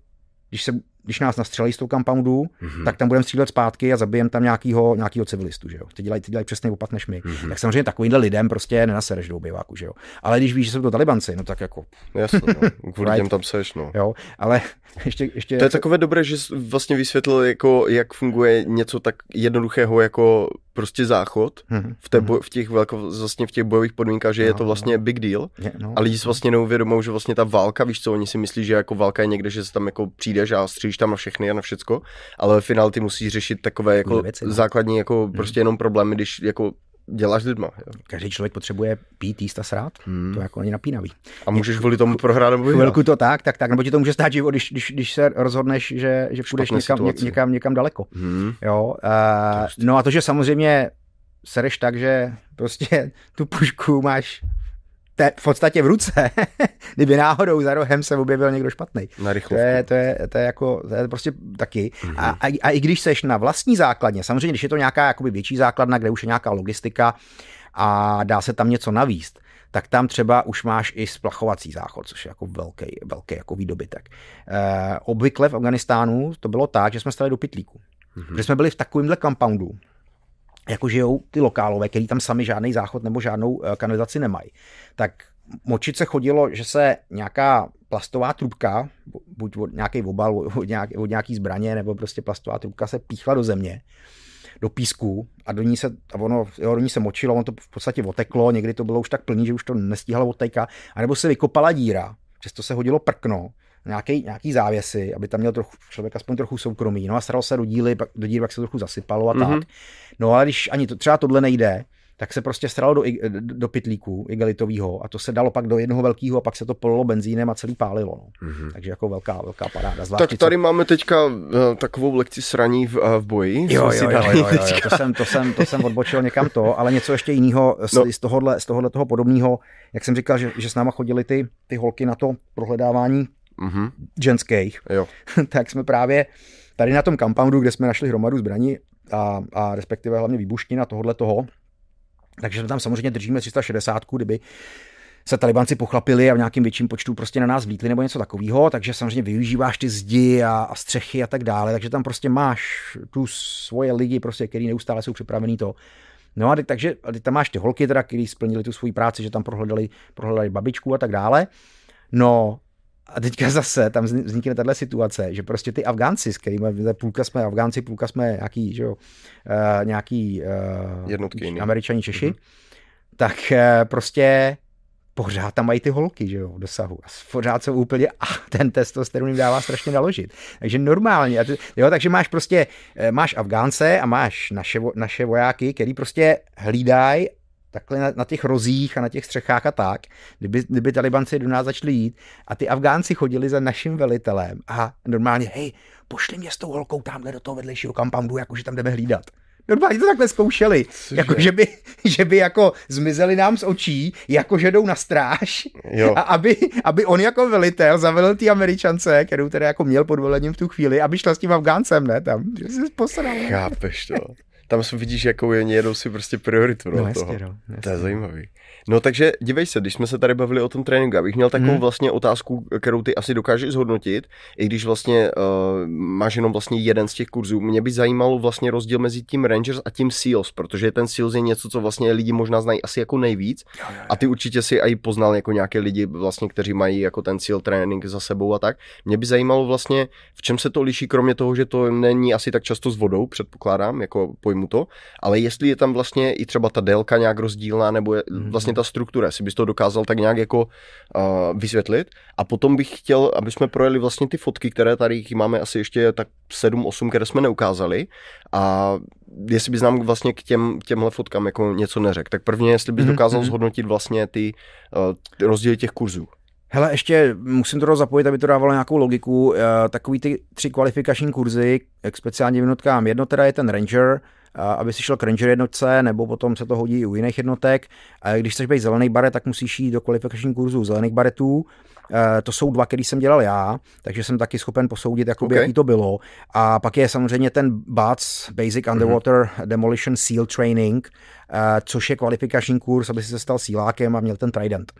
když, se, když nás nastřelí z toho compoundu, mm-hmm. tak tam budeme střílet zpátky a zabijeme tam nějakýho, nějakýho civilistu, že jo. Ty dělají, ty dělají přesně opak než my. Mm-hmm. Tak samozřejmě takovýmhle lidem prostě nenasereš do obyváku, že jo. Ale když víš, že jsou to talibanci, no tak jako. Jasně, no. kvůli right. těm tam seš, no. Jo, ale ještě, ještě... To je takové dobré, že vlastně vysvětlil, jako, jak funguje něco tak jednoduchého, jako prostě záchod Mhm. v, té boj, v těch velko, vlastně v těch bojových podmínkách, že je No, to vlastně big deal. Je, no. A lidi si vlastně neuvědomují, že vlastně ta válka, víš co, oni si myslí, že jako válka je někde, že se tam jako přijdeš a střílíš tam na všechny a na všecko, ale ve finále ty musíš řešit takové jako věci, no. základní jako prostě jenom problémy, když jako děláš s lidma. Jo. Každý člověk potřebuje pít, jíst a srát. Hmm. To jako není napínavý. A můžeš kvůli tomu prohrát nebo vyhrát. Chvilku to tak, tak, tak, nebo ti to může stát život, když, když, když se rozhodneš, že, že půjdeš někam, ně, někam, někam daleko. Hmm. Jo, uh, no a to, že samozřejmě sereš tak, že prostě tu pušku máš te, v podstatě v ruce, kdyby náhodou za rohem se objevil někdo špatný. Na To rychlovku. je, to, je, to je jako, to je prostě taky. Mhm. A, a, a i když seš na vlastní základně, samozřejmě, když je to nějaká jakoby větší základna, kde už je nějaká logistika a dá se tam něco navíst, tak tam třeba už máš i splachovací záchod, což je jako velký, velký jako výdobytek. E, obvykle v Afganistánu to bylo tak, že jsme stali do pitlíku. Mhm. Že jsme byli v takovémhle compoundu, jako žijou ty lokálové, který tam sami žádný záchod nebo žádnou eh, kanalizaci nemají. Tak močit se chodilo, že se nějaká plastová trubka, buď od nějaký obal, od, nějak, od nějaký zbraně, nebo prostě plastová trubka se píchla do země, do písku a do ní se, a ono, jo, do ní se močilo, on to v podstatě oteklo, někdy to bylo už tak plný, že už to nestíhalo odtékat, anebo se vykopala díra, přesto se hodilo prkno, nějaký, nějaký závěsy, aby tam měl trochu, člověk aspoň trochu soukromí. No a staral se do díly, pak, do díry pak se trochu zasypalo a tak. Mhm. No ale když ani to, třeba tohle nejde, tak se prostě staralo do, do pytlíku igelitového a to se dalo pak do jednoho velkého a pak se to polilo benzínem a celý pálilo. No. Mhm. Takže jako velká, velká paráda. Zvláště, Tak tady máme teďka eh, takovou lekci sraní v, eh, v boji. Jo, jo, jo, jo, jo, to, jsem, to, jsem, to jsem odbočil někam to, ale něco ještě jiného z, No. z tohohle, z tohohle toho podobného, jak jsem říkal, že, že s náma chodili ty, ty holky na to prohledávání Mhm, ženských, Jo. tak jsme právě tady na tom compoundu, kde jsme našli hromadu zbraní a, a respektive hlavně výbuštin a tohohle toho, takže jsme tam samozřejmě držíme 360, kdyby se talibanci pochlapili a v nějakým větším počtu prostě na nás vlítli nebo něco takového, takže samozřejmě využíváš ty zdi a, a střechy a tak dále, takže tam prostě máš tu svoje lidi, prostě, který neustále jsou připravený to. No a teď, takže a teď tam máš ty holky, teda, který splnili tu svoji práci, že tam prohledali, prohledali babičku a tak dále. No a teďka zase tam vzni- vznikne tahle situace, že prostě ty Afgánci, s kterými půlka jsme Afgánci, půlka jsme nějaký, že jo, uh, nějaký uh, Jednotky američani, Češi, tak uh, prostě pořád tam mají ty holky, že jo, dosahu. A pořád jsou úplně, a ten testosteron jim dává strašně naložit. Takže normálně, a ty, jo, takže máš prostě, máš Afgánce a máš naše, naše vojáky, který prostě hlídají takhle na, na těch rozích a na těch střechách a tak, kdyby, kdyby talibanci do nás začali jít a ty Afgánci chodili za naším velitelem a normálně, hej, pošli mě s tou holkou tamhle do toho vedlejšího compoundu, jakože tam jdeme hlídat. Normálně to takhle zkoušeli. Jako, že, by, že by jako zmizeli nám z očí, jako že jdou na stráž Jo. a aby, aby on jako velitel zavelil ty američance, kterou teda jako měl pod velením v tu chvíli, aby šla s tím Afgáncem, ne, tam, že se posral. ne? Chápeš to. Tam si vidíš, jakou je jedou si prostě prioritu no, No, toho. jasně, no, jasně. To je zajímavý. No takže dívej se, když jsme se tady bavili o tom tréninku, já bych měl takovou Mhm. vlastně otázku, kterou ty asi dokážeš zhodnotit, i když vlastně uh, máš jenom vlastně jeden z těch kurzů. Mě by zajímalo vlastně rozdíl mezi tím Rangers a tím SEALs, protože ten SEALs je něco, co vlastně lidi možná znají asi jako nejvíc. A ty určitě si i poznal jako nějaké lidi vlastně, kteří mají jako ten SEAL trénink za sebou a tak. Mě by zajímalo vlastně, v čem se to liší, kromě toho, že to není asi tak často s vodou, předpokládám, jako pojmu to, ale jestli je tam vlastně i třeba ta délka nějak rozdílná, nebo je Mhm. vlastně ta struktura, jestli bys to dokázal tak nějak jako uh, vysvětlit. A potom bych chtěl, aby jsme projeli vlastně ty fotky, které tady máme asi ještě tak 7-8, které jsme neukázali. A jestli bys nám vlastně k těm, těmhle fotkám jako něco neřekl. Tak prvně, jestli bys Mhm, dokázal mhm. zhodnotit vlastně ty, uh, rozdíly těch kurzů. Hele, ještě musím to zapojit, aby to dávalo nějakou logiku. Eh, Takový ty tři kvalifikační kurzy k speciálním jednotkám. Jedno teda je ten Ranger, aby si šel k Ranger jednotce, nebo potom se to hodí i u jiných jednotek. A když chceš být zelený baret, tak musíš jít do kvalifikačních kurzů zelených baretů. Eh, To jsou dva, který jsem dělal já, takže jsem taky schopen posoudit, jakoby, Ok. jaký to bylo. A pak je samozřejmě ten BATS, Basic Underwater Demolition SEAL Training, eh, což je kvalifikační kurz, aby si se stal sílákem a měl ten Trident.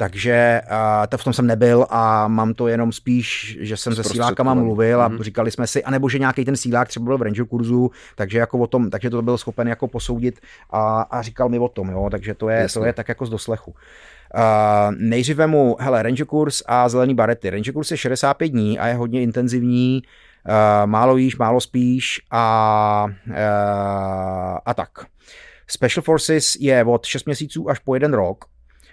Takže uh, to v tom jsem nebyl a mám to jenom spíš, že jsem se sílákama mluvil a Mhm. říkali jsme si, anebo že nějaký ten sílák třeba byl v ranger kurzu, takže jako o tom, takže to byl schopen jako posoudit a, a říkal mi o tom, jo, takže to je, Jasně. to je tak jako z doslechu. Uh, nejdříve mu, hele, ranger kurz a zelený barety. Ranger kurz je 65 dní a je hodně intenzivní. málo jíš, málo spíš a, a tak. Special Forces je od 6 měsíců až po jeden rok,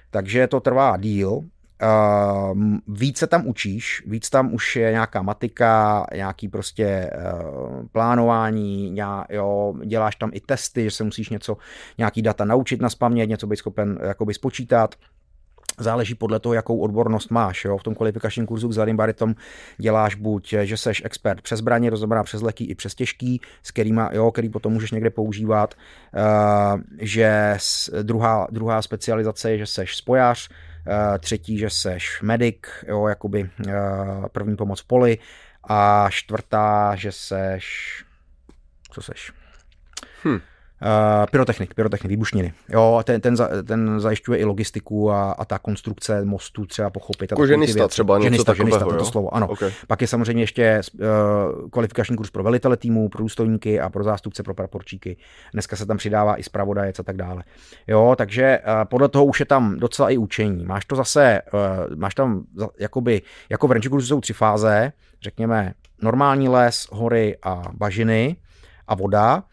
takže to trvá díl. Uh, víc se tam učíš, víc tam už je nějaká matika, nějaký prostě uh, plánování, nějak, jo, děláš tam i testy, že se musíš něco, nějaký data naučit na spaměť, něco být schopen jakoby spočítat záleží podle toho, jakou odbornost máš. Jo? V tom kvalifikačním kurzu k Zarimbaritom děláš buď, že seš expert přes zbraně, to znamená přes lehký i přes těžký, s kterýma, jo, který potom můžeš někde používat, uh, že druhá, druhá specializace je, že seš spojař, uh, třetí, že seš medic, jo, jakoby první pomoc v poli a čtvrtá, že seš co seš? Hm. Uh, pyrotechnik, pyrotechnik, výbušniny. Jo, ten, ten, za, ten zajišťuje i logistiku a, a ta konstrukce mostu třeba pochopit. Jako ženista třeba, něco ženista, takového, ženista, to slovo, ano. Okay. Pak je samozřejmě ještě uh, kvalifikační kurz pro velitele týmu, pro důstojníky a pro zástupce, pro praporčíky. Dneska se tam přidává i zpravodajec a tak dále. Jo, takže uh, podle toho už je tam docela i učení. Máš to zase, uh, máš tam jakoby, jako v range kurzu jsou tři fáze, řekněme normální les, hory a bažiny a voda.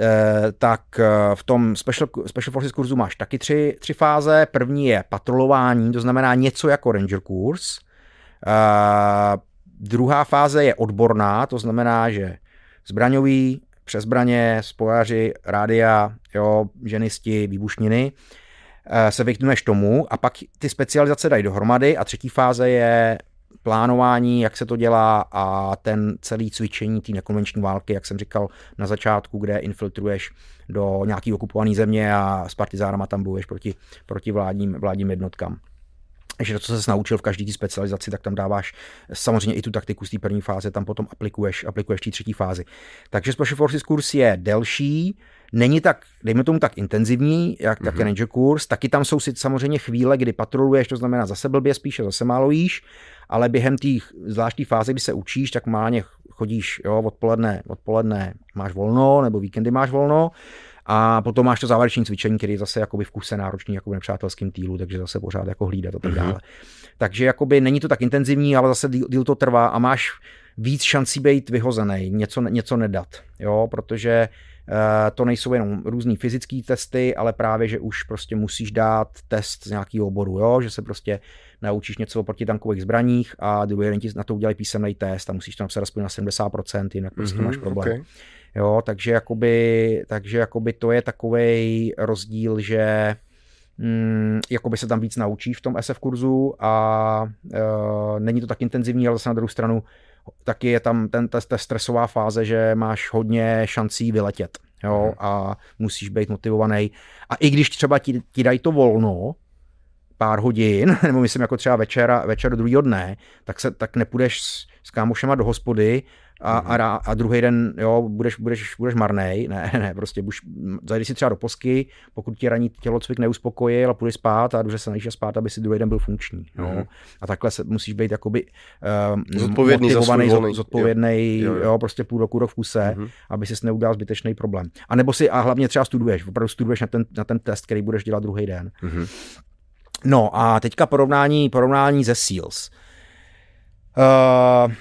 Eh, tak eh, v tom Special, Special Forces kurzu máš taky tři, tři fáze. První je patrolování, to znamená něco jako Ranger kurz. Eh, druhá fáze je odborná, to znamená, že zbraňový, přes zbraně, spojaři, rádia, jo, ženisti, výbušniny, se vyhneš tomu a pak ty specializace dají dohromady a třetí fáze je plánování, jak se to dělá a ten celý cvičení té nekonvenční války, jak jsem říkal na začátku, kde infiltruješ do nějaký okupované země a s partizánama tam bojuješ proti, proti vládním, vládním jednotkám. Takže to, co se naučil v každé té specializaci, tak tam dáváš samozřejmě i tu taktiku z té první fáze, tam potom aplikuješ, aplikuješ té třetí fázi. Takže Special Forces kurz je delší, není tak, dejme tomu tak intenzivní, jak mm-hmm. tak Ranger kurz, taky tam jsou si samozřejmě chvíle, kdy patroluješ, to znamená zase blbě spíše, zase málo jíš, ale během té zvláštní fáze, kdy se učíš, tak máně chodíš, jo, odpoledne, odpoledne máš volno, nebo víkendy máš volno, a potom máš to závěrečné cvičení, který je zase jakoby v kuse náročný jako v nepřátelském týlu, takže zase pořád jako hlídat a tak mhm. dále. Mm-hmm. Takže jakoby není to tak intenzivní, ale zase díl, díl to trvá a máš víc šancí být vyhozený, něco, něco nedat, jo, protože to nejsou jenom různý fyzické testy, ale právě, že už prostě musíš dát test z nějakého oboru, jo? že se prostě naučíš něco o protitankových zbraních a druhý den ti na to udělají písemný test a musíš tam napsat aspoň na 70%, jinak prostě mm-hmm, máš problém. Okay. Jo, takže jakoby, takže jakoby to je takový rozdíl, že mm, jakoby se tam víc naučí v tom SF kurzu a uh, není to tak intenzivní, ale zase na druhou stranu taky je tam ten, ta, ta stresová fáze, že máš hodně šancí vyletět jo, mhm. a musíš být motivovaný. A i když třeba ti, ti dají to volno, pár hodin, nebo myslím jako třeba večera, večer do druhého dne, tak, se, tak nepůjdeš s, s kámošema do hospody a, mm. a, a druhý den jo, budeš, budeš, budeš marnej, ne, ne, prostě buš, zajdeš si třeba do posky, pokud ti raní tělocvik neuspokojil a půjdeš spát a dobře se najíš spát, aby si druhý den byl funkční. Mm. Jo. A takhle se, musíš být jakoby um, zodpovědný motivovaný, za zodpovědný, jo. Jo, jo. prostě půl roku, rok v kuse, mm. aby si neudělal zbytečný problém. A nebo si, a hlavně třeba studuješ, opravdu studuješ na ten, na ten test, který budeš dělat druhý den. Mm. No a teďka porovnání, porovnání ze SEALS. Uh,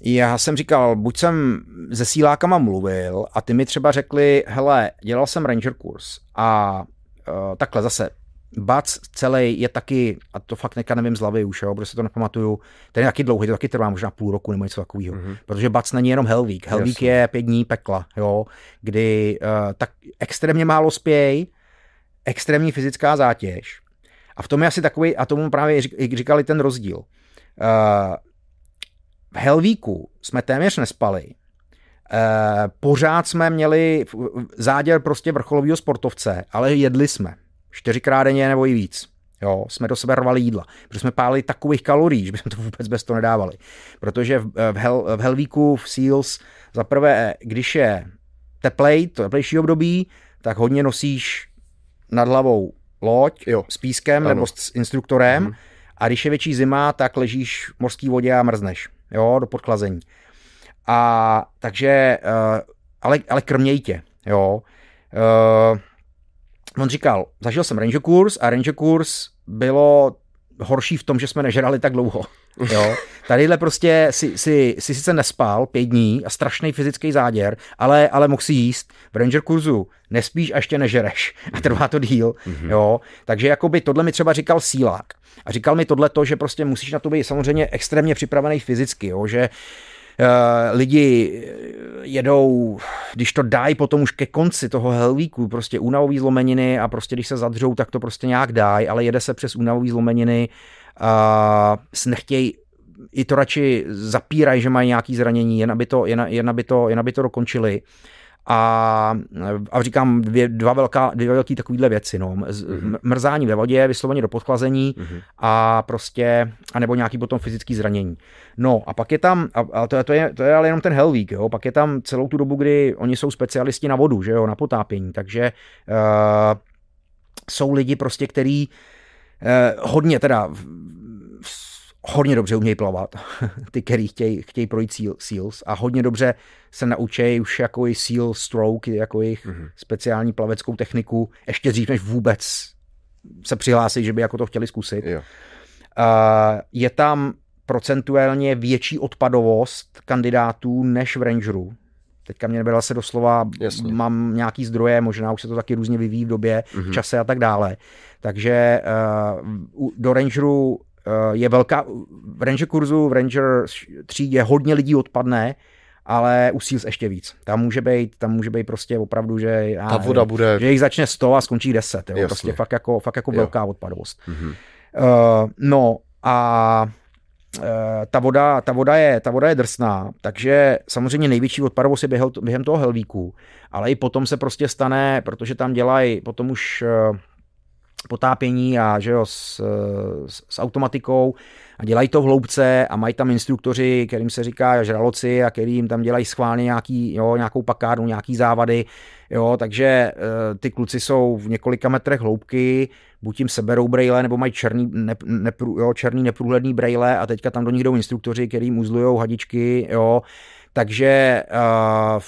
já jsem říkal, buď jsem se sílákama mluvil a ty mi třeba řekli, hele, dělal jsem ranger kurz a uh, takhle zase, Bac celý je taky, a to fakt neka nevím z hlavy už, jo, protože se to nepamatuju, ten je taky dlouhý, to taky trvá možná půl roku nebo něco takového, mm-hmm. protože Bac není jenom Helvík, Helvík je pět dní pekla, jo, kdy uh, tak extrémně málo spěj, extrémní fyzická zátěž a v tom je asi takový, a tomu právě říkali ten rozdíl. Uh, v Helvíku jsme téměř nespali. E, pořád jsme měli záděr prostě vrcholového sportovce, ale jedli jsme. Čtyřikrát denně nebo i víc. Jo, jsme do sebe rvali jídla, protože jsme pálili takových kalorií, že bychom to vůbec bez toho nedávali. Protože v, v, Hel, v Helvíku, v Seals, za prvé, když je teplej, to teplejší období, tak hodně nosíš nad hlavou loď jo. s pískem ano. nebo s instruktorem mhm. a když je větší zima, tak ležíš v mořské vodě a mrzneš jo, do podchlazení. A takže, uh, ale, ale krměj tě, jo. Uh, on říkal, zažil jsem ranger kurz a ranger kurz bylo horší v tom, že jsme nežrali tak dlouho. Jo. Tadyhle prostě si, si, si sice nespal pět dní a strašný fyzický záděr, ale, ale mohl si jíst. V Ranger kurzu nespíš a ještě nežereš a trvá to díl. Mm-hmm. Jo. Takže jakoby tohle mi třeba říkal sílák. A říkal mi tohle to, že prostě musíš na to být samozřejmě extrémně připravený fyzicky, jo, že Uh, lidi jedou, když to dají potom už ke konci toho helvíku, prostě únavový zlomeniny a prostě když se zadřou, tak to prostě nějak dají, ale jede se přes únavový zlomeniny a nechtějí i to radši zapírají, že mají nějaké zranění, jen aby to, jen, jen aby to, jen aby to dokončili. A, a říkám dvě, dva velká, dvě velké takovéhle věci. No. Mm-hmm. Mrzání ve vodě, vysloveně do podchlazení mm-hmm. a prostě, a nebo nějaký potom fyzický zranění. No a pak je tam, a, a to, je, to, je, to je ale jenom ten Hell Week, jo. pak je tam celou tu dobu, kdy oni jsou specialisti na vodu, že jo, na potápění, takže uh, jsou lidi prostě, který uh, hodně teda hodně dobře umějí plavat, ty, který chtějí, chtějí projít seal, SEALs a hodně dobře se naučí už jako i SEAL stroke, jako jejich mm-hmm. speciální plaveckou techniku, ještě dřív, než vůbec se přihlásí, že by jako to chtěli zkusit. Jo. Uh, je tam procentuálně větší odpadovost kandidátů než v Rangeru. Teďka mě nebyla se doslova, Jasně. mám nějaký zdroje, možná už se to taky různě vyvíjí v době, mm-hmm. čase a tak dále. Takže uh, do Rangeru Eh, je velká, v Ranger kurzu, v Ranger 3 je hodně lidí odpadne, ale u Seals ještě víc. Tam může být, tam může být prostě opravdu, že, já, Ta voda bude... že jich začne 100 a skončí 10. Jo? Prostě fakt jako, fakt jako velká odpadovost. Mm-hmm. Uh, no a uh, ta voda, ta, voda je, ta voda je drsná, takže samozřejmě největší odpadovost je během, během toho helvíku, ale i potom se prostě stane, protože tam dělají potom už uh, potápění a že jo, s, s, s automatikou. A dělají to v hloubce a mají tam instruktoři, kterým se říká žraloci a kterým tam dělají schválně nějaký, jo, nějakou pakárnu, nějaký závady, jo, takže e, ty kluci jsou v několika metrech hloubky, buď jim seberou brejle, nebo mají černý, ne, neprů, jo, černý neprůhledný brejle a teďka tam do nich jdou instruktoři, kterým uzlujou hadičky, jo, takže uh,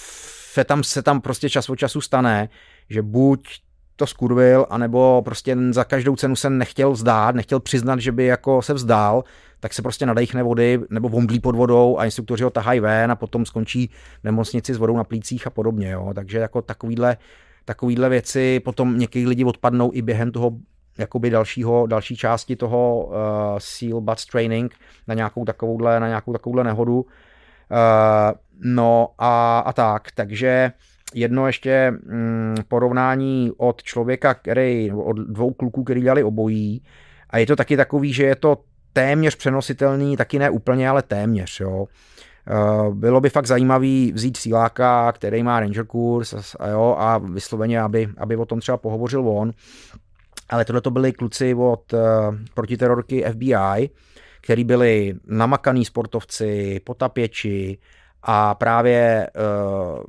se tam, se tam prostě čas od času stane, že buď to skurvil, anebo prostě za každou cenu se nechtěl vzdát, nechtěl přiznat, že by jako se vzdál, tak se prostě nadechne vody nebo vomdlí pod vodou a instruktoři ho tahají ven a potom skončí v nemocnici s vodou na plících a podobně. Jo. Takže jako takovýhle, takovýhle věci potom některý lidi odpadnou i během toho jakoby dalšího, další části toho uh, SEAL Bats Training na nějakou takovouhle, na nějakou takovouhle nehodu. Uh, no a, a tak, takže jedno ještě mm, porovnání od člověka, který, od dvou kluků, který dělali obojí. A je to taky takový, že je to téměř přenositelný, taky ne úplně, ale téměř. Jo. Eh, bylo by fakt zajímavý vzít síláka, který má ranger kurz a, jo, a vysloveně, aby, aby o tom třeba pohovořil on. Ale tohle to byli kluci od uh, protiterorky FBI, který byli namakaný sportovci, potapěči a právě uh,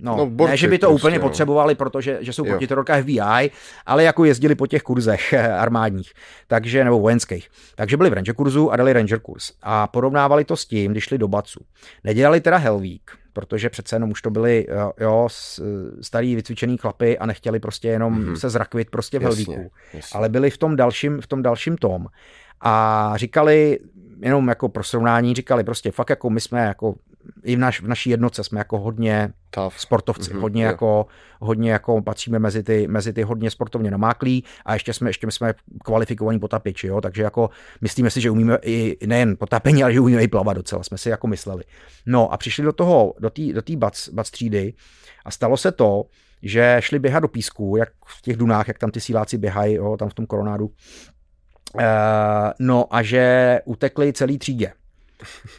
No, no borci, ne, že by to prostě, úplně jo. potřebovali, protože že jsou protiterorka FBI, ale jako jezdili po těch kurzech armádních, takže, nebo vojenských. Takže byli v ranger kurzu a dali ranger kurz. A porovnávali to s tím, když šli do Bacu. Nedělali teda Hellweek, protože přece jenom už to byli jo, starý vycvičený chlapy a nechtěli prostě jenom mm-hmm. se zrakvit prostě v Hellweeku. Ale byli v tom dalším, v tom dalším tom. A říkali, jenom jako pro srovnání, říkali prostě fakt jako my jsme jako i v, naš, v naší jednotce jsme jako hodně Tough. sportovci, mm-hmm, hodně, yeah. jako, hodně jako patříme mezi ty, mezi ty hodně sportovně namáklí a ještě jsme, ještě jsme kvalifikovaní potapiči, jo, takže jako myslíme si, že umíme i nejen potapení, ale že umíme i plavat docela, jsme si jako mysleli. No a přišli do toho, do té do tý bac, bac třídy a stalo se to, že šli běhat do písku, jak v těch dunách, jak tam ty síláci běhají, jo, tam v tom koronádu. Uh, no a že utekli celý třídě.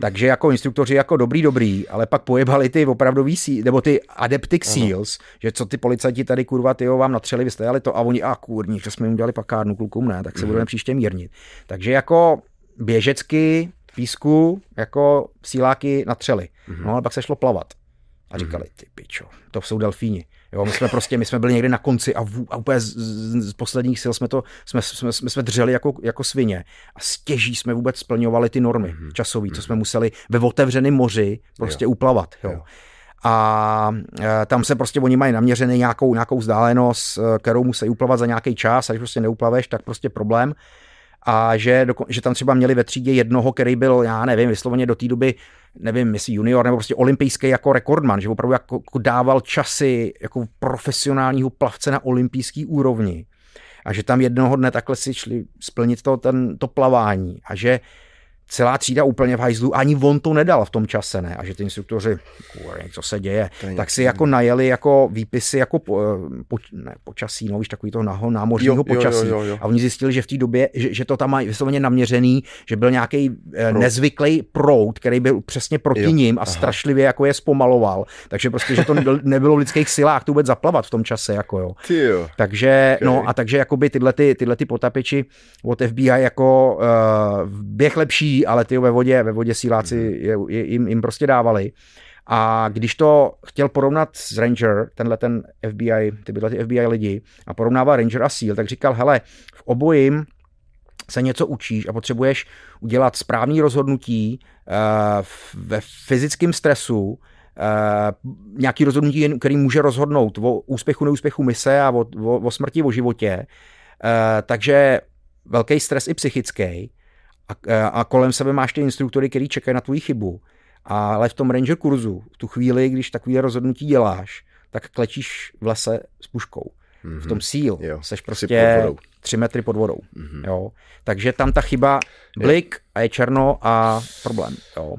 Takže jako instruktoři jako dobrý, dobrý, ale pak pojebali ty opravdový sí, nebo ty Adeptic Seals, ano. že co ty policajti tady kurva, ty vám natřeli, vy jste jeli to a oni, a kurní, že jsme jim udělali pakárnu, klukům ne, tak se mm-hmm. budeme příště mírnit. Takže jako běžecky písku jako síláky natřeli. Mm-hmm. No ale pak se šlo plavat. A říkali, ty pičo, to jsou delfíni. Jo, my jsme prostě, my jsme byli někdy na konci a, v, a úplně z, z, z, posledních sil jsme to, jsme, jsme, jsme, jsme dřeli jako, jako svině a stěží jsme vůbec splňovali ty normy mm-hmm. časové, co jsme museli ve otevřeném moři prostě jo. uplavat. Jo. Jo. A e, tam se prostě oni mají naměřený nějakou, nějakou vzdálenost, e, kterou musí uplavat za nějaký čas, a když prostě neuplaveš, tak prostě problém. A že, že tam třeba měli ve třídě jednoho, který byl, já nevím, vysloveně do té doby, nevím, jestli junior nebo prostě olympijský jako rekordman, že opravdu jako, jako dával časy jako profesionálního plavce na olympijský úrovni. A že tam jednoho dne takhle si šli splnit to, ten, to plavání. A že celá třída úplně v hajzlu, ani on to nedal v tom čase, ne? A že ty instruktoři, co se děje, tak si jako najeli jako výpisy jako po, po, ne, počasí, no víš, takový to naho, námořního počasí. Jo, jo, jo. A oni zjistili, že v té době, že, že, to tam mají vysloveně naměřený, že byl nějaký eh, nezvyklý proud, který byl přesně proti jo. ním a Aha. strašlivě jako je zpomaloval. Takže prostě, že to nebylo v lidských silách to vůbec zaplavat v tom čase, jako jo. jo. Takže, okay. no a takže jakoby tyhle, ty, tyhle ty potapiči od FBI jako uh, běh lepší ale ty ve vodě, ve vodě síláci mhm. je, je, jim, jim prostě dávali. A když to chtěl porovnat s Ranger, tenhle ten FBI, ty byly ty FBI lidi, a porovnával Ranger a SEAL, tak říkal, hele, v obojím se něco učíš a potřebuješ udělat správný rozhodnutí uh, ve fyzickém stresu, uh, nějaký rozhodnutí, který může rozhodnout o úspěchu, neúspěchu mise a o, o, o smrti, o životě. Uh, takže velký stres i psychický a, a kolem sebe máš ty instruktory, který čekají na tvoji chybu. Ale v tom ranger kurzu, v tu chvíli, když takové rozhodnutí děláš, tak klečíš v lese s puškou. Mm-hmm. V tom síl jo, seš prostě tři metry pod vodou. Mm-hmm. Jo. Takže tam ta chyba blik a je černo a problém. Jo.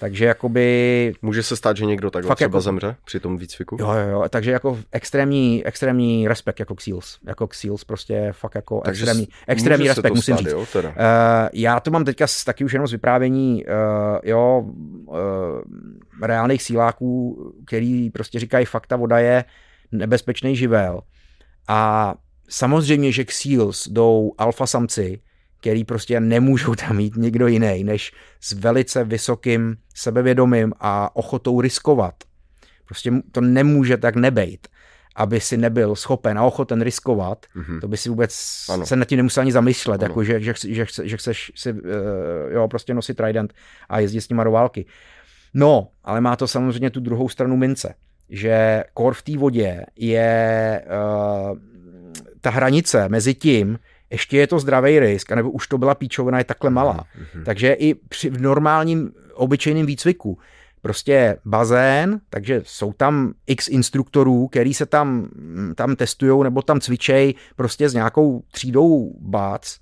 Takže jakoby... Může se stát, že někdo takhle třeba jako, zemře při tom výcviku? Jo, jo, jo, takže jako extrémní, extrémní respekt jako k SEALs. Jako k SEALs prostě fakt jako takže extrémní, extrémní respekt, musím stát, říct. Jo, teda. Uh, já to mám teďka taky už jenom z vyprávění, uh, jo, uh, reálných síláků, který prostě říkají fakt, ta voda je nebezpečný živel. A samozřejmě, že k SEALs jdou alfa samci, který prostě nemůžou tam mít nikdo jiný, než s velice vysokým sebevědomím a ochotou riskovat. Prostě to nemůže tak nebejt, aby si nebyl schopen a ochoten riskovat, mm-hmm. to by si vůbec ano. se nad tím nemusel ani zamýšlet, jako že, že, že, že chceš si uh, jo, prostě nosit trident a jezdit s nima do války. No, ale má to samozřejmě tu druhou stranu mince, že kor v té vodě je uh, ta hranice mezi tím, ještě je to zdravý risk, anebo už to byla píčovina, je takhle malá. Mm-hmm. Takže i při v normálním obyčejném výcviku prostě bazén, takže jsou tam x instruktorů, který se tam, tam testují nebo tam cvičej prostě s nějakou třídou bác,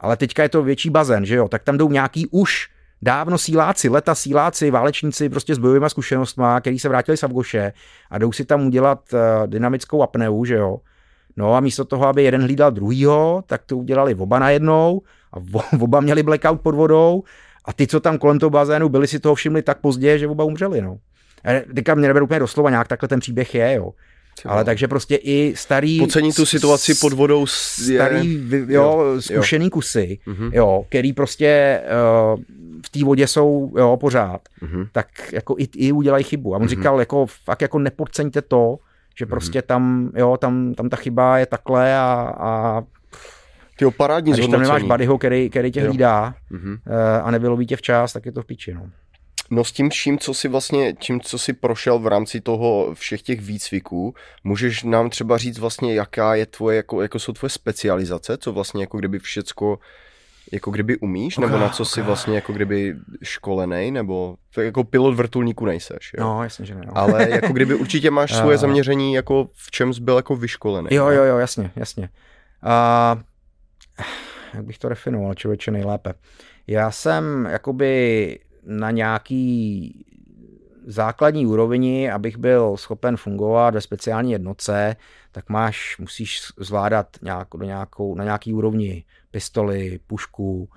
ale teďka je to větší bazén, že jo, tak tam jdou nějaký už dávno síláci, leta síláci, válečníci prostě s bojovými zkušenostmi, který se vrátili z Afgoše a jdou si tam udělat uh, dynamickou apneu, že jo, No a místo toho, aby jeden hlídal druhýho, tak to udělali oba najednou a oba měli blackout pod vodou a ty, co tam kolem toho bazénu byli, si toho všimli tak pozdě, že oba umřeli. No. A teďka mě neberu úplně doslova, nějak takhle ten příběh je, jo. Ale takže prostě i starý... Pocení tu situaci pod vodou je... Starý, jo, zkušený jo. kusy, mm-hmm. jo, který prostě uh, v té vodě jsou, jo, pořád, mm-hmm. tak jako i, i udělají chybu. A on mm-hmm. říkal, jako fakt jako nepodceňte to, že mhm. prostě tam, jo, tam, tam ta chyba je takhle a, a ty parádní a když tam nemáš bodyho, který, který tě hlídá mm-hmm. a nevyloví tě včas, tak je to v piči. No. No s tím vším, co si vlastně, tím, co si prošel v rámci toho všech těch výcviků, můžeš nám třeba říct vlastně, jaká je tvoje, jako, jako jsou tvoje specializace, co vlastně jako kdyby všecko jako kdyby umíš, okay, nebo na co okay. jsi vlastně jako kdyby školený, nebo tak jako pilot vrtulníku nejseš, jo? No, jasně, že ne. No. Ale jako kdyby určitě máš svoje zaměření, jako v čem jsi byl jako vyškolený. Jo, jo, jo, jasně, jasně. Uh, jak bych to definoval, člověče nejlépe. Já jsem jakoby na nějaký základní úrovni, abych byl schopen fungovat ve speciální jednotce, tak máš, musíš zvládat nějak, do nějakou, na nějaký úrovni pistoli, pušku,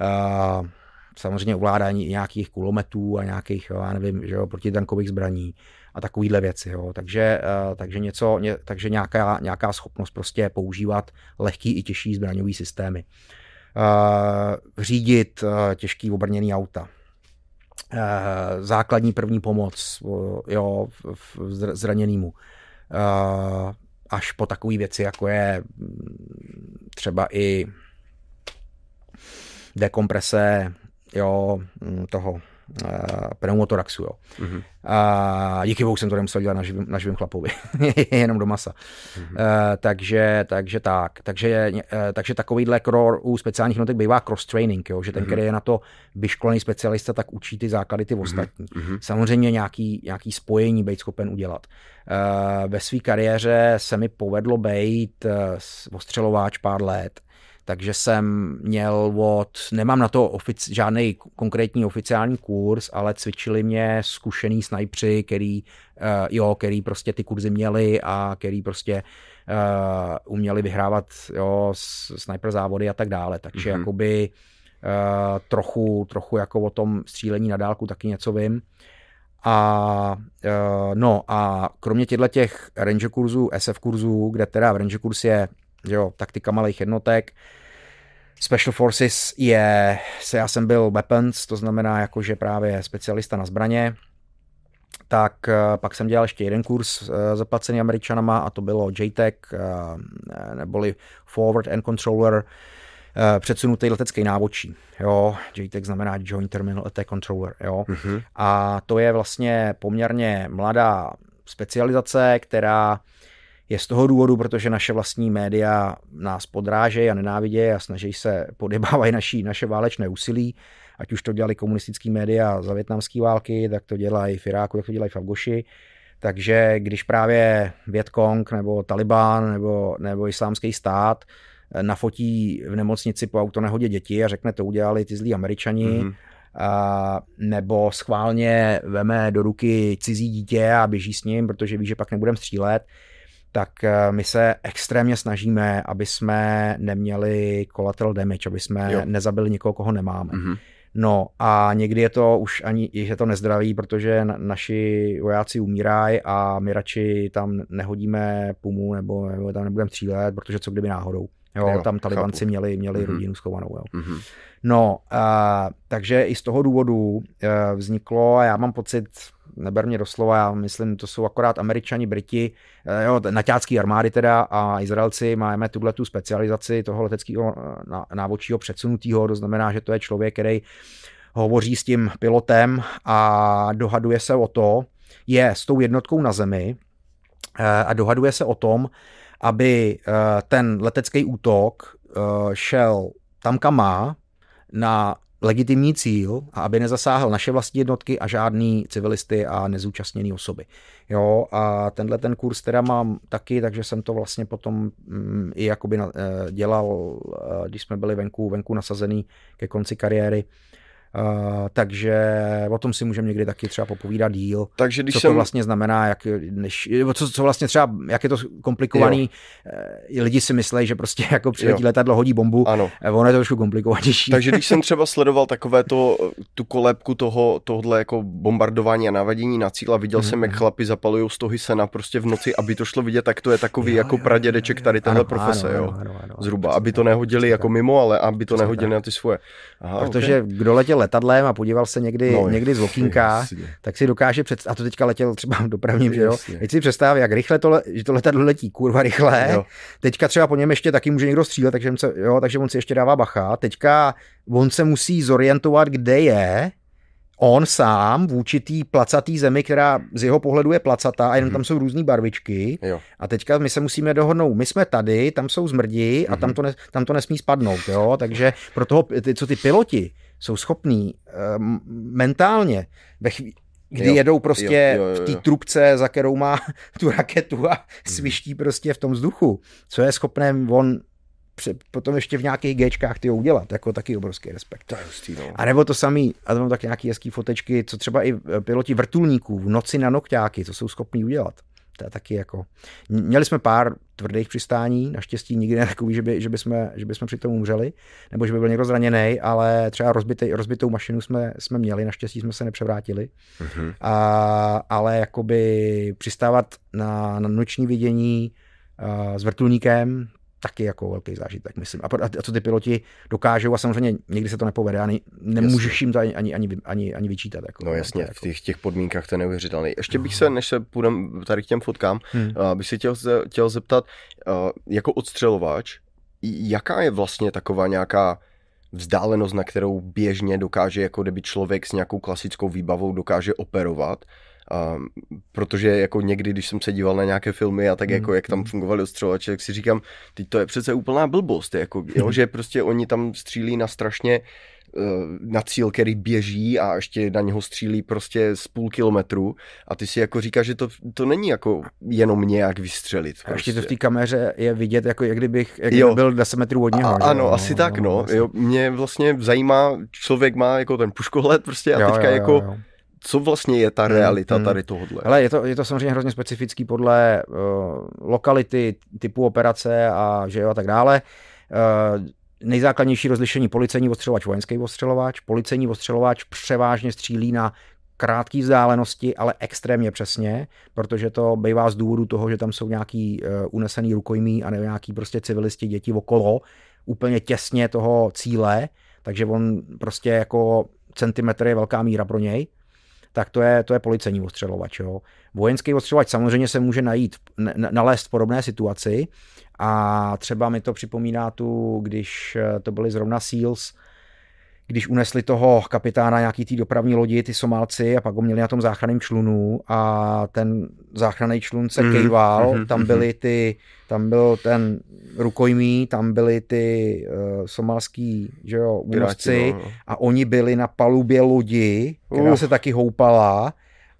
uh, samozřejmě ovládání nějakých kulometů a nějakých, já nevím, že jo, protitankových zbraní a takovýhle věci. Jo. Takže, uh, takže, něco, ně, takže nějaká, nějaká schopnost prostě používat lehký i těžší zbraňový systémy. Uh, řídit uh, těžký obrněný auta. Uh, základní první pomoc uh, jo, v, v zraněnému. Uh, až po takové věci, jako je třeba i dekomprese jo, mm, toho pneumotoraxu. Jo. Mm-hmm. A díky bohu jsem to nemusel dělat na živým, na živým chlapovi, jenom do masa. Mm-hmm. Uh, takže, takže tak. Takže, uh, takže takovýhle kror u speciálních jednotek bývá cross-training, jo, že ten, mm-hmm. který je na to vyškolený specialista, tak učí ty základy ty mhm. ostatní. Mm-hmm. Samozřejmě nějaký, nějaký spojení být schopen udělat. Uh, ve své kariéře se mi povedlo být uh, ostřelováč pár let takže jsem měl od, nemám na to ofic, žádný konkrétní oficiální kurz, ale cvičili mě zkušený snajpři, který, uh, jo, který prostě ty kurzy měli a který prostě uh, uměli vyhrávat jo, sniper závody a tak dále. Takže mm-hmm. jakoby uh, trochu, trochu jako o tom střílení na dálku taky něco vím. A no a kromě těchto těch ranger kurzů, SF kurzů, kde teda ranger kurz je jo, taktika malých jednotek. Special Forces je, se já jsem byl weapons, to znamená jakože právě specialista na zbraně, tak eh, pak jsem dělal ještě jeden kurz eh, zaplacený američanama a to bylo JTEC, eh, neboli Forward and Controller, předsunutý letecký návočí. Jo, JTEC znamená Joint Terminal Attack Controller. Jo. Mm-hmm. A to je vlastně poměrně mladá specializace, která je z toho důvodu, protože naše vlastní média nás podrážejí a nenávidějí a snaží se, podebávají naší, naše válečné úsilí, ať už to dělali komunistický média za větnamské války, tak to dělají v Iráku, tak to dělají v Afgoši. Takže když právě Vietkong nebo Taliban nebo, nebo islámský stát eh, nafotí v nemocnici po autonehodě děti a řekne, to udělali ty zlí američani, mm-hmm. a, nebo schválně veme do ruky cizí dítě a běží s ním, protože ví, že pak nebudeme střílet, tak eh, my se extrémně snažíme, aby jsme neměli collateral damage, aby jsme jo. nezabili někoho, koho nemáme. Mm-hmm. No a někdy je to už ani, je to nezdraví, protože na, naši vojáci umírají a my radši tam nehodíme pumu nebo, nebo tam nebudeme střílet, protože co kdyby náhodou. Jo, jo tam talibanci chápu. měli, měli mm-hmm. rodinu schovanou. Jo. Mm-hmm. No, a, takže i z toho důvodu eh, vzniklo, a já mám pocit, neber mě doslova, já myslím, to jsou akorát američani, briti, eh, jo, naťácký armády teda a Izraelci máme tuhle tu specializaci toho leteckého eh, návodčího předsunutého, to znamená, že to je člověk, který hovoří s tím pilotem a dohaduje se o to, je s tou jednotkou na zemi a dohaduje se o tom, aby ten letecký útok šel tam, kam má, na legitimní cíl a aby nezasáhl naše vlastní jednotky a žádný civilisty a nezúčastněné osoby. Jo, a tenhle ten kurz teda mám taky, takže jsem to vlastně potom mm, i jakoby na, eh, dělal, eh, když jsme byli venku, venku nasazený ke konci kariéry, Uh, takže o tom si můžeme někdy taky třeba popovídat díl. Takže když co jsem... to vlastně znamená, jak, než, co, co vlastně třeba, jak je to komplikovaný. Jo. Lidi si myslí, že prostě jako přiletí jo. letadlo, hodí bombu. Ano. Ono je to trošku komplikovanější. Takže když jsem třeba sledoval takové to, tu kolébku toho, tohle jako bombardování a navadění na cíl a viděl mm-hmm. jsem, jak mhm. chlapi zapalují stohy sena prostě v noci, aby to šlo vidět, tak to je takový jo, jako jo, pradědeček tady tenhle profese, ano, jo. Ano, ano, ano, Zhruba, aby to nehodili jako mimo, ale aby to nehodili na ty svoje. Aha, Protože okay. kdo letěl letadlem a podíval se někdy, no, někdy z okýnka, tak si dokáže před, a to teďka letěl třeba dopravním, že jo, teď si představí, jak rychle to, že to letadlo letí, kurva rychle, jo. teďka třeba po něm ještě taky může někdo střílet, takže, se, jo, takže on si ještě dává bacha, teďka on se musí zorientovat, kde je, on sám v určitý placatý zemi, která z jeho pohledu je placatá a jenom mm-hmm. tam jsou různé barvičky. Jo. A teďka my se musíme dohodnout, my jsme tady, tam jsou zmrdi a mm-hmm. tam, mhm. to ne, tam to nesmí spadnout. Jo? Takže pro toho, ty, co ty piloti jsou schopní uh, mentálně ve chvíli, kdy jo, jedou prostě jo, jo, jo, jo. v té trubce, za kterou má tu raketu a mhm. sviští prostě v tom vzduchu, co je schopné on potom ještě v nějakých Gčkách ty udělat, jako taky obrovský respekt. To je hustý, no. A nebo to samý, a to mám tak nějaký hezký fotečky, co třeba i eh, piloti vrtulníků v noci na nokťáky, co jsou schopní udělat. To je taky jako... Měli jsme pár tvrdých přistání, naštěstí nikdy ne takový, že by, že by, jsme, že by jsme při tom umřeli, nebo že by byl někdo zraněný, ale třeba rozbitý, rozbitou mašinu jsme, jsme měli, naštěstí jsme se nepřevrátili. Mm-hmm. A, ale jakoby přistávat na, na noční vidění s vrtulníkem, taky jako velký zážitek, myslím. A, a co ty piloti dokážou a samozřejmě někdy se to nepovede ani nemůžeš jasně. jim to ani, ani, ani, ani, vyčítat. Jako, no jasně, jako. v těch, těch podmínkách to je neuvěřitelný. Ještě bych se, než se půjdem tady k těm fotkám, hmm. uh, bych se chtěl, chtěl zeptat, uh, jako odstřelovač, jaká je vlastně taková nějaká vzdálenost, na kterou běžně dokáže, jako kdyby člověk s nějakou klasickou výbavou dokáže operovat. Um, protože jako někdy, když jsem se díval na nějaké filmy a tak mm. jako jak tam fungovaly ostřelovače, tak si říkám, teď to je přece úplná blbost, jako, jo, že prostě oni tam střílí na strašně na cíl, který běží a ještě na něho střílí prostě z půl kilometru a ty si jako říkáš, že to, to není jako jenom nějak vystřelit. Prostě. A ještě to v té kameře je vidět, jako jak kdybych jak kdyby byl 10 metrů od něho. A, ano, no, asi no, tak, no. no vlastně. jo, mě vlastně zajímá, člověk má jako ten puškohled prostě a jo, teďka jo, jako jo, jo co vlastně je ta hmm, realita hmm. tady tohohle? Ale je to, je to samozřejmě hrozně specifický podle uh, lokality, typu operace a že jo a tak dále. Uh, nejzákladnější rozlišení policejní ostřelovač, vojenský ostřelovač. Policejní ostřelovač převážně střílí na krátké vzdálenosti, ale extrémně přesně, protože to bývá z důvodu toho, že tam jsou nějaký uh, unesený rukojmí a nebo nějaký prostě civilisti, děti okolo, úplně těsně toho cíle, takže on prostě jako centimetr je velká míra pro něj tak to je, to je policejní ostřelovač. Jo. Vojenský ostřelovač samozřejmě se může najít, nalézt v podobné situaci a třeba mi to připomíná tu, když eh, to byly zrovna SEALs, když unesli toho kapitána nějaký té dopravní lodi, ty Somálci, a pak ho měli na tom záchranném člunu a ten záchranný člun se mm, kejval, mm, tam mhm. byly ty, tam byl ten rukojmí, tam byly ty uh, somalský, že jo, únosci no, no. a oni byli na palubě lodi, která uh. se taky houpala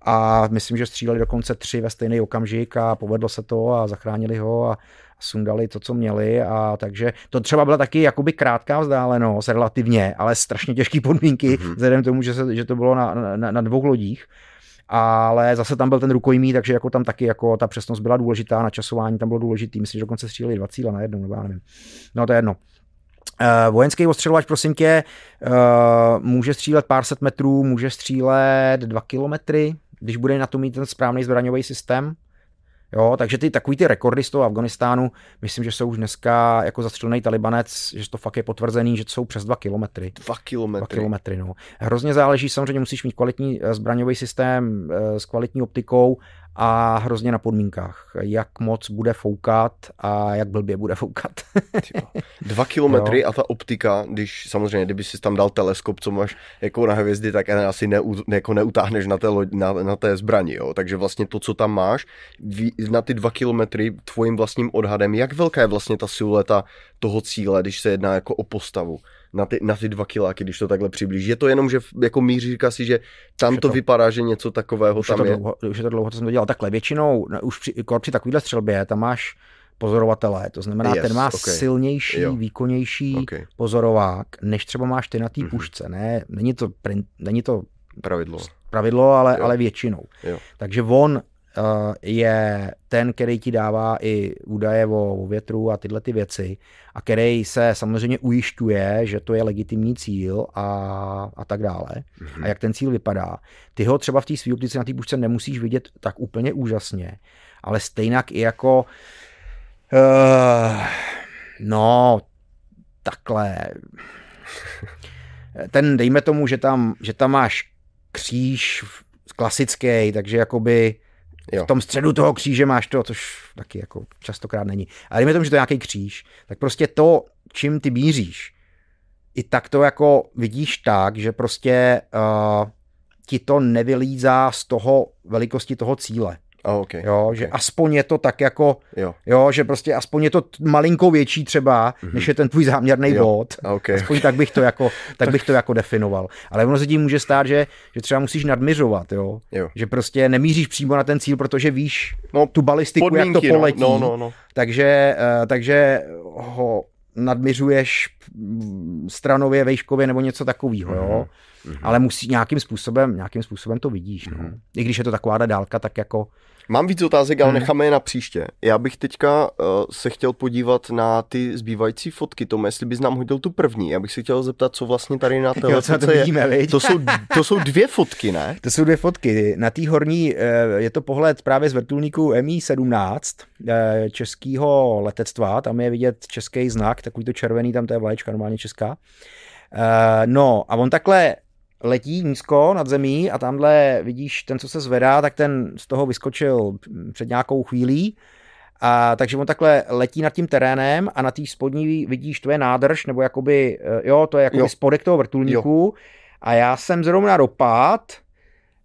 a myslím, že stříleli dokonce tři ve stejný okamžik a povedlo se to a zachránili ho a, sundali to, co měli a takže to třeba byla taky jakoby krátká vzdálenost relativně, ale strašně těžké podmínky, mm-hmm. vzhledem k tomu, že, se, že to bylo na, na, na dvou lodích ale zase tam byl ten rukojmí, takže jako tam taky jako ta přesnost byla důležitá, načasování tam bylo důležitý, myslím, že dokonce stříleli dva cíle na jednu, nebo já nevím. No to je jedno. Uh, vojenský ostřelovač, prosím tě, uh, může střílet pár set metrů, může střílet dva kilometry, když bude na to mít ten správný zbraňový systém. Jo, takže ty takový ty rekordy z toho Afganistánu, myslím, že jsou už dneska jako zastřelený talibanec, že to fakt je potvrzený, že to jsou přes dva kilometry. Dva kilometry. Dva kilometry, no. Hrozně záleží, samozřejmě musíš mít kvalitní eh, zbraňový systém eh, s kvalitní optikou a hrozně na podmínkách, jak moc bude foukat a jak blbě bude foukat. Dva kilometry jo. a ta optika, když samozřejmě, kdyby si tam dal teleskop, co máš jako na hvězdy, tak asi ne, jako neutáhneš na té, na, na té zbrani, jo. Takže vlastně to, co tam máš, na ty dva kilometry tvojím vlastním odhadem, jak velká je vlastně ta silueta toho cíle, když se jedná jako o postavu na ty, na ty dva kiláky, když to takhle přiblíží. Je to jenom, že jako míří, říká si, že tam to, to vypadá, že něco takového už tam je. To. Dlouho, už je to dlouho, co jsem to dělal. Takhle většinou, už při, při takovéhle střelbě, tam máš pozorovatele, to znamená, yes, ten má okay. silnější, jo. výkonnější okay. pozorovák, než třeba máš ty na té mm-hmm. pušce. Ne, není to, print, není to pravidlo, pravidlo ale, ale většinou. Jo. Takže on je ten, který ti dává i údaje o, o větru a tyhle ty věci a který se samozřejmě ujišťuje, že to je legitimní cíl a, a tak dále. Mm-hmm. A jak ten cíl vypadá. Ty ho třeba v té svý optice na té bušce nemusíš vidět tak úplně úžasně, ale stejnak i jako uh, no takhle ten dejme tomu, že tam, že tam máš kříž klasický, takže jakoby Jo. V tom středu toho kříže máš to, což taky jako častokrát není. Ale dejme tomu, že to je nějaký kříž, tak prostě to, čím ty bíříš, i tak to jako vidíš tak, že prostě uh, ti to nevylízá z toho velikosti toho cíle. Oh, okay. Jo, okay. že aspoň je to tak jako, jo. jo. že prostě aspoň je to malinko větší třeba, mm-hmm. než je ten tvůj záměrný bod. Okay. Aspoň tak bych to jako, tak bych to jako definoval. Ale ono se tím může stát, že, že třeba musíš nadměřovat, jo? jo. Že prostě nemíříš přímo na ten cíl, protože víš no, tu balistiku, podmínky, jak to poletí. No, no, no. Takže, uh, takže ho nadměřuješ stranově, vejškově nebo něco takového, jo. Mm-hmm. Ale musí nějakým způsobem, nějakým způsobem to vidíš, no. Mm-hmm. I když je to taková dálka, tak jako Mám víc otázek, ale hmm. necháme je na příště. Já bych teďka uh, se chtěl podívat na ty zbývající fotky. Tomu, jestli bys nám hodil tu první. Já bych se chtěl zeptat, co vlastně tady na té fotce to vidíme, je. To jsou, to jsou dvě fotky, ne? To jsou dvě fotky. Na té horní uh, je to pohled právě z vrtulníku Mi-17 uh, eh, českého letectva. Tam je vidět český znak, takový to červený, tam to je vlaječka normálně česká. Uh, no a on takhle letí nízko nad zemí a tamhle vidíš ten, co se zvedá, tak ten z toho vyskočil před nějakou chvílí A takže on takhle letí nad tím terénem a na té spodní vidíš, to je nádrž, nebo jakoby, eh, jo, to je jakoby Jo. spodek toho vrtulníku. A já jsem zrovna dopad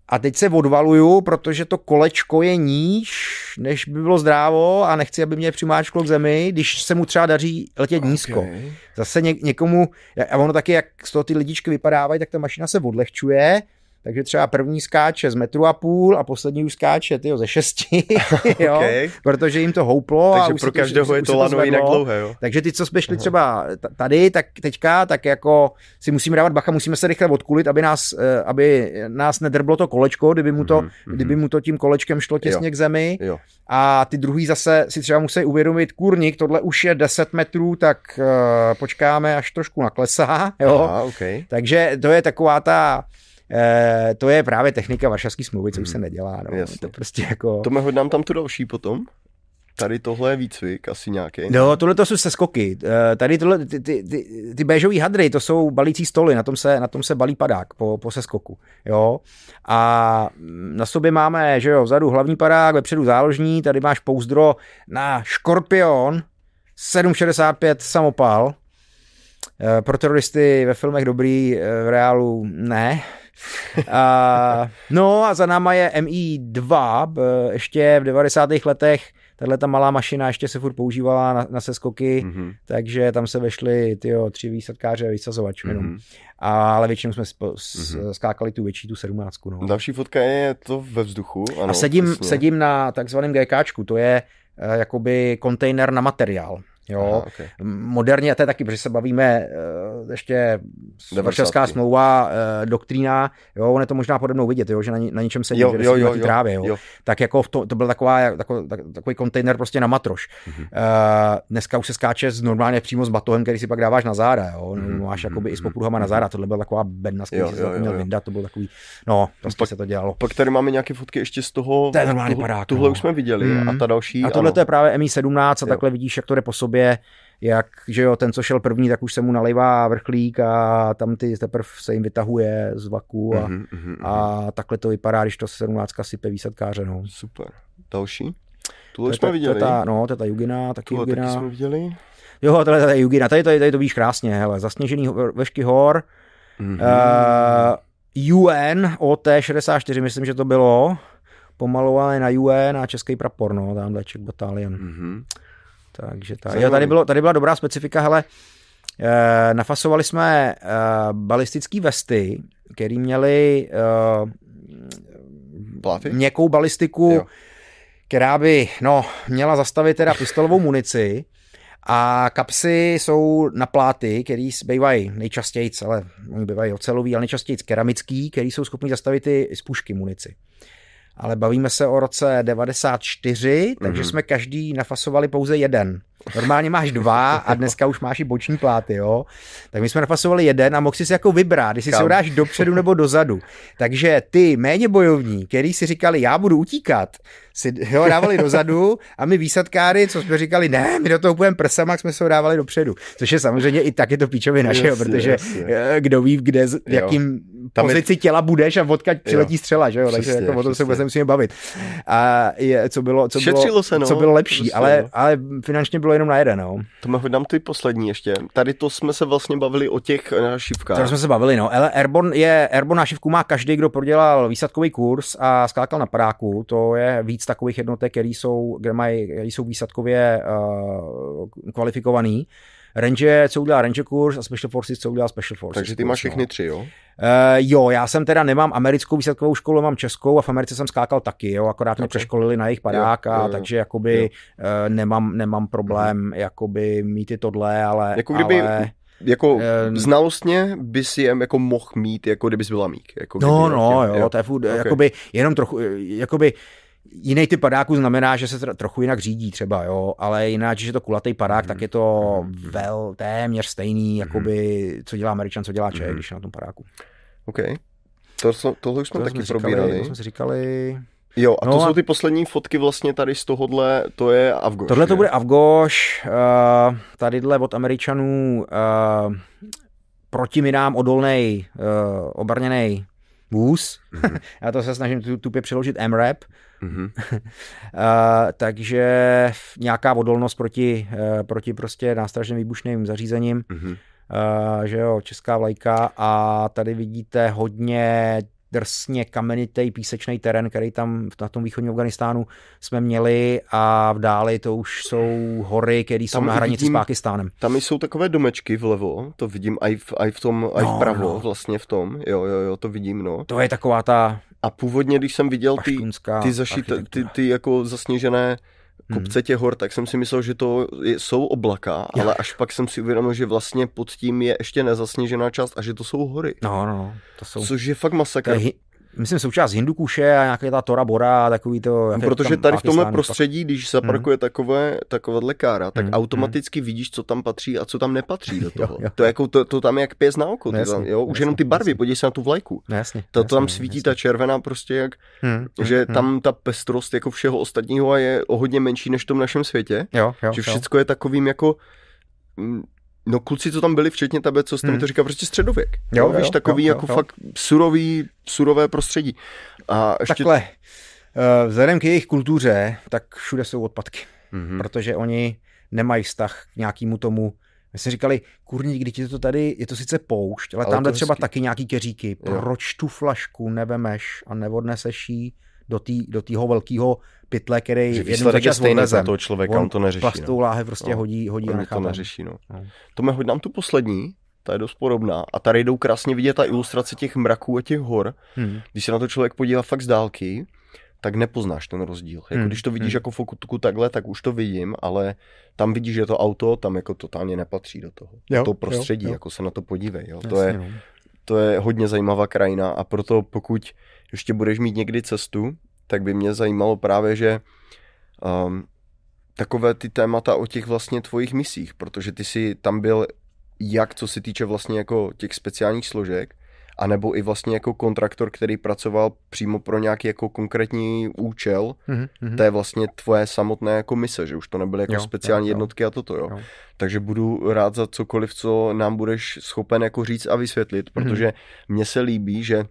a teď se odvaluju, protože to kolečko je níž, než by bylo zdrávo a nechci, aby mě přimáčklo k zemi, když se mu třeba daří letět nízko. Okay. Zase ně, někomu, a ono taky, jak z toho ty lidičky vypadávají, tak ta mašina se odlehčuje, takže třeba první skáče z metru a půl a poslední už skáče tyjo, ze šesti, jo, Okay. protože jim to houplo. a Takže už pro to- každého je to lano jinak dlouhé, jo? Takže ty, co jsme šli třeba tady, tak teďka, tak jako si musíme dávat bacha, musíme se rychle odkulit, aby nás, eh, aby nás nedrblo to kolečko, kdyby mu to, Mhm, mhm. kdyby mu to tím kolečkem šlo těsně Jo. k zemi. Jo. A ty druhý zase si třeba musí uvědomit, kurník, tohle už je 10 metrů, tak uh, počkáme, až trošku naklesá. Jo? Aha, okay. Takže to je taková ta, eh, to je právě technika Varšavské smlouvy, co už se nedělá. No. Jasně. To prostě jako... To hodám tam tu další potom. Tady tohle je výcvik, asi nějaký. No, tohle to jsou seskoky. Eh, Tady tohle, ty, ty, ty, ty béžový hadry, to jsou balící stoly, na tom se, na tom se balí padák po, po seskoku. Jo? A na sobě máme, že jo, vzadu hlavní padák, vepředu záložní, tady máš pouzdro na Škorpion 765 samopal. Eh, Pro teroristy ve filmech dobrý, v reálu ne. A, no a za náma je MI2, b- ještě v 90. letech tahle ta malá mašina ještě se furt používala na, na seskoky, Mhm. takže tam se vešly tyjo, tři výsadkáře a vysazovač jenom. Mhm. A, ale většinou jsme spo, s, Mhm. skákali tu větší, tu sedmnáctku. No. Další fotka je to ve vzduchu. Ano, a sedím, přesně. sedím na takzvaném GKčku, to je eh, jakoby kontejner na materiál. Jo, Aha, okay. moderně, a to je taky, protože se bavíme uh, ještě. Varšavská smlouva, uh, doktrína, jo, on je to možná pode mnou vidět, jo, že na, na něčem sedí, Jo, že jo, jo, jo, trávě, jo. jo. tak jako to, to byl taková, tako, tak, takový kontejner prostě na matroš. Mhm. Uh, dneska už se skáče z normálně přímo s batohem, který si pak dáváš na záda, jo, Mhm, máš mhm, jakoby i s mhm, popruhama na záda, tohle byla taková bedna, z Jo, který si jo, měl jo. vyndat, to byl takový, no, prostě Pak- se to dělalo. Pak tady máme nějaké fotky ještě z toho. To je normálně tuhle- no. už jsme viděli. Mhm. A ta další. A tohle ano. to je právě MI17 a takhle vidíš, jak to jde po sobě, jak, že jo, ten, co šel první, tak už se mu nalejvá vrchlík a tam ty teprve se jim vytahuje z vaku a, Mhm, mhm, mhm. a takhle to vypadá, když to 17 sype výsadkáře, no. Super. Další? Tuhle jsme viděli. To je ta, no, to ta Jugina, taky Tuhle taky Jugina. jsme viděli. Jo, tohle je ta Jugina, tady, tady, tady to víš krásně, hele, zasněžený vešky hor, Mhm. uh, UN, OT 64, myslím, že to bylo, pomalované na UN a český prapor, no, tamhle Czech Battalion. Mhm. Takže ta, Zajímavý. jo, tady, bylo, tady byla dobrá specifika, hele, eh, nafasovali jsme eh, balistické vesty, které měly eh, měkkou balistiku, jo. která by no, měla zastavit teda pistolovou munici a kapsy jsou na pláty, které bývají nejčastěji, ale oni bývají ocelový, ale nejčastěji keramický, který jsou schopni zastavit i z pušky munici. Ale bavíme se o roce 94, takže Mhm. jsme každý nafasovali pouze jeden. Normálně máš dva a dneska už máš i boční pláty, jo. Tak my jsme nafasovali jeden a mohl si si jako vybrat, jestli Kam? se ho dáš dopředu nebo dozadu. Takže ty méně bojovní, který si říkali, já budu utíkat, si ho dávali dozadu a my výsadkáři, co jsme říkali, ne, my do toho půjdeme prsama, jsme se ho dávali dopředu. Což je samozřejmě i tak je to píčově naše, Jasně, protože jasně. eh, kdo ví, kde, jakým Tam je- pozici těla budeš a odkud přiletí střela, že jo, takže Přesně, jako o tom se přesně. vůbec nemusíme bavit. A je, co bylo, co Šetřilo bylo, se, no, co bylo lepší, prostě, ale, no. ale finančně bylo jenom na jeden, no. To mi dám ty poslední ještě. Tady to jsme se vlastně bavili o těch našivkách. To jsme se bavili, no. Ale Airborne, je, Airborne nášivku má každý, kdo prodělal výsadkový kurz a skákal na padáku. To je víc takových jednotek, který jsou, kde mají, jsou výsadkově uh, kvalifikovaný. Range, co udělal Ranger kurz a Special Forces, co udělal Special Forces. Takže ty kurz, máš všechny No. tři, jo? Uh, jo, já jsem teda nemám americkou výsadkovou školu, mám českou a v Americe jsem skákal taky, jo, akorát mě přeškolili na jejich padák, Jo, a jo, jo. takže jakoby Jo. uh, nemám, nemám problém jakoby mít i tohle, ale... Jako kdyby ale... Jako Ehm. znalostně bys je jako mohl mít, jako kdybys byla mík. Jako No, kdyby, no, jak je- jo, to je furt, Ok. okay. jakoby, jenom trochu, jakoby, jiný typ padáků znamená, že se tro- trochu jinak řídí třeba, jo, ale jinak, když je to kulatý padák, Mhm. tak je to vel, téměř stejný, jakoby, co dělá Američan, co dělá Čech, Mhm. když je na tom padáku. OK. To, tohle už jsme To taky jsme říkali, probírali. to jsme si říkali, Jo, a to No a- jsou ty poslední fotky vlastně tady z tohohle, to je Avgoš. Tohle to že? bude Avgoš, uh, tadyhle od Američanů uh, proti minám odolnej, uh, obrněný vůz. Mm-hmm. Já to se snažím tu, tupě přeložit MRAP. Mm-hmm. uh, takže nějaká odolnost proti, uh, proti prostě nástražně výbušným zařízením. Mm-hmm. Uh, že jo, česká vlajka a tady vidíte hodně drsně kamenitý písečný terén, který tam na tom východním Afganistánu jsme měli a v dáli to už jsou hory, které jsou na hranici vidím, s Pákistánem. Tam jsou takové domečky vlevo, to vidím aj v, aj v tom, aj no, vpravo no. vlastně v tom, jo, jo, jo, to vidím, no. To je taková ta a původně, když jsem viděl ty, ty, zaši, ty, ty, jako zasněžené kopce těch hor, tak jsem si myslel, že to jsou oblaka, ale až pak jsem si uvědomil, že vlastně pod tím je ještě nezasněžená část a že to jsou hory. No, no, no. To jsou... Což je fakt masakr. To je, myslím, součást Hindukuše a nějaká ta Tora Bora a takový to... No, protože tady v tomhle prostředí, když zaparkuje hmm. takové, takovéhle kára, tak hmm. automaticky hmm. vidíš, co tam patří a co to patří do toho. jo, jo. To, je jako, to, to tam je jak pěs na oko. No, jasně, tam, jo? Už jasně, jenom ty barvy, jasně. podívej se na tu vlajku. No, jasně, to, to tam svítí jasně. ta červená prostě jak, hmm. že hmm. tam ta pestrost jako všeho ostatního je o hodně menší než v tom našem světě. Jo, jo, že všechno je takovým jako mm, No kluci, co tam byli, včetně tebe, co jste hmm. mi to říkal, prostě středověk. Jo, jo, víš, takový jo, jako jo. fakt surový, surové prostředí. A ještě... Takhle, uh, vzhledem k jejich kultuře, tak všude jsou odpadky. Mm-hmm. Protože oni nemají vztah k nějakému tomu my jsme říkali, kurník, když je to tady, je to sice poušť, ale, ale tamhle třeba hezky. taky nějaký keříky. Proč tu flašku nevemeš a neodneseš ji do té do velkého pytle, který že jednou za čas stejný za toho člověka, on, on to neřeší. Plastovou no. láhe prostě no. hodí, hodí on a to neřeší, no. no. Tome, hoď nám tu poslední, ta je dost podobná. A tady jdou krásně vidět ta ilustrace těch mraků a těch hor. Hmm. Když se na to člověk podívá fakt z dálky, tak nepoznáš ten rozdíl. Jako hmm. když to vidíš hmm. jako fotku takhle, tak už to vidím, ale tam vidíš, že to auto tam jako totálně nepatří do toho. Jo, to prostředí, jo, jo. jako se na to podívej. Jo. Jasně, to, je, no. to je hodně zajímavá krajina a proto pokud ještě budeš mít někdy cestu, tak by mě zajímalo právě, že um, takové ty témata o těch vlastně tvojich misích, protože ty si tam byl jak co se týče vlastně jako těch speciálních složek, anebo i vlastně jako kontraktor, který pracoval přímo pro nějaký jako konkrétní účel, mm-hmm. to je vlastně tvoje samotné jako mise, že už to nebyly jako jo, speciální jo, jednotky jo. a toto, jo. jo. Takže budu rád za cokoliv, co nám budeš schopen jako říct a vysvětlit, protože mm-hmm. mně se líbí, že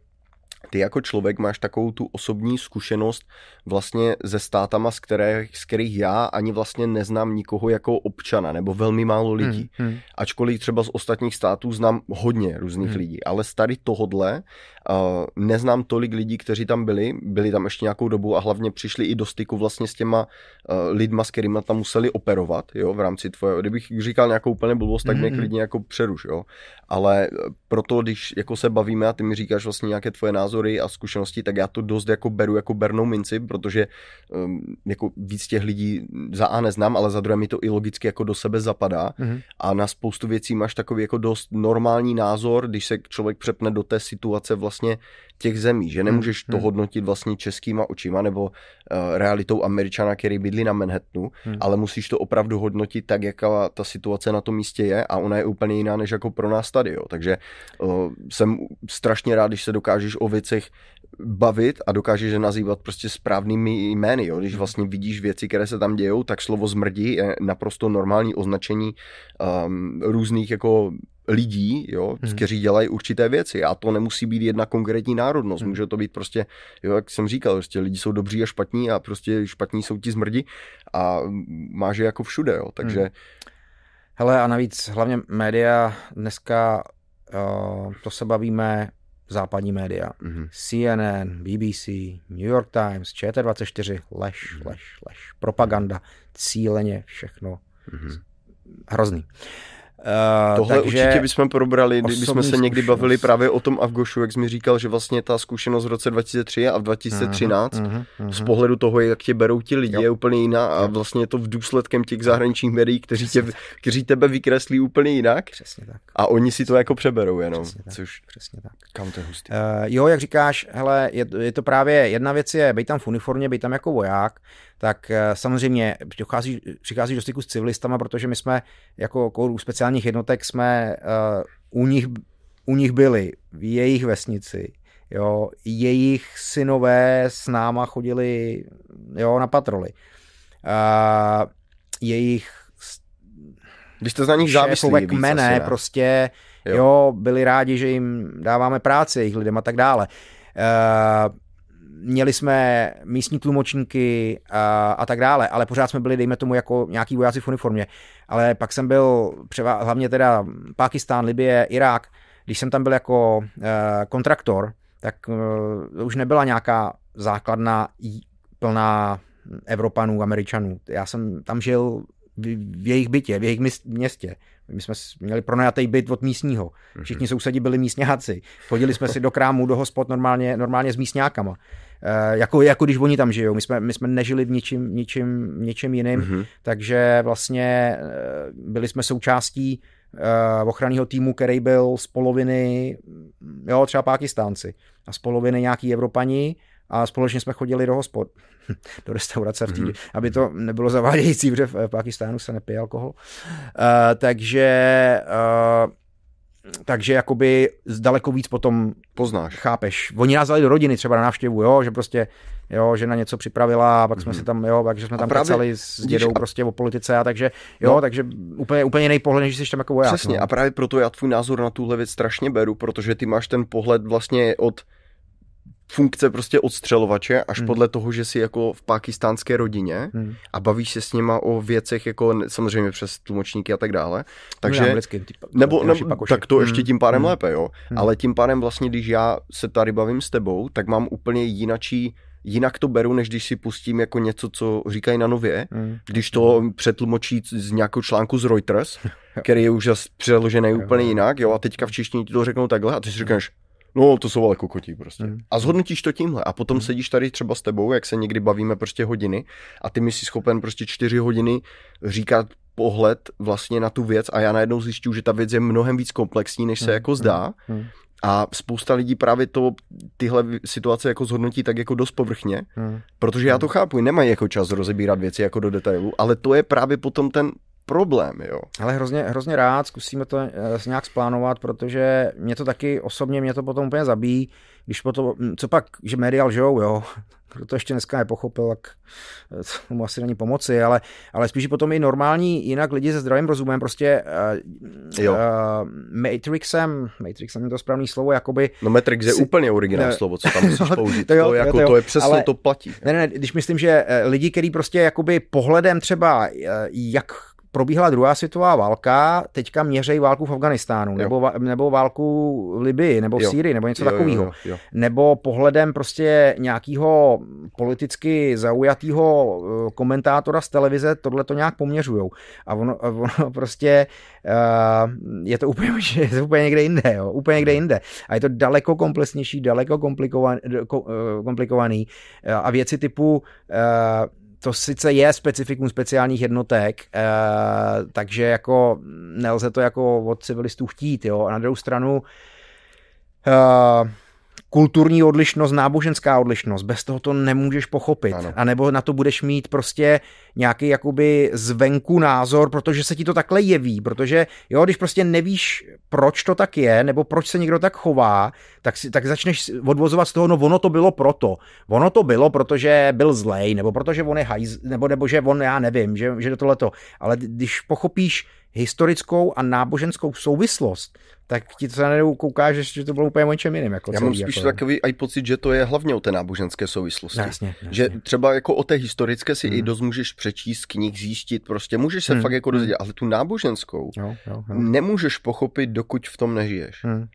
ty jako člověk máš takovou tu osobní zkušenost vlastně ze státama, z, které, z kterých já ani vlastně neznám nikoho jako občana, nebo velmi málo lidí. Hmm, hmm. Ačkoliv třeba z ostatních států znám hodně různých hmm. lidí, ale z tady tohodle neznám tolik lidí, kteří tam byli, byli tam ještě nějakou dobu a hlavně přišli i do styku vlastně s těma uh, lidma, s kterými tam museli operovat, jo, v rámci tvoje, kdybych říkal nějakou úplně blbost, tak mě klidně jako přeruš, jo. Ale proto, když jako se bavíme a ty mi říkáš vlastně nějaké tvoje názory a zkušenosti, tak já to dost jako beru jako bernou minci, protože um, jako víc těch lidí za A neznám, ale za druhé mi to i logicky jako do sebe zapadá mm-hmm. a na spoustu věcí máš takový jako dost normální názor, když se člověk přepne do té situace vlastně těch zemí, že nemůžeš mm-hmm. to hodnotit vlastně českýma očima nebo uh, realitou Američana, který bydlí na Manhattanu, mm-hmm. ale musíš to opravdu hodnotit tak, jaká ta situace na tom místě je a ona je úplně jiná než jako pro nás tady, jo. takže uh, jsem strašně rád, když se dokážeš o věcech bavit a dokážeš je nazývat prostě správnými jmény. Jo? Když hmm. vlastně vidíš věci, které se tam dějou, tak slovo zmrdí je naprosto normální označení um, různých jako lidí, jo, hmm. kteří dělají určité věci. A to nemusí být jedna konkrétní národnost. Hmm. Může to být prostě, jo, jak jsem říkal, prostě lidi jsou dobří a špatní a prostě špatní jsou ti zmrdi a máš je jako všude, jo. Takže... Hmm. Hele, a navíc hlavně média dneska, uh, to se bavíme západní média. Mm-hmm. CNN, BBC, New York Times, ČT24, lež, lež, lež. Propaganda, cíleně všechno. Mm-hmm. Hrozný. Uh, Tohle takže určitě bychom probrali, kdybychom se někdy zkušenost. bavili právě o tom Avgošu, jak jsi mi říkal, že vlastně ta zkušenost v roce 2003 a v 2013 uh-huh, uh-huh, uh-huh. z pohledu toho, jak tě berou ti lidi, jo. je úplně jiná a vlastně je to v důsledkem těch zahraničních médií, kteří, tě, kteří tebe vykreslí úplně jinak Přesně tak. a oni si to jako přeberou jenom. Přesně tak. Což... Přesně tak. Kam to je hustý. Uh, jo, jak říkáš, hele, je, je to právě jedna věc je být tam v uniformě, být tam jako voják, tak eh, samozřejmě přichází, přichází do styku s civilistama, protože my jsme jako u speciálních jednotek jsme uh, u, nich, u nich byli v jejich vesnici, jo, jejich synové s náma chodili jo, na patroly. Uh, jejich vy jste za nich závislí kmene, prostě jo. jo, byli rádi, že jim dáváme práci, jejich lidem a tak dále. Měli jsme místní tlumočníky a, a tak dále, ale pořád jsme byli, dejme tomu, jako nějaký vojáci v uniformě. Ale pak jsem byl převa, hlavně teda Pakistán, Libie, Irák, když jsem tam byl jako uh, kontraktor, tak uh, už nebyla nějaká základna plná Evropanů, Američanů. Já jsem tam žil v jejich bytě, v jejich městě. My jsme měli pronajatý byt od místního. Mhm. Všichni sousedi byli místňáci. Chodili jsme si do krámu, do hospod normálně, normálně s místňákama. E, jako, jako když oni tam žijou. My jsme, my jsme nežili v ničím, ničím, ničím jiným, mm-hmm. takže vlastně eh, byli jsme součástí uh, ochranného týmu, který byl z poloviny, jo, třeba Pákistánci, a z poloviny nějaký Evropani a společně jsme chodili do hospod, do restaurace v týdě, mm-hmm. aby to nebylo zavádějící, protože v Pakistánu se nepije alkohol. Uh, takže uh, takže jakoby daleko víc potom poznáš. Chápeš. Oni nás dali do rodiny třeba na návštěvu, jo, že prostě jo, že na něco připravila a pak mm-hmm. jsme mhm. si tam, jo, takže jsme tam právě, s dědou a... prostě o politice a takže, jo, no. takže úplně, úplně jiný pohled, než jsi tam jako voják. Přesně no. a právě proto já tvůj názor na tuhle věc strašně beru, protože ty máš ten pohled vlastně od funkce prostě odstřelovače až hmm. podle toho, že jsi jako v pakistánské rodině hmm. a bavíš se s nima o věcech jako samozřejmě přes tlumočníky a tak dále. Takže, no, anglicky, typ, nebo, nebo tak to hmm. ještě tím pádem hmm. lépe, jo. Hmm. Ale tím pádem vlastně, když já se tady bavím s tebou, tak mám úplně jinačí jinak to beru, než když si pustím jako něco, co říkají na nově, hmm. když to přetlmočí z nějakého článku z Reuters, který je už přeložený úplně jinak, jo, a teďka v češtině ti to řeknou takhle a ty si říkáš, No, to jsou ale kokotí prostě. Mm. A zhodnotíš to tímhle. A potom mm. sedíš tady třeba s tebou, jak se někdy bavíme prostě hodiny a ty mi si schopen prostě čtyři hodiny říkat pohled vlastně na tu věc a já najednou zjišťuju, že ta věc je mnohem víc komplexní, než se mm. jako zdá. Mm. A spousta lidí právě to, tyhle situace jako zhodnotí tak jako dost povrchně, hmm. protože já to chápu, nemají jako čas rozebírat věci jako do detailu, ale to je právě potom ten problém, jo. Ale hrozně, hrozně rád, zkusíme to uh, nějak splánovat, protože mě to taky osobně, mě to potom úplně zabíjí, když potom, hm, co pak, že média lžou, jo, kdo to ještě dneska nepochopil, tak eh, mu asi není pomoci, ale, ale spíš potom i normální, jinak lidi se zdravým rozumem, prostě uh, jo. Uh, Matrixem, Matrixem je to správný slovo, jakoby... No Matrix je si, úplně originální ne, slovo, co tam musíš použít, to, jo, to, jako, to, jo, to je přesně, ale, to platí. Ne, ne, když myslím, že lidi, kteří prostě jakoby pohledem třeba, jak probíhala druhá světová válka, teďka měřejí válku v Afganistánu, nebo, nebo válku v Libii, nebo v jo. Sýrii, nebo něco jo, takového. Jo, jo, jo. Nebo pohledem prostě nějakého politicky zaujatého eh, komentátora z televize tohle to nějak poměřujou. A ono, ono prostě uh, je to úplně, je to úplně někde jinde, jo, úplně někde jinde. A je to daleko komplexnější, daleko komplikovaný, eh, komplikovaný a věci typu uh, to sice je specifikum speciálních jednotek, eh, takže jako nelze to jako od civilistů chtít, jo. A na druhou stranu eh, kulturní odlišnost, náboženská odlišnost, bez toho to nemůžeš pochopit. Ano. A nebo na to budeš mít prostě nějaký jakoby zvenku názor, protože se ti to takhle jeví, protože jo, když prostě nevíš, proč to tak je, nebo proč se někdo tak chová, tak, si, tak začneš odvozovat z toho, no ono to bylo proto. Ono to bylo, protože byl zlej, nebo protože on je hajz, nebo, nebo že on, já nevím, že, že to tohleto. Ale když pochopíš historickou a náboženskou souvislost, tak ti to najednou koukáš, že to bylo úplně o něčem jiným. Jako Já celý, mám spíš jako... takový aj pocit, že to je hlavně o té náboženské souvislosti. Jasně, jasně. Že třeba jako o té historické si hmm. i dost můžeš přečíst knih, zjistit, prostě můžeš se hmm. fakt jako dozvědět, ale tu náboženskou jo, jo, jo. nemůžeš pochopit, dokud v tom nežiješ. Hmm.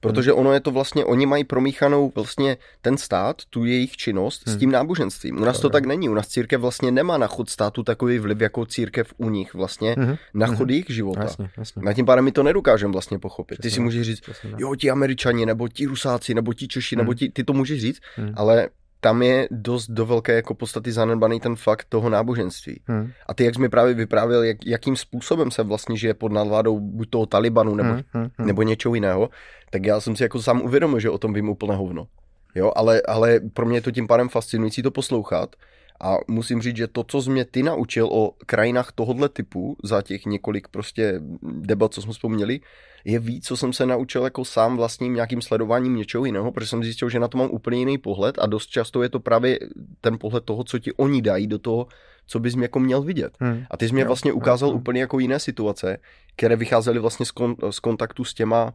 Protože ono je to vlastně, oni mají promíchanou vlastně ten stát, tu jejich činnost hmm. s tím náboženstvím. U nás to, tak není. U nás církev vlastně nemá na chod státu takový vliv jako církev u nich vlastně hmm. na chod hmm. jejich života. Jasně, jasně. Na tím pádem my to nedokážeme vlastně pochopit. Přesně, ty si můžeš říct, přesně, jo, ti američani, nebo ti rusáci, nebo ti češi, hmm. nebo ti, ty to můžeš říct, hmm. ale tam je dost do velké jako podstaty zanedbaný ten fakt toho náboženství. Hmm. A ty, jak jsi mi právě vyprávěl, jak, jakým způsobem se vlastně žije pod nadvládou buď toho Talibanu nebo, hmm. Hmm. nebo něčeho jiného, tak já jsem si jako sám uvědomil, že o tom vím úplně hovno. Jo, ale, ale pro mě je to tím pádem fascinující to poslouchat a musím říct, že to, co jsi mě ty naučil o krajinách tohohle typu za těch několik prostě debat, co jsme vzpomněli, je víc, co jsem se naučil jako sám vlastním nějakým sledováním něčeho jiného, protože jsem zjistil, že na to mám úplně jiný pohled a dost často je to právě ten pohled toho, co ti oni dají do toho, co bys mě jako měl vidět. Hmm. A ty jsi mě vlastně ukázal hmm. úplně jako jiné situace, které vycházely vlastně z, kon- z kontaktu s těma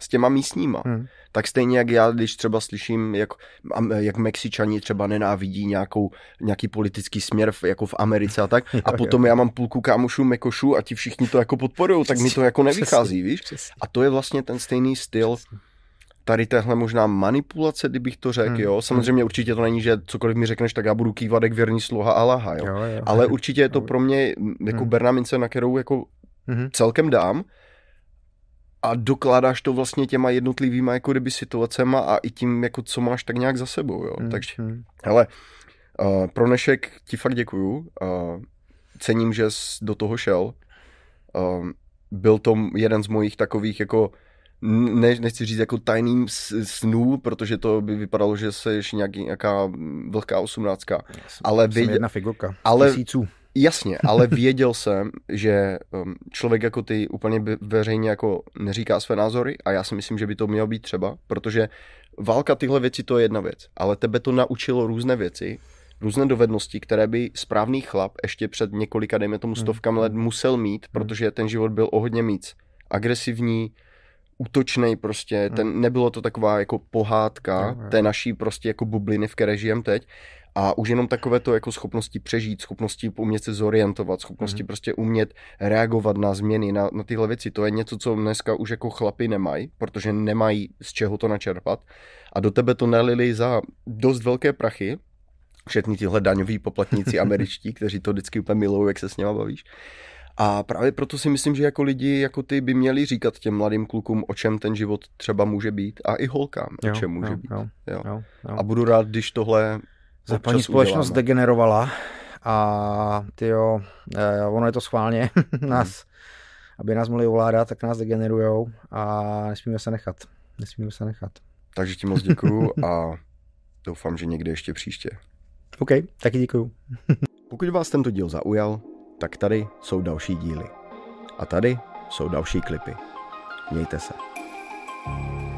s těma místníma. Hmm. Tak stejně jak já, když třeba slyším, jak, jak Mexičani třeba nenávidí nějakou, nějaký politický směr v, jako v Americe a tak, a potom já mám půlku kámošů Mekošů a ti všichni to jako podporují, tak mi to jako nevychází, víš? A to je vlastně ten stejný styl tady téhle možná manipulace, kdybych to řekl, hmm. jo. Samozřejmě určitě to není, že cokoliv mi řekneš, tak já budu kývat jak věrný sloha a laha, jo. jo, jo. Ale určitě je to pro mě jako hmm. bernamince, na kterou jako hmm. celkem dám a dokládáš to vlastně těma jednotlivýma jako kdyby situacema a i tím, jako co máš tak nějak za sebou, jo. Hmm. Takže, hele, uh, pro dnešek ti fakt děkuju. Uh, cením, že jsi do toho šel. Uh, byl to jeden z mojich takových jako ne, nechci říct jako tajným snů, protože to by vypadalo, že jsi nějaký, nějaká vlhká osmnáctka. Ale věděl, jedna figurka. Ale, tisíců. Jasně, ale věděl jsem, že um, člověk jako ty úplně veřejně jako neříká své názory a já si myslím, že by to mělo být třeba, protože válka tyhle věci to je jedna věc, ale tebe to naučilo různé věci, různé dovednosti, které by správný chlap ještě před několika, dejme tomu stovkami let musel mít, protože ten život byl o hodně víc agresivní, útočný prostě, hmm. ten, nebylo to taková jako pohádka té naší prostě jako bubliny, v které žijem teď. A už jenom takové to jako schopnosti přežít, schopnosti umět se zorientovat, schopnosti hmm. prostě umět reagovat na změny, na, na tyhle věci. To je něco, co dneska už jako chlapi nemají, protože nemají z čeho to načerpat. A do tebe to nalili za dost velké prachy, všechny tyhle daňoví poplatníci američtí, kteří to vždycky úplně milují, jak se s něma bavíš. A právě proto si myslím, že jako lidi jako ty by měli říkat těm mladým klukům, o čem ten život třeba může být a i holkám, jo, o čem může jo, být. Jo, jo. Jo, jo. A budu rád, když tohle Západní společnost uděláme. degenerovala a tyjo, eh, ono je to schválně nás, hmm. aby nás mohli ovládat, tak nás degenerujou a nesmíme se nechat. Nesmíme se nechat. Takže ti moc děkuju a doufám, že někde ještě příště. OK, taky děkuju. Pokud vás tento díl zaujal, tak tady jsou další díly. A tady jsou další klipy. Mějte se. thank you